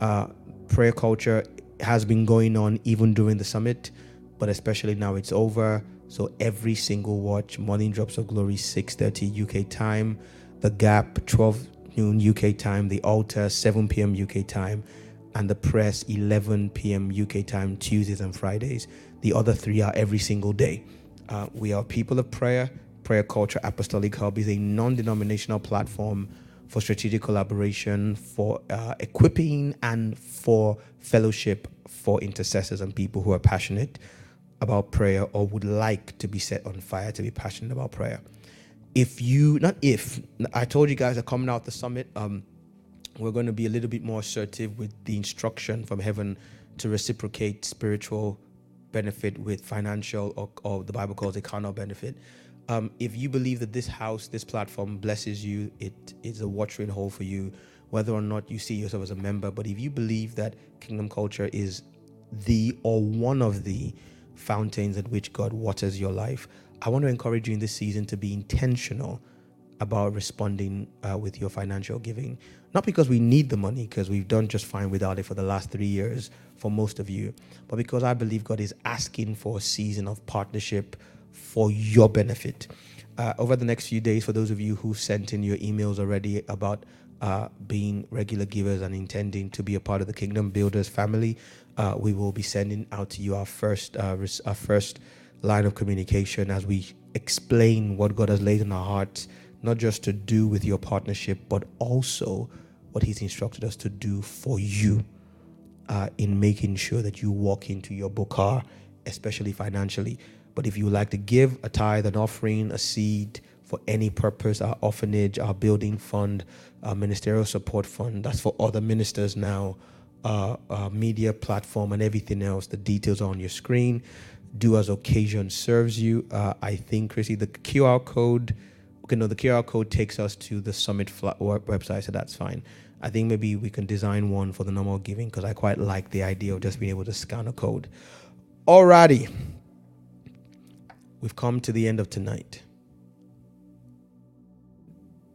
Uh, prayer culture has been going on even during the summit, but especially now it's over. So every single watch, Morning Drops of Glory, 6:30 UK time, The Gap, 12 noon UK time, The Altar, 7 p.m. UK time, and the Press, 11 p.m. UK time, Tuesdays and Fridays. The other three are every single day. Uh, we are people of prayer. Prayer Culture Apostolic Hub is a non-denominational platform for strategic collaboration, for uh, equipping, and for fellowship for intercessors and people who are passionate about prayer or would like to be set on fire to be passionate about prayer. If you, not if, I told you guys are coming out the summit. Um, we're going to be a little bit more assertive with the instruction from heaven to reciprocate spiritual benefit with financial or, or the Bible calls it carnal benefit. Um, if you believe that this house, this platform blesses you, it is a watering hole for you, whether or not you see yourself as a member. But if you believe that kingdom culture is the or one of the fountains at which God waters your life, I want to encourage you in this season to be intentional about responding uh, with your financial giving. Not because we need the money, because we've done just fine without it for the last three years for most of you, but because I believe God is asking for a season of partnership for your benefit. Uh, over the next few days, for those of you who sent in your emails already about uh, being regular givers and intending to be a part of the Kingdom Builders family, uh, we will be sending out to you our first uh, res- our first line of communication as we explain what God has laid in our hearts, not just to do with your partnership, but also what He's instructed us to do for you uh, in making sure that you walk into your bokar, especially financially. But if you would like to give a tithe, an offering, a seed for any purpose, our orphanage, our building fund, our ministerial support fund, that's for other ministers now, uh, our media platform, and everything else. The details are on your screen. Do as occasion serves you. Uh, I think, Chrissy, the QR code, okay, no, the QR code takes us to the Summit website, so that's fine. I think maybe we can design one for the normal giving because I quite like the idea of just being able to scan a code. Alrighty we've come to the end of tonight.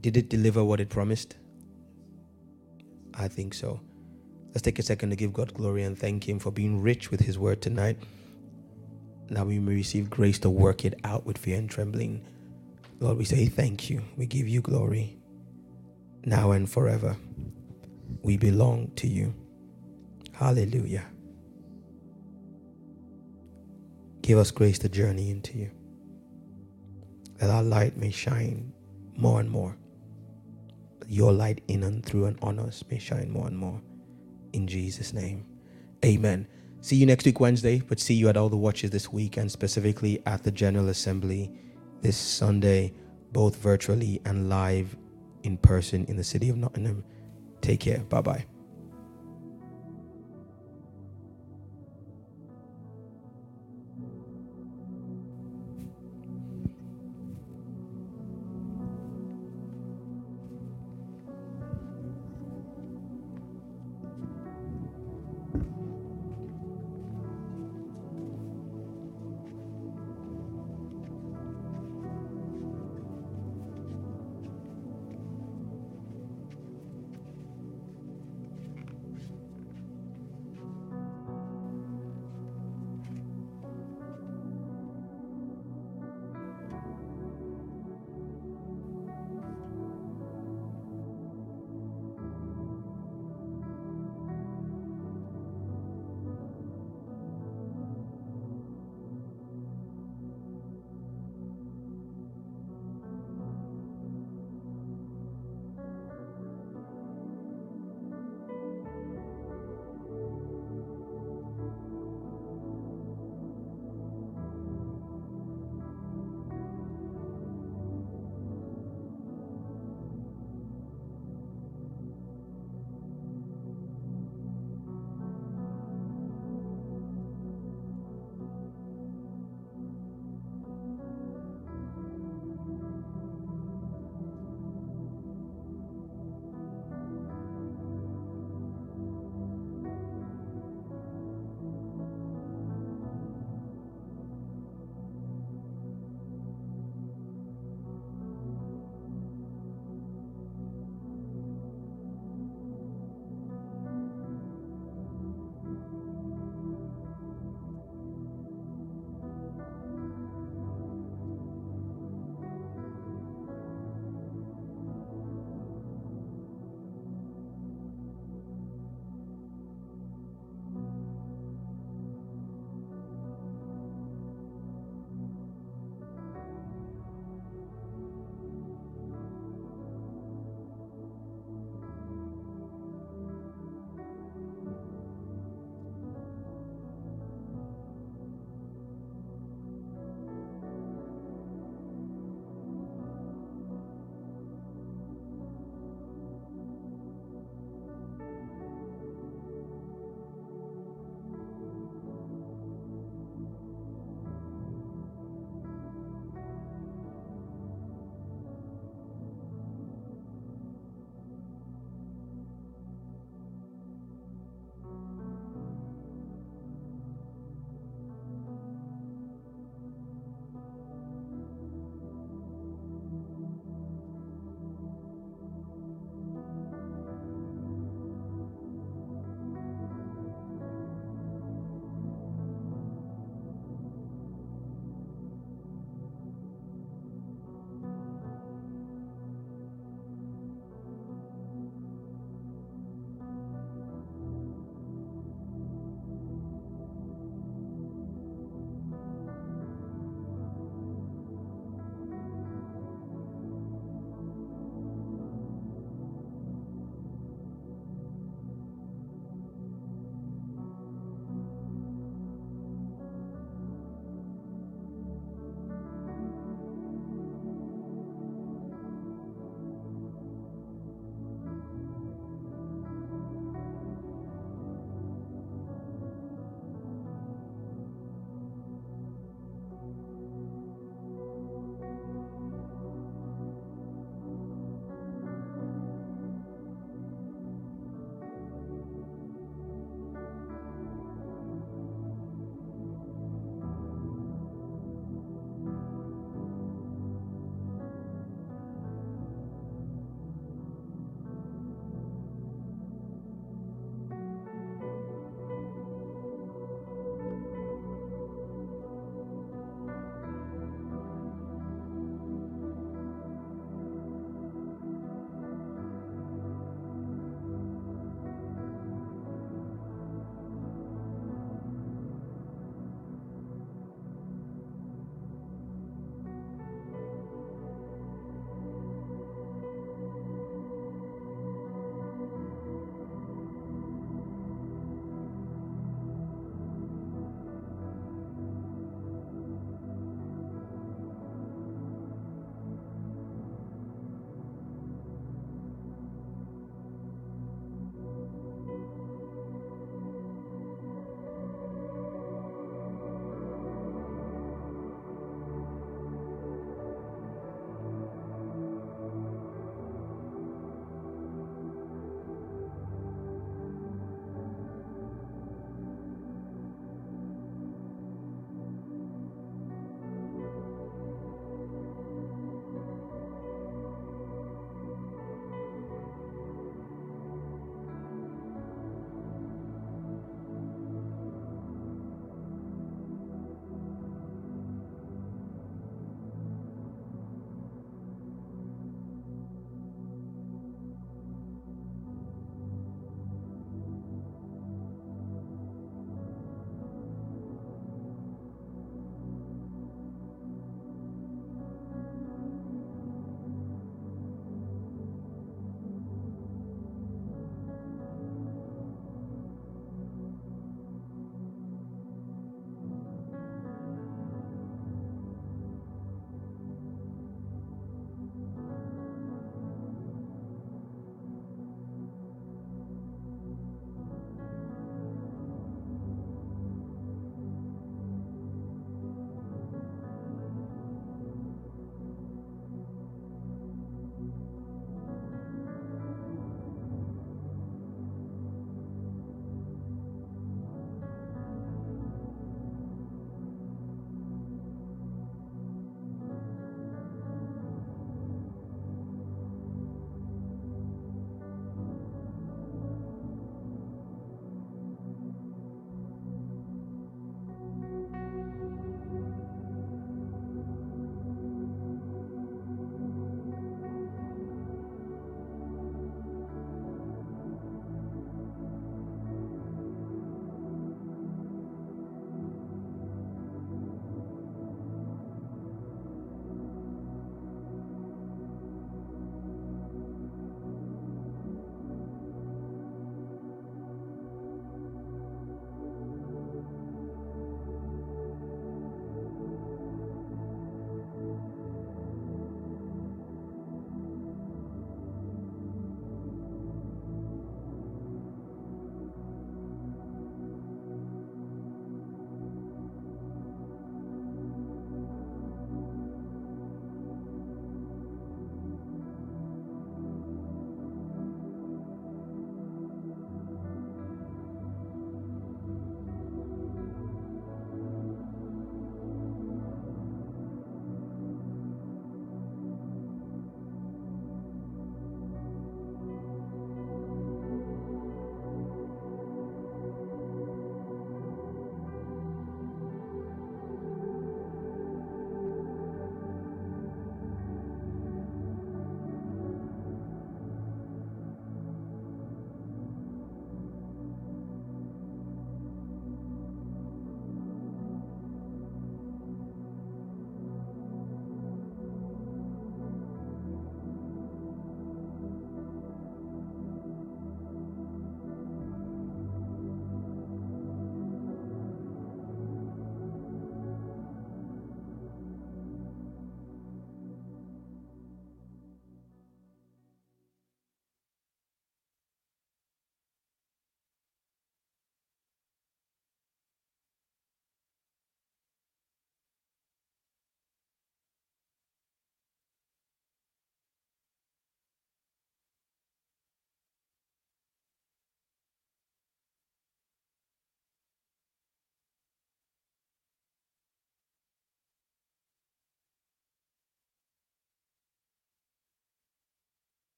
Did it deliver what it promised? I think so. Let's take a second to give God glory and thank Him for being rich with His word tonight. Now we may receive grace to work it out with fear and trembling. Lord, we say thank you. We give you glory now and forever. We belong to you. Hallelujah. Give us grace to journey into you, that our light may shine more and more. Your light in and through and on us may shine more and more. In Jesus' name, amen. See you next week, Wednesday, but see you at all the watches this week and specifically at the General Assembly this Sunday, both virtually and live in person in the city of Nottingham. Take care. Bye bye.